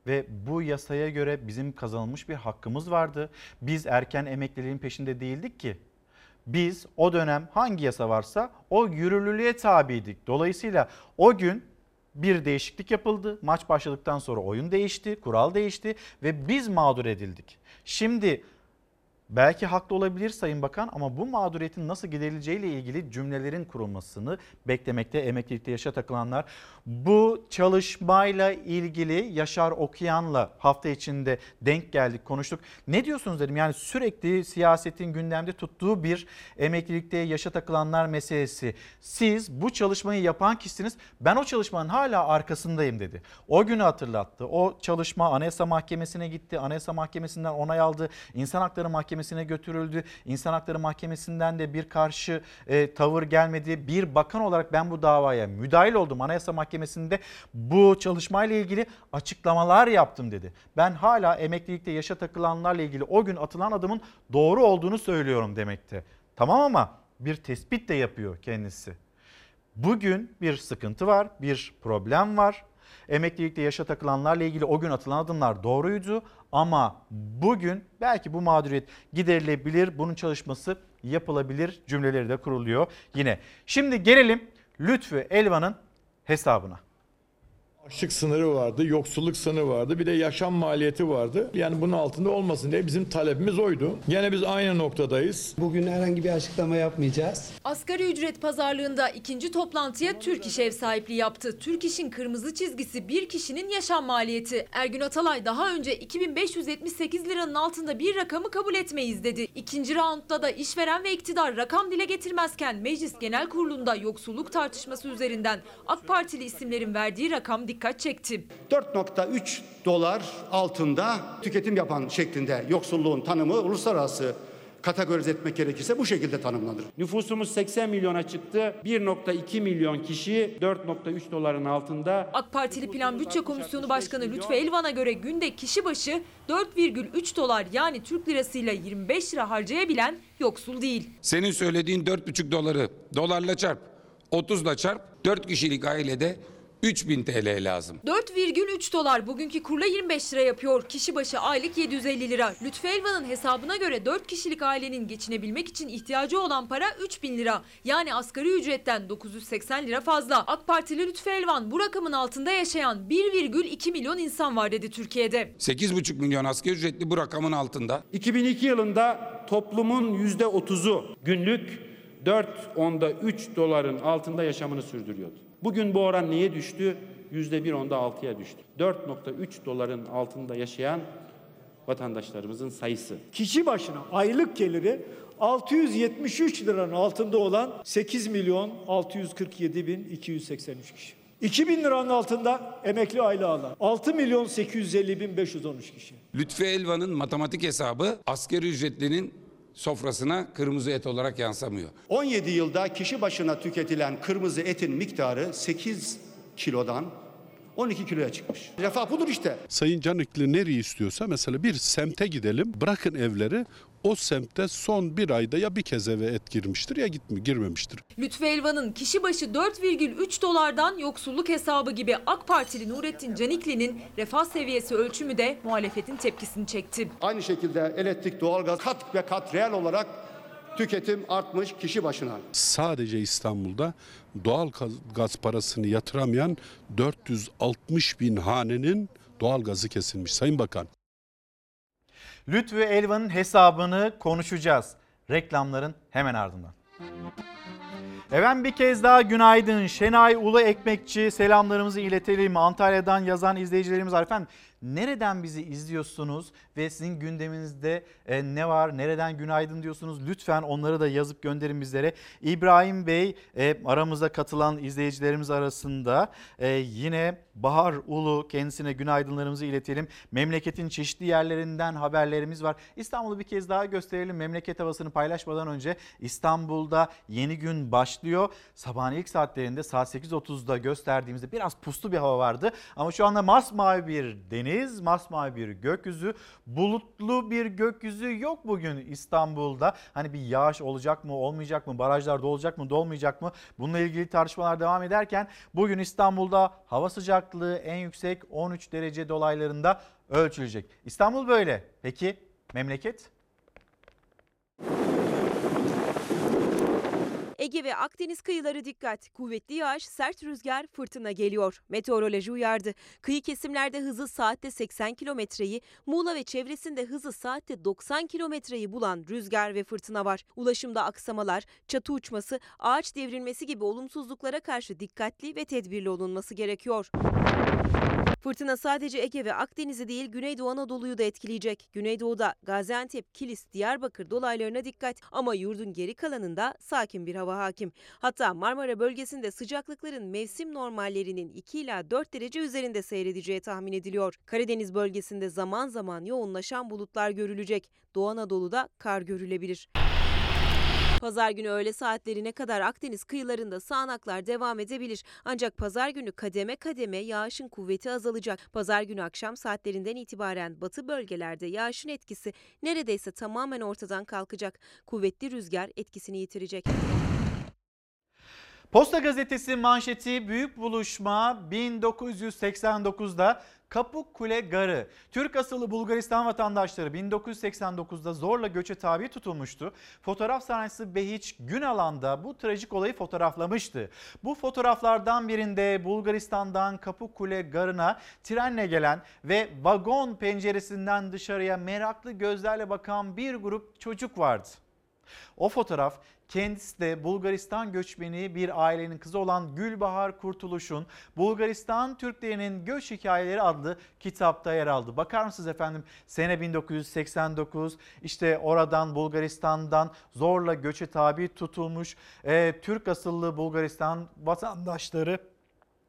ve bu yasaya göre bizim kazanılmış bir hakkımız vardı. Biz erken emekliliğin peşinde değildik ki. Biz o dönem hangi yasa varsa o yürürlülüğe tabiydik. Dolayısıyla o gün bir değişiklik yapıldı. Maç başladıktan sonra oyun değişti, kural değişti ve biz mağdur edildik. Şimdi Belki haklı olabilir Sayın Bakan ama bu mağduriyetin nasıl giderileceğiyle ilgili cümlelerin kurulmasını beklemekte emeklilikte yaşa takılanlar. Bu çalışmayla ilgili Yaşar Okuyan'la hafta içinde denk geldik konuştuk. Ne diyorsunuz dedim yani sürekli siyasetin gündemde tuttuğu bir emeklilikte yaşa takılanlar meselesi. Siz bu çalışmayı yapan kişisiniz ben o çalışmanın hala arkasındayım dedi. O günü hatırlattı. O çalışma Anayasa Mahkemesi'ne gitti. Anayasa Mahkemesi'nden onay aldı. İnsan Hakları Mahkemesi'ne götürüldü. İnsan Hakları Mahkemesi'nden de bir karşı e, tavır gelmedi. Bir bakan olarak ben bu davaya müdahil oldum. Anayasa Mahkemesi'nde bu çalışmayla ilgili açıklamalar yaptım dedi. Ben hala emeklilikte yaşa takılanlarla ilgili o gün atılan adımın doğru olduğunu söylüyorum demekte. Tamam ama bir tespit de yapıyor kendisi. Bugün bir sıkıntı var, bir problem var. Emeklilikte yaşa takılanlarla ilgili o gün atılan adımlar doğruydu ama bugün belki bu mağduriyet giderilebilir, bunun çalışması yapılabilir cümleleri de kuruluyor yine. Şimdi gelelim Lütfü Elvan'ın hesabına. Açlık sınırı vardı, yoksulluk sınırı vardı, bir de yaşam maliyeti vardı. Yani bunun altında olmasın diye bizim talebimiz oydu. Gene biz aynı noktadayız. Bugün herhangi bir açıklama yapmayacağız. Asgari ücret pazarlığında ikinci toplantıya Türk İş ev sahipliği yaptı. Türk İş'in kırmızı çizgisi bir kişinin yaşam maliyeti. Ergün Atalay daha önce 2578 liranın altında bir rakamı kabul etmeyiz dedi. İkinci raundda da işveren ve iktidar rakam dile getirmezken Meclis Genel Kurulu'nda yoksulluk tartışması üzerinden AK Partili isimlerin verdiği rakam dikkat çekti. 4.3 dolar altında tüketim yapan şeklinde yoksulluğun tanımı uluslararası kategorize etmek gerekirse bu şekilde tanımlanır. Nüfusumuz 80 milyona çıktı. 1.2 milyon kişi 4.3 doların altında. AK Partili Plan Bütçe Komisyonu Başkanı Lütfü Elvan'a göre günde kişi başı 4,3 dolar yani Türk lirasıyla 25 lira harcayabilen yoksul değil. Senin söylediğin 4,5 doları dolarla çarp, 30'la çarp, 4 kişilik ailede 3000 TL lazım. 4,3 dolar bugünkü kurla 25 lira yapıyor. Kişi başı aylık 750 lira. Lütfü Elvan'ın hesabına göre 4 kişilik ailenin geçinebilmek için ihtiyacı olan para 3000 lira. Yani asgari ücretten 980 lira fazla. AK Partili Lütfü Elvan bu rakamın altında yaşayan 1,2 milyon insan var dedi Türkiye'de. 8,5 milyon asgari ücretli bu rakamın altında. 2002 yılında toplumun %30'u günlük 4.3 doların altında yaşamını sürdürüyordu. Bugün bu oran neye düştü? %1.6'ya düştü. 4.3 doların altında yaşayan vatandaşlarımızın sayısı. Kişi başına aylık geliri 673 liranın altında olan 8 milyon 647 bin 283 kişi. 2000 liranın altında emekli aylığı alan 6 milyon 850 bin 513 kişi. Lütfi Elvan'ın matematik hesabı asgari ücretlinin sofrasına kırmızı et olarak yansımıyor. 17 yılda kişi başına tüketilen kırmızı etin miktarı 8 kilodan 12 kiloya çıkmış. Refah budur işte. Sayın Canikli nereyi istiyorsa mesela bir semte gidelim bırakın evleri o semtte son bir ayda ya bir kez eve et girmiştir ya gitmi, girmemiştir. Lütfü Elvan'ın kişi başı 4,3 dolardan yoksulluk hesabı gibi AK Partili Nurettin Canikli'nin refah seviyesi ölçümü de muhalefetin tepkisini çekti. Aynı şekilde elektrik, doğalgaz kat ve kat reel olarak tüketim artmış kişi başına. Sadece İstanbul'da doğal gaz- gaz parasını yatıramayan 460 bin hanenin doğal gazı kesilmiş Sayın Bakan. Lütfü Elvan'ın hesabını konuşacağız. Reklamların hemen ardından. Efendim bir kez daha günaydın. Şenay Ulu Ekmekçi selamlarımızı iletelim. Antalya'dan yazan izleyicilerimiz var. Efendim nereden bizi izliyorsunuz ve sizin gündeminizde e, ne var? Nereden günaydın diyorsunuz? Lütfen onları da yazıp gönderin bizlere. İbrahim Bey e, aramıza katılan izleyicilerimiz arasında e, yine Bahar Ulu kendisine günaydınlarımızı iletelim. Memleketin çeşitli yerlerinden haberlerimiz var. İstanbul'u bir kez daha gösterelim. Memleket havasını paylaşmadan önce İstanbul'da yeni gün başlıyor. Sabahın ilk saatlerinde saat 8.30'da gösterdiğimizde biraz puslu bir hava vardı. Ama şu anda masmavi bir deniz, masmavi bir gökyüzü, bulutlu bir gökyüzü yok bugün İstanbul'da. Hani bir yağış olacak mı, olmayacak mı, barajlar dolacak mı, dolmayacak mı? Bununla ilgili tartışmalar devam ederken bugün İstanbul'da hava sıcaklığı en yüksek 13 derece dolaylarında ölçülecek. İstanbul böyle. Peki memleket? Ege ve Akdeniz kıyıları dikkat. Kuvvetli yağış, sert rüzgar, fırtına geliyor. Meteoroloji uyardı. Kıyı kesimlerde hızı saatte 80 kilometreyi, Muğla ve çevresinde hızı saatte 90 kilometreyi bulan rüzgar ve fırtına var. Ulaşımda aksamalar, çatı uçması, ağaç devrilmesi gibi olumsuzluklara karşı dikkatli ve tedbirli olunması gerekiyor. Fırtına sadece Ege ve Akdeniz'i değil Güneydoğu Anadolu'yu da etkileyecek. Güneydoğu'da Gaziantep, Kilis, Diyarbakır dolaylarına dikkat ama yurdun geri kalanında sakin bir hava hakim. Hatta Marmara bölgesinde sıcaklıkların mevsim normallerinin 2 ila 4 derece üzerinde seyredeceği tahmin ediliyor. Karadeniz bölgesinde zaman zaman yoğunlaşan bulutlar görülecek. Doğu Anadolu'da kar görülebilir. Pazar günü öğle saatlerine kadar Akdeniz kıyılarında sağanaklar devam edebilir. Ancak pazar günü kademe kademe yağışın kuvveti azalacak. Pazar günü akşam saatlerinden itibaren batı bölgelerde yağışın etkisi neredeyse tamamen ortadan kalkacak. Kuvvetli rüzgar etkisini yitirecek. Posta gazetesi manşeti büyük buluşma 1989'da Kapıkule Garı. Türk asıllı Bulgaristan vatandaşları 1989'da zorla göçe tabi tutulmuştu. Fotoğraf sanatçısı Behiç Günalan da bu trajik olayı fotoğraflamıştı. Bu fotoğraflardan birinde Bulgaristan'dan Kapıkule Garı'na trenle gelen ve vagon penceresinden dışarıya meraklı gözlerle bakan bir grup çocuk vardı. O fotoğraf kendisi de Bulgaristan göçmeni bir ailenin kızı olan Gülbahar Kurtuluş'un Bulgaristan Türklerinin Göç Hikayeleri adlı kitapta yer aldı. Bakar mısınız efendim sene 1989 işte oradan Bulgaristan'dan zorla göçe tabi tutulmuş e, Türk asıllı Bulgaristan vatandaşları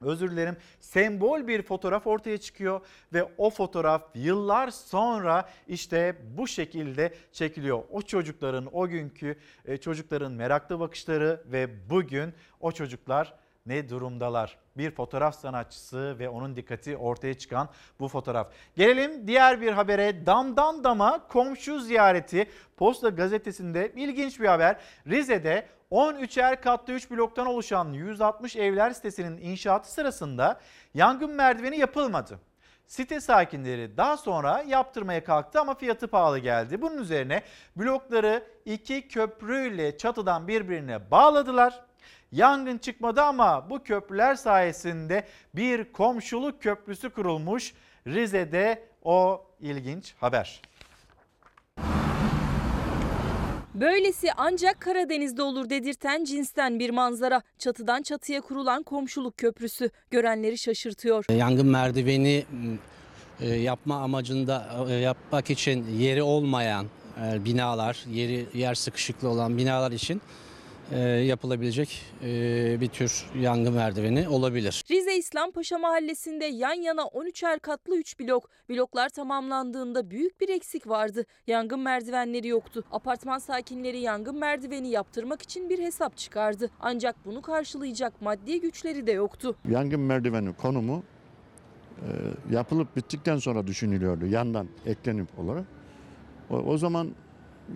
özür dilerim sembol bir fotoğraf ortaya çıkıyor ve o fotoğraf yıllar sonra işte bu şekilde çekiliyor. O çocukların o günkü e, çocukların meraklı bakışları ve bugün o çocuklar ne durumdalar? Bir fotoğraf sanatçısı ve onun dikkati ortaya çıkan bu fotoğraf. Gelelim diğer bir habere. Damdan dama komşu ziyareti. Posta gazetesinde ilginç bir haber. Rize'de 13'er katlı 3 bloktan oluşan 160 evler sitesinin inşaatı sırasında yangın merdiveni yapılmadı. Site sakinleri daha sonra yaptırmaya kalktı ama fiyatı pahalı geldi. Bunun üzerine blokları iki köprüyle çatıdan birbirine bağladılar. Yangın çıkmadı ama bu köprüler sayesinde bir komşuluk köprüsü kurulmuş. Rize'de o ilginç haber. Böylesi ancak Karadeniz'de olur dedirten cinsten bir manzara. Çatıdan çatıya kurulan komşuluk köprüsü görenleri şaşırtıyor. Yangın merdiveni e, yapma amacında e, yapmak için yeri olmayan e, binalar, yeri yer sıkışıklı olan binalar için e, yapılabilecek e, bir tür yangın merdiveni olabilir. Rize İslampaşa mahallesinde yan yana 13'er katlı 3 blok. Bloklar tamamlandığında büyük bir eksik vardı. Yangın merdivenleri yoktu. Apartman sakinleri yangın merdiveni yaptırmak için bir hesap çıkardı. Ancak bunu karşılayacak maddi güçleri de yoktu. Yangın merdiveni konumu e, yapılıp bittikten sonra düşünülüyordu yandan eklenip olarak. O, o zaman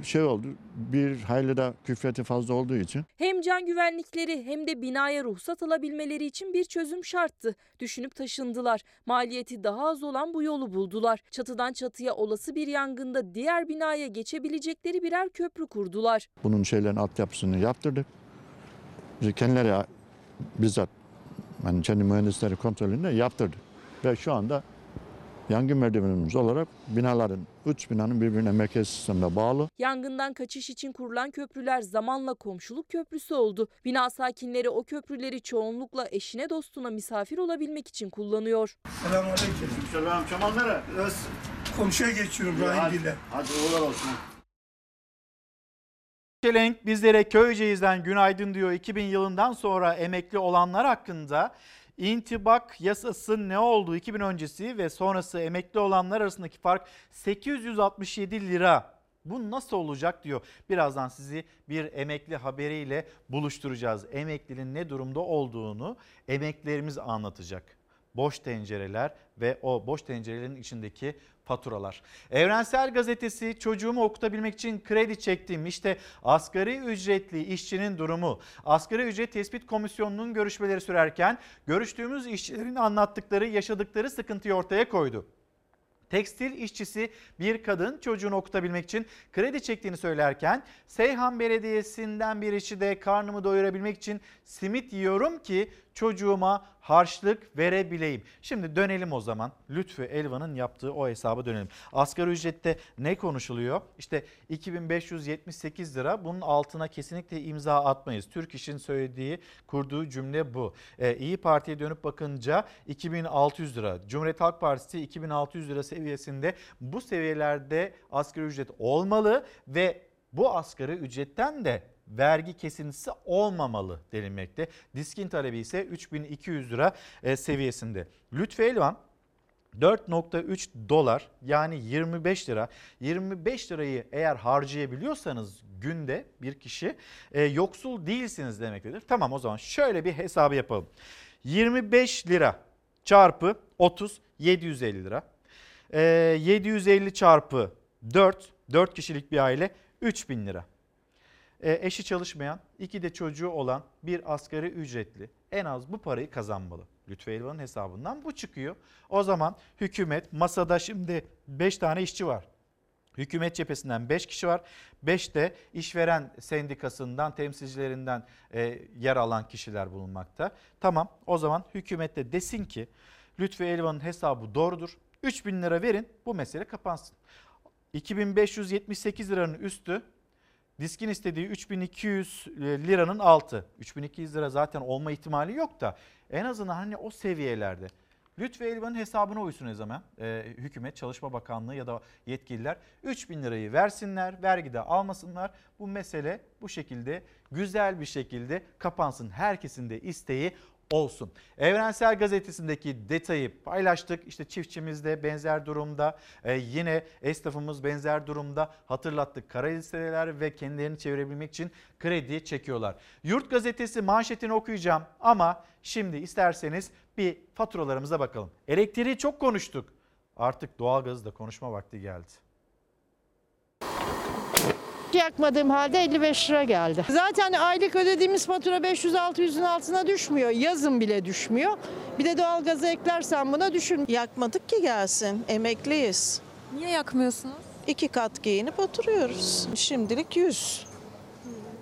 şey oldu bir hayli de küfreti fazla olduğu için Hem can güvenlikleri hem de binaya ruhsat alabilmeleri için bir çözüm şarttı. Düşünüp taşındılar. Maliyeti daha az olan bu yolu buldular. Çatıdan çatıya olası bir yangında diğer binaya geçebilecekleri birer köprü kurdular. bunun şeylerin altyapısını yaptırdık. Biz kendileri bizzat yani kendi mühendisleri kontrolünde yaptırdık. Ve şu anda yangın merdivenimiz olarak binaların, üç binanın birbirine merkez sistemde bağlı. Yangından kaçış için kurulan köprüler zamanla komşuluk köprüsü oldu. Bina sakinleri o köprüleri çoğunlukla eşine dostuna misafir olabilmek için kullanıyor. Selamünaleyküm. Selam Kemal nere? Komşuya geçiyorum Rahim Bey'le. Hadi uğurlar olsun. Çelenk bizlere Köyceğiz'den günaydın diyor. 2000 yılından sonra emekli olanlar hakkında intibak yasası ne oldu? 2000 öncesi ve sonrası emekli olanlar arasındaki fark 867 lira. Bu nasıl olacak diyor. Birazdan sizi bir emekli haberiyle buluşturacağız. Emeklinin ne durumda olduğunu emeklilerimiz anlatacak. Boş tencereler ve o boş tencerelerin içindeki faturalar. Evrensel Gazetesi çocuğumu okutabilmek için kredi çektim. İşte asgari ücretli işçinin durumu. Asgari ücret tespit komisyonunun görüşmeleri sürerken görüştüğümüz işçilerin anlattıkları, yaşadıkları sıkıntıyı ortaya koydu. Tekstil işçisi bir kadın çocuğunu okutabilmek için kredi çektiğini söylerken Seyhan Belediyesi'nden bir işçi de karnımı doyurabilmek için simit yiyorum ki çocuğuma harçlık verebileyim. Şimdi dönelim o zaman Lütfü Elvan'ın yaptığı o hesaba dönelim. Asgari ücrette ne konuşuluyor? İşte 2578 lira bunun altına kesinlikle imza atmayız. Türk İş'in söylediği kurduğu cümle bu. Ee, İyi Parti'ye dönüp bakınca 2600 lira. Cumhuriyet Halk Partisi 2600 lira seviyesinde bu seviyelerde asgari ücret olmalı ve bu asgari ücretten de vergi kesintisi olmamalı denilmekte. Diskin talebi ise 3200 lira e, seviyesinde. Lütfü Elvan 4.3 dolar yani 25 lira. 25 lirayı eğer harcayabiliyorsanız günde bir kişi e, yoksul değilsiniz demektedir. Tamam o zaman şöyle bir hesabı yapalım. 25 lira çarpı 30 750 lira. E, 750 çarpı 4 4 kişilik bir aile 3000 lira. E, eşi çalışmayan, iki de çocuğu olan bir asgari ücretli en az bu parayı kazanmalı. Lütfü Elvan'ın hesabından bu çıkıyor. O zaman hükümet masada şimdi 5 tane işçi var. Hükümet cephesinden 5 kişi var. 5 de işveren sendikasından, temsilcilerinden e, yer alan kişiler bulunmakta. Tamam o zaman hükümet de desin ki Lütfü Elvan'ın hesabı doğrudur. 3000 lira verin bu mesele kapansın. 2578 liranın üstü Diskin istediği 3200 liranın altı. 3200 lira zaten olma ihtimali yok da en azından hani o seviyelerde. Lütfü Elvan'ın hesabına uysun o zaman e, hükümet, Çalışma Bakanlığı ya da yetkililer 3000 lirayı versinler, vergi de almasınlar. Bu mesele bu şekilde güzel bir şekilde kapansın. Herkesin de isteği olsun. Evrensel Gazetesi'ndeki detayı paylaştık. İşte çiftçimiz de benzer durumda. Ee, yine esnafımız benzer durumda. Hatırlattık. Kara listeler ve kendilerini çevirebilmek için kredi çekiyorlar. Yurt Gazetesi manşetini okuyacağım ama şimdi isterseniz bir faturalarımıza bakalım. Elektriği çok konuştuk. Artık doğalgazı da konuşma vakti geldi. Yakmadığım halde 55 lira geldi. Zaten aylık ödediğimiz fatura 500-600'ün altına düşmüyor. Yazın bile düşmüyor. Bir de doğalgazı eklersen buna düşün. Yakmadık ki gelsin. Emekliyiz. Niye yakmıyorsunuz? İki kat giyinip oturuyoruz. Şimdilik 100.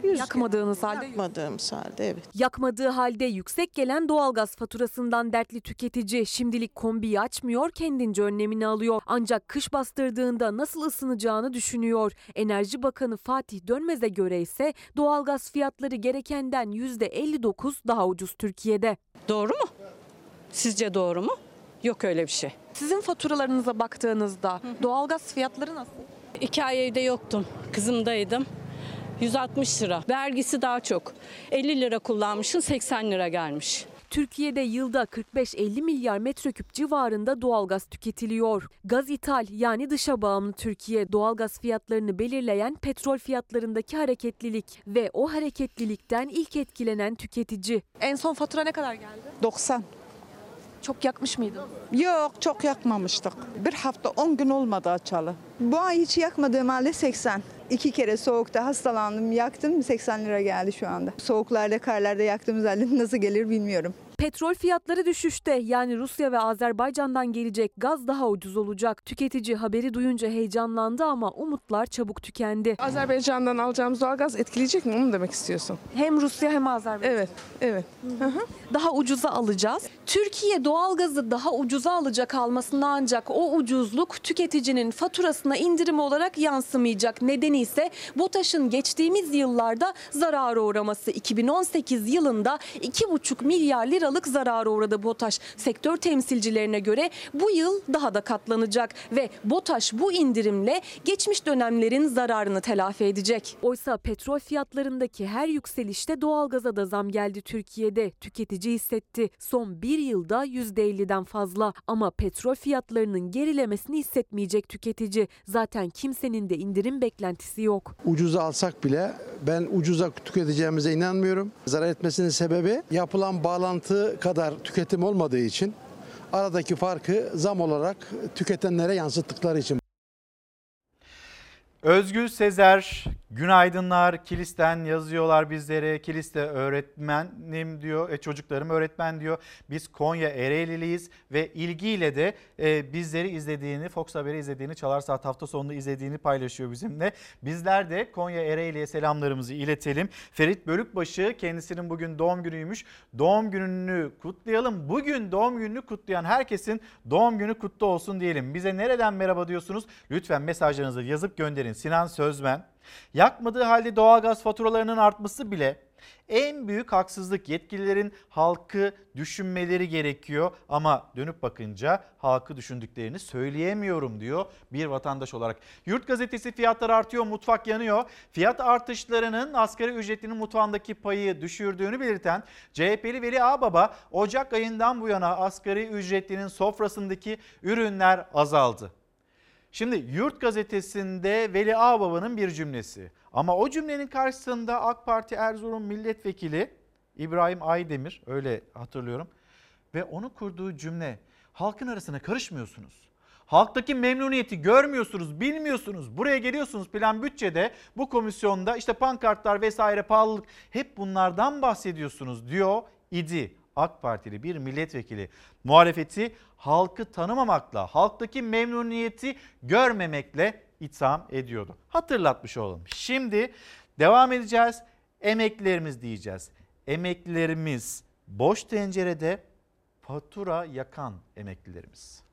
100 Yakmadığınız halde Yakmadığımız halde evet. Yakmadığı halde yüksek gelen doğalgaz faturasından dertli tüketici şimdilik kombiyi açmıyor, kendince önlemini alıyor. Ancak kış bastırdığında nasıl ısınacağını düşünüyor. Enerji Bakanı Fatih Dönmez'e göre ise doğalgaz fiyatları gerekenden %59 daha ucuz Türkiye'de. Doğru mu? Sizce doğru mu? Yok öyle bir şey. Sizin faturalarınıza baktığınızda doğalgaz fiyatları nasıl? İki ay evde yoktum. Kızımdaydım. 160 lira. Vergisi daha çok. 50 lira kullanmışsın 80 lira gelmiş. Türkiye'de yılda 45-50 milyar metreküp civarında doğalgaz tüketiliyor. Gaz ithal yani dışa bağımlı Türkiye doğalgaz fiyatlarını belirleyen petrol fiyatlarındaki hareketlilik ve o hareketlilikten ilk etkilenen tüketici. En son fatura ne kadar geldi? 90. Çok yakmış mıydın? Yok çok yakmamıştık. Bir hafta 10 gün olmadı açalı. Bu ay hiç yakmadığım halde 80. İki kere soğukta hastalandım, yaktım 80 lira geldi şu anda. Soğuklarda, karlarda yaktığımız halde nasıl gelir bilmiyorum. Petrol fiyatları düşüşte yani Rusya ve Azerbaycan'dan gelecek gaz daha ucuz olacak. Tüketici haberi duyunca heyecanlandı ama umutlar çabuk tükendi. Azerbaycan'dan alacağımız doğalgaz etkileyecek mi? Onu demek istiyorsun. Hem Rusya hem Azerbaycan. Evet, evet. Daha ucuza alacağız. Türkiye doğalgazı daha ucuza alacak almasına ancak o ucuzluk tüketicinin faturasına indirim olarak yansımayacak. Nedeni ise BOTAŞ'ın geçtiğimiz yıllarda zarara uğraması. 2018 yılında 2,5 milyar liralık zarara uğradı BOTAŞ. Sektör temsilcilerine göre bu yıl daha da katlanacak ve BOTAŞ bu indirimle geçmiş dönemlerin zararını telafi edecek. Oysa petrol fiyatlarındaki her yükselişte doğalgaza da zam geldi Türkiye'de. Tüketici hissetti. Son bir yılda %50'den fazla ama petrol fiyatlarının gerilemesini hissetmeyecek tüketici. Zaten kimsenin de indirim beklentisi yok. Ucuza alsak bile ben ucuza tüketeceğimize inanmıyorum. Zarar etmesinin sebebi yapılan bağlantı kadar tüketim olmadığı için aradaki farkı zam olarak tüketenlere yansıttıkları için. Özgül Sezer, günaydınlar. Kilis'ten yazıyorlar bizlere. Kilis'te öğretmenim diyor, e, çocuklarım öğretmen diyor. Biz Konya Ereğliliyiz ve ilgiyle de e, bizleri izlediğini, Fox Haber'i izlediğini, Çalar Saat hafta sonunda izlediğini paylaşıyor bizimle. Bizler de Konya Ereğli'ye selamlarımızı iletelim. Ferit Bölükbaşı kendisinin bugün doğum günüymüş. Doğum gününü kutlayalım. Bugün doğum gününü kutlayan herkesin doğum günü kutlu olsun diyelim. Bize nereden merhaba diyorsunuz? Lütfen mesajlarınızı yazıp gönderin. Sinan Sözmen. Yakmadığı halde doğalgaz faturalarının artması bile en büyük haksızlık. Yetkililerin halkı düşünmeleri gerekiyor ama dönüp bakınca halkı düşündüklerini söyleyemiyorum diyor bir vatandaş olarak. Yurt gazetesi fiyatlar artıyor, mutfak yanıyor. Fiyat artışlarının asgari ücretinin mutfağındaki payı düşürdüğünü belirten CHP'li Veli Ağbaba Ocak ayından bu yana asgari ücretlinin sofrasındaki ürünler azaldı. Şimdi Yurt gazetesinde Veli Ağbaba'nın bir cümlesi. Ama o cümlenin karşısında AK Parti Erzurum milletvekili İbrahim Aydemir öyle hatırlıyorum. Ve onu kurduğu cümle halkın arasına karışmıyorsunuz. Halktaki memnuniyeti görmüyorsunuz, bilmiyorsunuz. Buraya geliyorsunuz plan bütçede bu komisyonda işte pankartlar vesaire pahalılık hep bunlardan bahsediyorsunuz diyor idi. AK Partili bir milletvekili muhalefeti halkı tanımamakla, halktaki memnuniyeti görmemekle itham ediyordu. Hatırlatmış olalım. Şimdi devam edeceğiz. Emeklilerimiz diyeceğiz. Emeklilerimiz boş tencerede fatura yakan emeklilerimiz.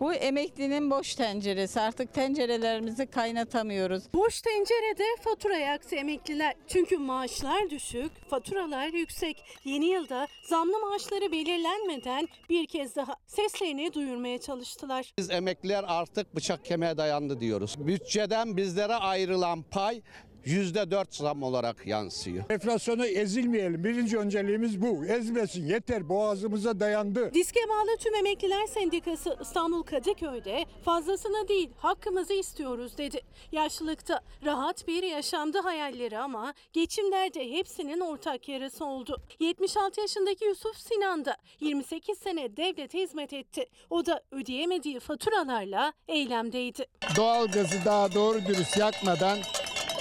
Bu emeklinin boş tenceresi. Artık tencerelerimizi kaynatamıyoruz. Boş tencerede fatura yaktı emekliler. Çünkü maaşlar düşük, faturalar yüksek. Yeni yılda zamlı maaşları belirlenmeden bir kez daha seslerini duyurmaya çalıştılar. Biz emekliler artık bıçak kemiğe dayandı diyoruz. Bütçeden bizlere ayrılan pay %4 zam olarak yansıyor. Enflasyona ezilmeyelim. Birinci önceliğimiz bu. Ezmesin yeter boğazımıza dayandı. Diske bağlı tüm emekliler sendikası İstanbul Kadıköy'de fazlasını değil hakkımızı istiyoruz dedi. Yaşlılıkta rahat bir yaşamdı hayalleri ama geçim derdi hepsinin ortak yarası oldu. 76 yaşındaki Yusuf Sinan da 28 sene devlete hizmet etti. O da ödeyemediği faturalarla eylemdeydi. Doğalgazı daha doğru dürüst yakmadan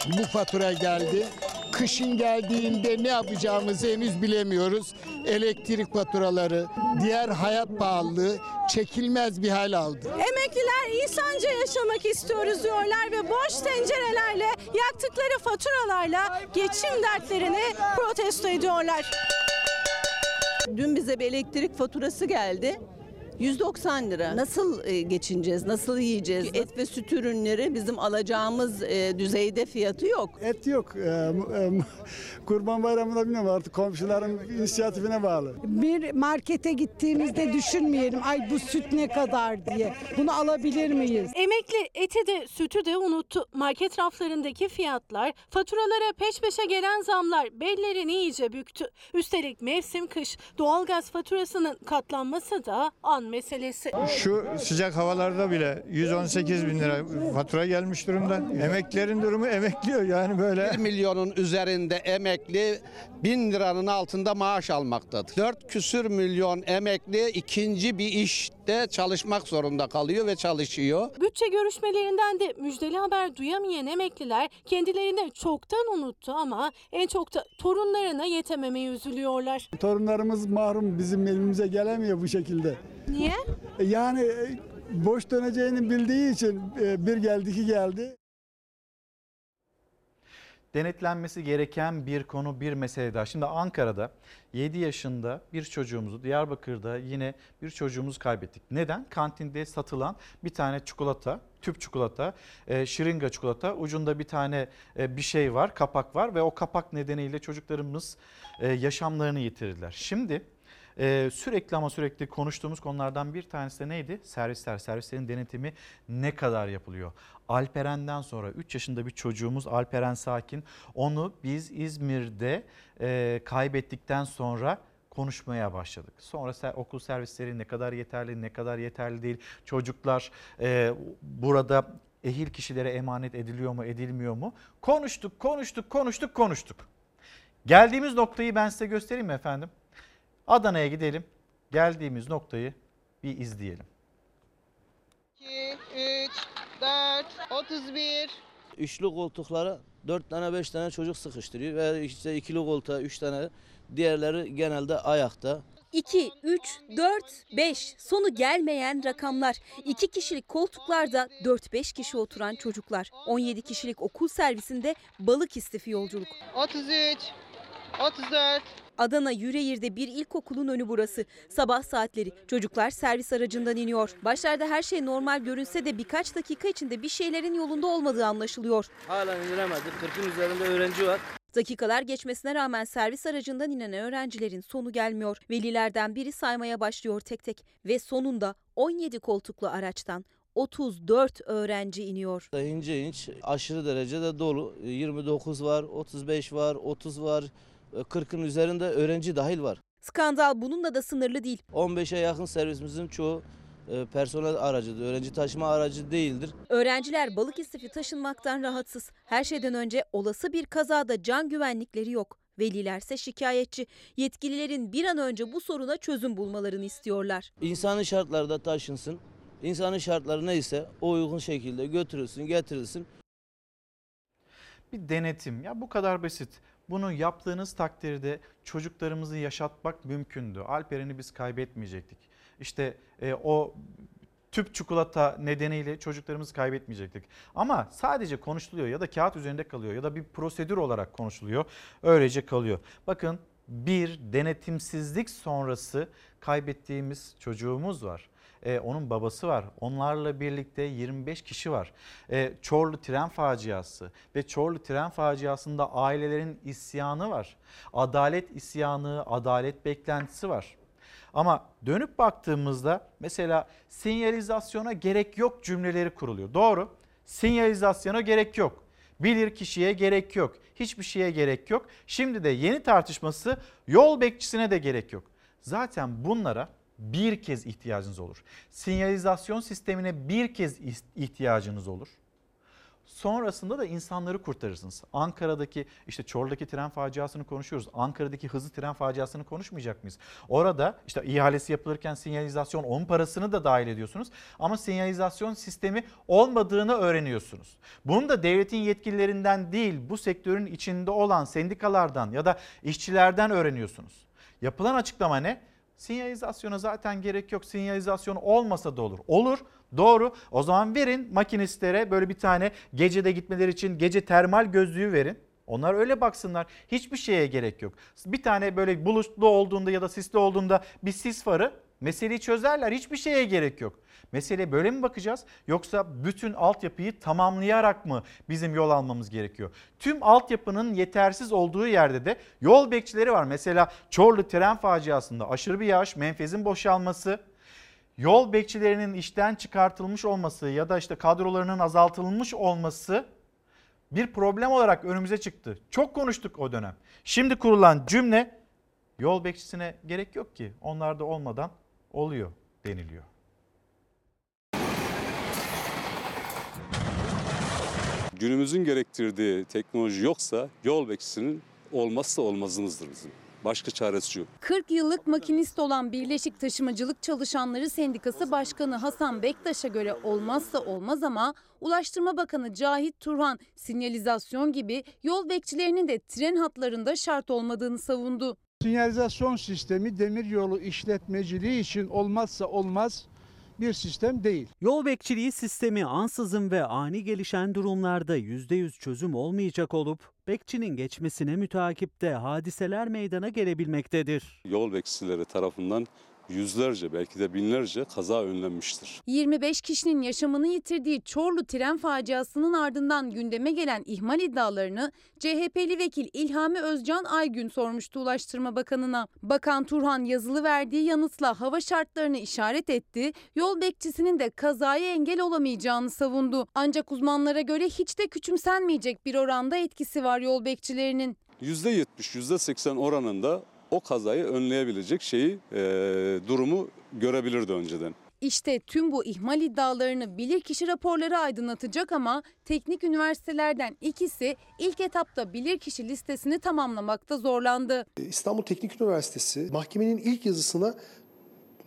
bu fatura geldi. Kışın geldiğinde ne yapacağımızı henüz bilemiyoruz. Elektrik faturaları, diğer hayat pahalılığı çekilmez bir hal aldı. Emekliler insanca yaşamak istiyoruz diyorlar ve boş tencerelerle yaktıkları faturalarla geçim dertlerini protesto ediyorlar. Dün bize bir elektrik faturası geldi. 190 lira. Nasıl e, geçineceğiz? Nasıl yiyeceğiz? Et ve süt ürünleri bizim alacağımız e, düzeyde fiyatı yok. Et yok. Ee, Kurban Bayramı'nda bilmiyorum artık komşuların inisiyatifine bağlı. Bir markete gittiğimizde düşünmeyelim ay bu süt ne kadar diye. Bunu alabilir miyiz? Emekli eti de sütü de unuttu. Market raflarındaki fiyatlar, faturalara peş peşe gelen zamlar bellerini iyice büktü. Üstelik mevsim kış, doğalgaz faturasının katlanması da an meselesi. Şu sıcak havalarda bile 118 bin lira fatura gelmiş durumda. Emeklerin durumu emekliyor yani böyle. 1 milyonun üzerinde emekli 1000 liranın altında maaş almaktadır. 4 küsür milyon emekli ikinci bir işte çalışmak zorunda kalıyor ve çalışıyor. Bütçe görüşmelerinden de müjdeli haber duyamayan emekliler kendilerini çoktan unuttu ama en çok da torunlarına yetememeye üzülüyorlar. Torunlarımız mahrum bizim elimize gelemiyor bu şekilde. Niye? Yani e, boş döneceğini bildiği için e, bir geldi iki geldi. denetlenmesi gereken bir konu bir mesele daha. Şimdi Ankara'da 7 yaşında bir çocuğumuzu Diyarbakır'da yine bir çocuğumuzu kaybettik. Neden? Kantinde satılan bir tane çikolata tüp çikolata, e, şırınga çikolata ucunda bir tane e, bir şey var kapak var ve o kapak nedeniyle çocuklarımız e, yaşamlarını yitirdiler. Şimdi ee, sürekli ama sürekli konuştuğumuz konulardan bir tanesi de neydi? Servisler, servislerin denetimi ne kadar yapılıyor? Alperen'den sonra 3 yaşında bir çocuğumuz Alperen Sakin onu biz İzmir'de e, kaybettikten sonra konuşmaya başladık. Sonra okul servisleri ne kadar yeterli, ne kadar yeterli değil. Çocuklar e, burada ehil kişilere emanet ediliyor mu, edilmiyor mu? Konuştuk, konuştuk, konuştuk, konuştuk. Geldiğimiz noktayı ben size göstereyim mi efendim? Adana'ya gidelim. Geldiğimiz noktayı bir izleyelim. 2, 3, 4, 31. Üçlü koltuklara 4 tane 5 tane çocuk sıkıştırıyor ve işte ikili koltuğa 3 tane diğerleri genelde ayakta. 2, 3, 4, 5 sonu gelmeyen rakamlar. 2 kişilik koltuklarda 4-5 kişi oturan çocuklar. 17 kişilik okul servisinde balık istifi yolculuk. 33, 34. Adana Yüreğir'de bir ilkokulun önü burası. Sabah saatleri çocuklar servis aracından iniyor. Başlarda her şey normal görünse de birkaç dakika içinde bir şeylerin yolunda olmadığı anlaşılıyor. Hala indiremedik. 40'ın üzerinde öğrenci var. Dakikalar geçmesine rağmen servis aracından inen öğrencilerin sonu gelmiyor. Velilerden biri saymaya başlıyor tek tek ve sonunda 17 koltuklu araçtan 34 öğrenci iniyor. İnce inç aşırı derecede dolu. 29 var, 35 var, 30 var. 40'ın üzerinde öğrenci dahil var. Skandal bununla da sınırlı değil. 15'e yakın servisimizin çoğu e, personel aracıdır. Öğrenci taşıma aracı değildir. Öğrenciler balık istifi taşınmaktan rahatsız. Her şeyden önce olası bir kazada can güvenlikleri yok. Velilerse şikayetçi. Yetkililerin bir an önce bu soruna çözüm bulmalarını istiyorlar. İnsani şartlarda taşınsın. İnsani şartları neyse o uygun şekilde götürülsün, getirilsin. Bir denetim ya bu kadar basit. Bunu yaptığınız takdirde çocuklarımızı yaşatmak mümkündü. Alperen'i biz kaybetmeyecektik. İşte e, o tüp çikolata nedeniyle çocuklarımızı kaybetmeyecektik. Ama sadece konuşuluyor ya da kağıt üzerinde kalıyor ya da bir prosedür olarak konuşuluyor. Öylece kalıyor. Bakın bir denetimsizlik sonrası kaybettiğimiz çocuğumuz var. Ee, onun babası var. Onlarla birlikte 25 kişi var. Ee, Çorlu tren faciası ve Çorlu tren faciasında ailelerin isyanı var. Adalet isyanı, adalet beklentisi var. Ama dönüp baktığımızda mesela sinyalizasyona gerek yok cümleleri kuruluyor. Doğru. Sinyalizasyona gerek yok. Bilir kişiye gerek yok. Hiçbir şeye gerek yok. Şimdi de yeni tartışması yol bekçisine de gerek yok. Zaten bunlara bir kez ihtiyacınız olur. Sinyalizasyon sistemine bir kez ihtiyacınız olur. Sonrasında da insanları kurtarırsınız. Ankara'daki işte Çorlu'daki tren faciasını konuşuyoruz. Ankara'daki hızlı tren faciasını konuşmayacak mıyız? Orada işte ihalesi yapılırken sinyalizasyon onun parasını da dahil ediyorsunuz. Ama sinyalizasyon sistemi olmadığını öğreniyorsunuz. Bunu da devletin yetkililerinden değil bu sektörün içinde olan sendikalardan ya da işçilerden öğreniyorsunuz. Yapılan açıklama ne? Sinyalizasyona zaten gerek yok. Sinyalizasyon olmasa da olur. Olur. Doğru. O zaman verin makinistlere böyle bir tane gecede gitmeleri için gece termal gözlüğü verin. Onlar öyle baksınlar. Hiçbir şeye gerek yok. Bir tane böyle bulutlu olduğunda ya da sisli olduğunda bir sis farı meseleyi çözerler. Hiçbir şeye gerek yok. Meseleye böyle mi bakacağız yoksa bütün altyapıyı tamamlayarak mı bizim yol almamız gerekiyor? Tüm altyapının yetersiz olduğu yerde de yol bekçileri var. Mesela Çorlu tren faciasında aşırı bir yağış, menfezin boşalması, yol bekçilerinin işten çıkartılmış olması ya da işte kadrolarının azaltılmış olması bir problem olarak önümüze çıktı. Çok konuştuk o dönem. Şimdi kurulan cümle yol bekçisine gerek yok ki. Onlar da olmadan oluyor deniliyor. Günümüzün gerektirdiği teknoloji yoksa yol bekçisinin olmazsa olmazımızdır bizim. Başka çaresi yok. 40 yıllık makinist olan Birleşik Taşımacılık Çalışanları Sendikası Başkanı Hasan Bektaş'a göre olmazsa olmaz ama Ulaştırma Bakanı Cahit Turhan sinyalizasyon gibi yol bekçilerinin de tren hatlarında şart olmadığını savundu. Sinyalizasyon sistemi demiryolu işletmeciliği için olmazsa olmaz bir sistem değil. Yol bekçiliği sistemi ansızın ve ani gelişen durumlarda %100 çözüm olmayacak olup bekçinin geçmesine müteakipte hadiseler meydana gelebilmektedir. Yol bekçileri tarafından yüzlerce belki de binlerce kaza önlenmiştir. 25 kişinin yaşamını yitirdiği Çorlu tren faciasının ardından gündeme gelen ihmal iddialarını CHP'li vekil İlhami Özcan Aygün sormuştu Ulaştırma Bakanı'na. Bakan Turhan yazılı verdiği yanıtla hava şartlarını işaret etti, yol bekçisinin de kazaya engel olamayacağını savundu. Ancak uzmanlara göre hiç de küçümsenmeyecek bir oranda etkisi var yol bekçilerinin. %70, %80 oranında o kazayı önleyebilecek şeyi e, durumu görebilirdi önceden. İşte tüm bu ihmal iddialarını bilirkişi raporları aydınlatacak ama teknik üniversitelerden ikisi ilk etapta bilirkişi listesini tamamlamakta zorlandı. İstanbul Teknik Üniversitesi mahkemenin ilk yazısına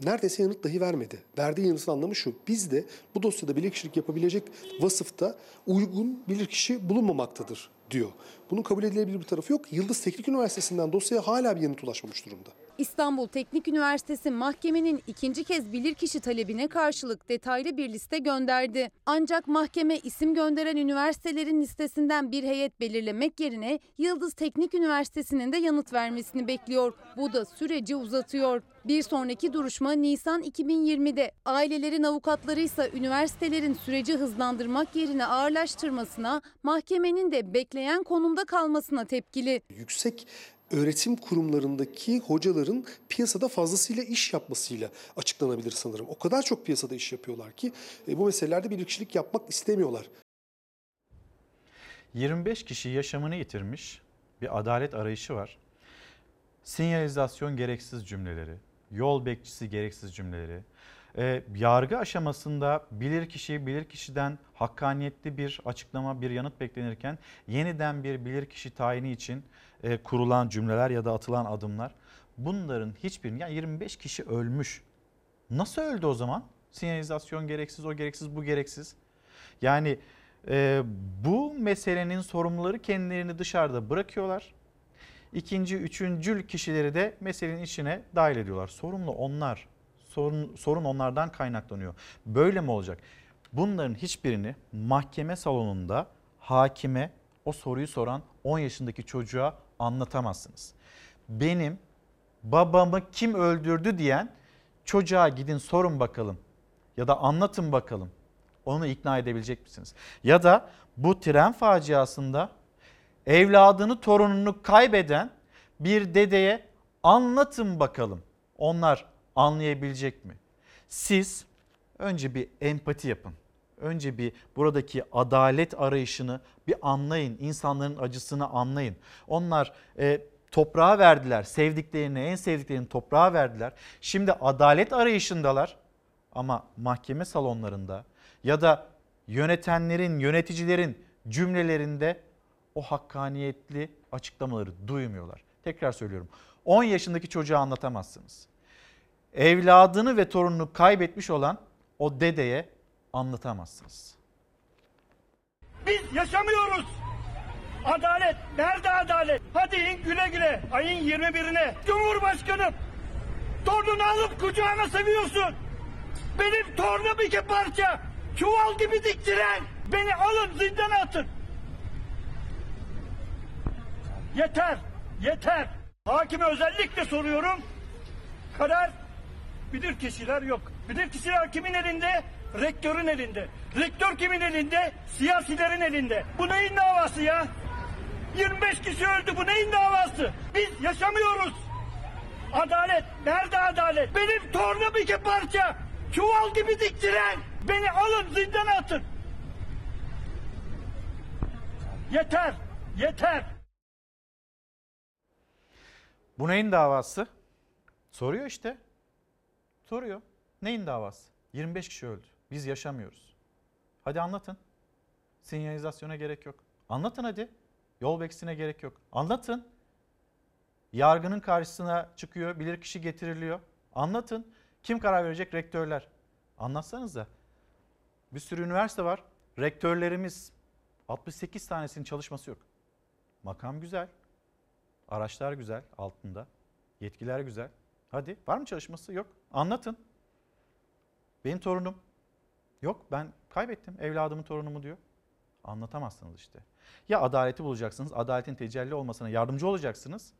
neredeyse yanıt dahi vermedi. Verdiği yanıtın anlamı şu. Bizde bu dosyada bilirkişilik yapabilecek vasıfta uygun bilirkişi bulunmamaktadır diyor. Bunun kabul edilebilir bir tarafı yok. Yıldız Teknik Üniversitesi'nden dosyaya hala bir yanıt ulaşmamış durumda. İstanbul Teknik Üniversitesi mahkemenin ikinci kez bilirkişi talebine karşılık detaylı bir liste gönderdi. Ancak mahkeme isim gönderen üniversitelerin listesinden bir heyet belirlemek yerine Yıldız Teknik Üniversitesi'nin de yanıt vermesini bekliyor. Bu da süreci uzatıyor. Bir sonraki duruşma Nisan 2020'de. Ailelerin avukatları ise üniversitelerin süreci hızlandırmak yerine ağırlaştırmasına, mahkemenin de bekleyen konumda kalmasına tepkili. Yüksek öğretim kurumlarındaki hocaların piyasada fazlasıyla iş yapmasıyla açıklanabilir sanırım. O kadar çok piyasada iş yapıyorlar ki e, bu meselelerde bilirkişilik yapmak istemiyorlar. 25 kişi yaşamını yitirmiş bir adalet arayışı var. Sinyalizasyon gereksiz cümleleri, yol bekçisi gereksiz cümleleri, e, yargı aşamasında bilirkişi bilirkişiden hakkaniyetli bir açıklama, bir yanıt beklenirken yeniden bir bilirkişi tayini için e, kurulan cümleler ya da atılan adımlar bunların hiçbirini yani 25 kişi ölmüş. Nasıl öldü o zaman? Sinyalizasyon gereksiz, o gereksiz, bu gereksiz. Yani e, bu meselenin sorumluları kendilerini dışarıda bırakıyorlar. İkinci, üçüncül kişileri de meselenin içine dahil ediyorlar. Sorumlu onlar. Sorun, sorun onlardan kaynaklanıyor. Böyle mi olacak? Bunların hiçbirini mahkeme salonunda hakime o soruyu soran 10 yaşındaki çocuğa anlatamazsınız. Benim babamı kim öldürdü diyen çocuğa gidin sorun bakalım ya da anlatın bakalım. Onu ikna edebilecek misiniz? Ya da bu tren faciasında evladını torununu kaybeden bir dedeye anlatın bakalım. Onlar anlayabilecek mi? Siz önce bir empati yapın. Önce bir buradaki adalet arayışını bir anlayın. İnsanların acısını anlayın. Onlar e, toprağa verdiler. Sevdiklerini, en sevdiklerini toprağa verdiler. Şimdi adalet arayışındalar. Ama mahkeme salonlarında ya da yönetenlerin, yöneticilerin cümlelerinde o hakkaniyetli açıklamaları duymuyorlar. Tekrar söylüyorum. 10 yaşındaki çocuğa anlatamazsınız. Evladını ve torununu kaybetmiş olan o dedeye anlatamazsınız. Biz yaşamıyoruz. Adalet. Nerede adalet? Hadi in güle güle. Ayın 21'ine. Cumhurbaşkanım. Torununu alıp kucağına seviyorsun. Benim torunum iki parça. Çuval gibi diktiren. Beni alın zindana atın. Yeter. Yeter. Hakime özellikle soruyorum. Karar bilir kişiler yok. Bilir kişiler kimin elinde? Rektörün elinde. Rektör kimin elinde? Siyasilerin elinde. Bu neyin davası ya? 25 kişi öldü. Bu neyin davası? Biz yaşamıyoruz. Adalet. Nerede adalet? Benim torunum iki parça. Çuval gibi diktiren. Beni alın zindana atın. Yeter. Yeter. Bu neyin davası? Soruyor işte. Soruyor. Neyin davası? 25 kişi öldü. Biz yaşamıyoruz. Hadi anlatın. Sinyalizasyona gerek yok. Anlatın hadi. Yol bekçisine gerek yok. Anlatın. Yargının karşısına çıkıyor, bilirkişi getiriliyor. Anlatın. Kim karar verecek? Rektörler. Anlatsanıza. Bir sürü üniversite var. Rektörlerimiz 68 tanesinin çalışması yok. Makam güzel. Araçlar güzel altında. Yetkiler güzel. Hadi var mı çalışması? Yok. Anlatın. Benim torunum. Yok ben kaybettim evladımın torunumu diyor. Anlatamazsınız işte. Ya adaleti bulacaksınız, adaletin tecelli olmasına yardımcı olacaksınız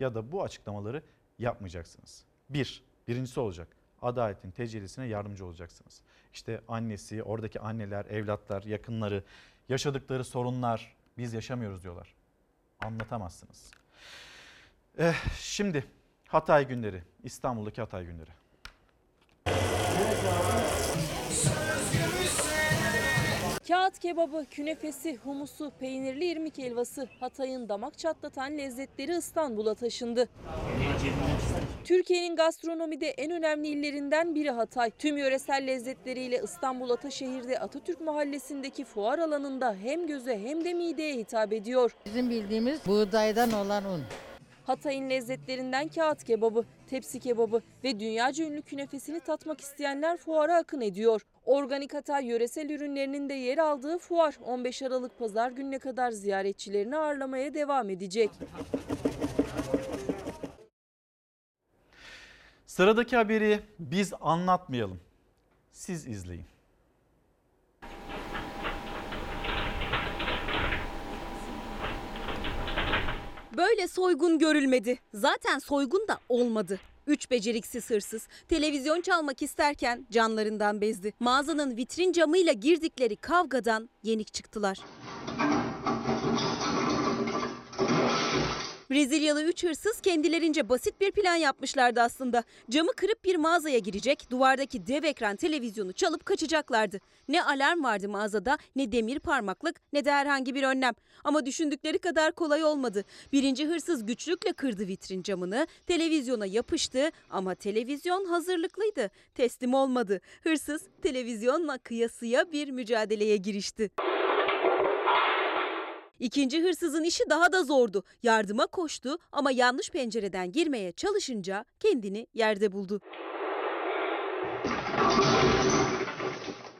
ya da bu açıklamaları yapmayacaksınız. Bir, birincisi olacak. Adaletin tecellisine yardımcı olacaksınız. İşte annesi, oradaki anneler, evlatlar, yakınları, yaşadıkları sorunlar biz yaşamıyoruz diyorlar. Anlatamazsınız. Eh, şimdi Hatay günleri, İstanbul'daki Hatay günleri. Kağıt kebabı, künefesi, humusu, peynirli irmik helvası Hatay'ın damak çatlatan lezzetleri İstanbul'a taşındı. Türkiye'nin gastronomide en önemli illerinden biri Hatay. Tüm yöresel lezzetleriyle İstanbul Ataşehir'de Atatürk Mahallesi'ndeki fuar alanında hem göze hem de mideye hitap ediyor. Bizim bildiğimiz buğdaydan olan un. Hatay'ın lezzetlerinden kağıt kebabı, tepsi kebabı ve dünyaca ünlü künefesini tatmak isteyenler fuara akın ediyor. Organik Hatay yöresel ürünlerinin de yer aldığı fuar 15 Aralık pazar gününe kadar ziyaretçilerini ağırlamaya devam edecek. Sıradaki haberi biz anlatmayalım. Siz izleyin. Böyle soygun görülmedi. Zaten soygun da olmadı. Üç beceriksiz hırsız televizyon çalmak isterken canlarından bezdi. Mağazanın vitrin camıyla girdikleri kavgadan yenik çıktılar. Brezilyalı üç hırsız kendilerince basit bir plan yapmışlardı aslında. Camı kırıp bir mağazaya girecek, duvardaki dev ekran televizyonu çalıp kaçacaklardı. Ne alarm vardı mağazada, ne demir parmaklık, ne de herhangi bir önlem. Ama düşündükleri kadar kolay olmadı. Birinci hırsız güçlükle kırdı vitrin camını, televizyona yapıştı ama televizyon hazırlıklıydı. Teslim olmadı. Hırsız televizyonla kıyasıya bir mücadeleye girişti. İkinci hırsızın işi daha da zordu. Yardıma koştu ama yanlış pencereden girmeye çalışınca kendini yerde buldu.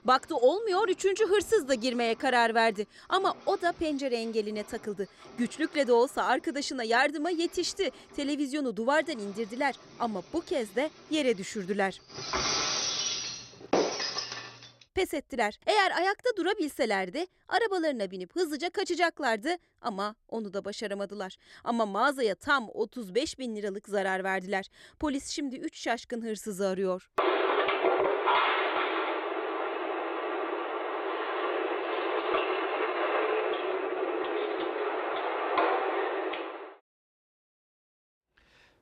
Baktı olmuyor, üçüncü hırsız da girmeye karar verdi. Ama o da pencere engeline takıldı. Güçlükle de olsa arkadaşına yardıma yetişti. Televizyonu duvardan indirdiler ama bu kez de yere düşürdüler pes ettiler. Eğer ayakta durabilselerdi arabalarına binip hızlıca kaçacaklardı ama onu da başaramadılar. Ama mağazaya tam 35 bin liralık zarar verdiler. Polis şimdi 3 şaşkın hırsızı arıyor.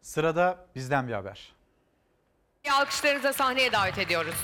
Sırada bizden bir haber. Alkışlarınıza sahneye davet ediyoruz.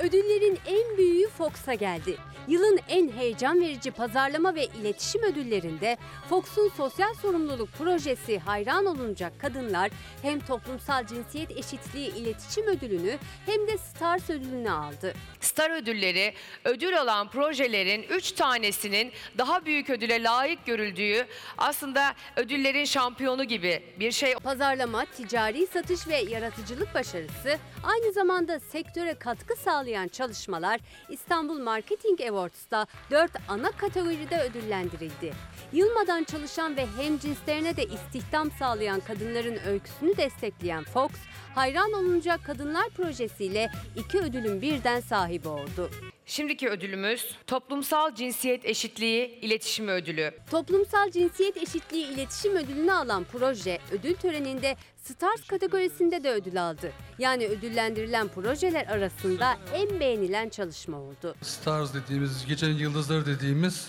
Ödüllerin en büyüğü Fox'a geldi. Yılın en heyecan verici pazarlama ve iletişim ödüllerinde Fox'un sosyal sorumluluk projesi hayran olunacak kadınlar hem toplumsal cinsiyet eşitliği iletişim ödülünü hem de Stars ödülünü aldı. Star ödülleri ödül alan projelerin 3 tanesinin daha büyük ödüle layık görüldüğü aslında ödüllerin şampiyonu gibi bir şey. Pazarlama, ticari satış ve yaratıcılık başarısı aynı zamanda sektöre katkı sağlayan çalışmalar İstanbul Marketing Awards'ta 4 ana kategoride ödüllendirildi. Yılmadan çalışan ve hem cinslerine de istihdam sağlayan kadınların öyküsünü destekleyen Fox, Hayran Olunacak Kadınlar projesiyle iki ödülün birden sahibi oldu. Şimdiki ödülümüz toplumsal cinsiyet eşitliği iletişim ödülü. Toplumsal cinsiyet eşitliği iletişim ödülünü alan proje ödül töreninde Stars kategorisinde de ödül aldı. Yani ödüllendirilen projeler arasında en beğenilen çalışma oldu. Stars dediğimiz, gecenin yıldızları dediğimiz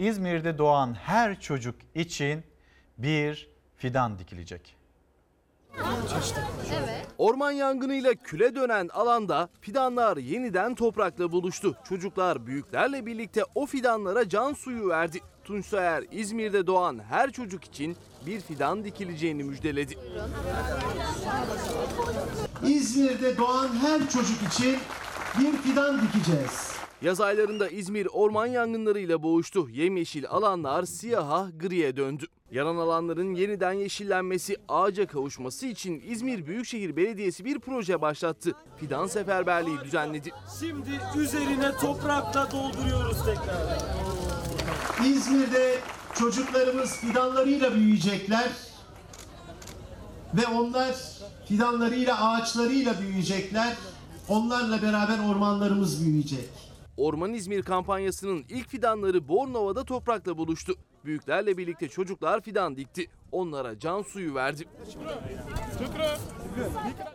İzmir'de doğan her çocuk için bir fidan dikilecek. Orman yangınıyla küle dönen alanda fidanlar yeniden toprakla buluştu. Çocuklar büyüklerle birlikte o fidanlara can suyu verdi. Tunç Soyer İzmir'de doğan her çocuk için bir fidan dikileceğini müjdeledi. İzmir'de doğan her çocuk için bir fidan dikeceğiz. Yaz aylarında İzmir orman yangınlarıyla boğuştu. Yemyeşil alanlar siyaha griye döndü. Yanan alanların yeniden yeşillenmesi, ağaca kavuşması için İzmir Büyükşehir Belediyesi bir proje başlattı. Fidan seferberliği düzenledi. Şimdi üzerine toprakla dolduruyoruz tekrar. İzmir'de çocuklarımız fidanlarıyla büyüyecekler ve onlar fidanlarıyla, ağaçlarıyla büyüyecekler. Onlarla beraber ormanlarımız büyüyecek. Orman İzmir kampanyasının ilk fidanları Bornova'da toprakla buluştu. Büyüklerle birlikte çocuklar fidan dikti. Onlara can suyu verdi.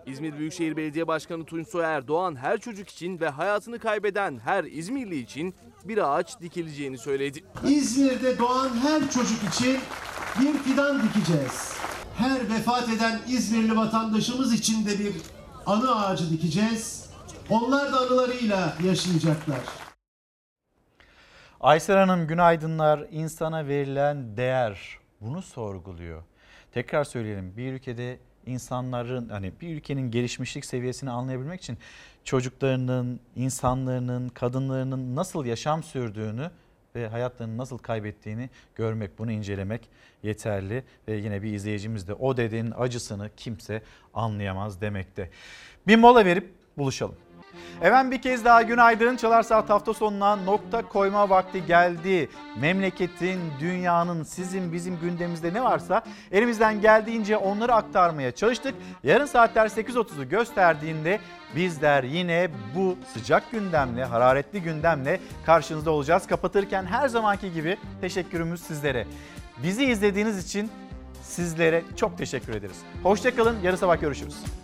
İzmir Büyükşehir Belediye Başkanı Tunç Soyer doğan her çocuk için ve hayatını kaybeden her İzmirli için bir ağaç dikileceğini söyledi. İzmir'de doğan her çocuk için bir fidan dikeceğiz. Her vefat eden İzmirli vatandaşımız için de bir anı ağacı dikeceğiz. Onlar da anılarıyla yaşayacaklar. Aysel Hanım günaydınlar. İnsana verilen değer bunu sorguluyor. Tekrar söyleyelim bir ülkede insanların hani bir ülkenin gelişmişlik seviyesini anlayabilmek için çocuklarının, insanların, kadınlarının nasıl yaşam sürdüğünü ve hayatlarını nasıl kaybettiğini görmek, bunu incelemek yeterli. Ve yine bir izleyicimiz de o dedenin acısını kimse anlayamaz demekte. Bir mola verip buluşalım. Efendim bir kez daha günaydın. Çalar Saat hafta sonuna nokta koyma vakti geldi. Memleketin, dünyanın, sizin, bizim gündemimizde ne varsa elimizden geldiğince onları aktarmaya çalıştık. Yarın saatler 8.30'u gösterdiğinde bizler yine bu sıcak gündemle, hararetli gündemle karşınızda olacağız. Kapatırken her zamanki gibi teşekkürümüz sizlere. Bizi izlediğiniz için sizlere çok teşekkür ederiz. Hoşçakalın, yarın sabah görüşürüz.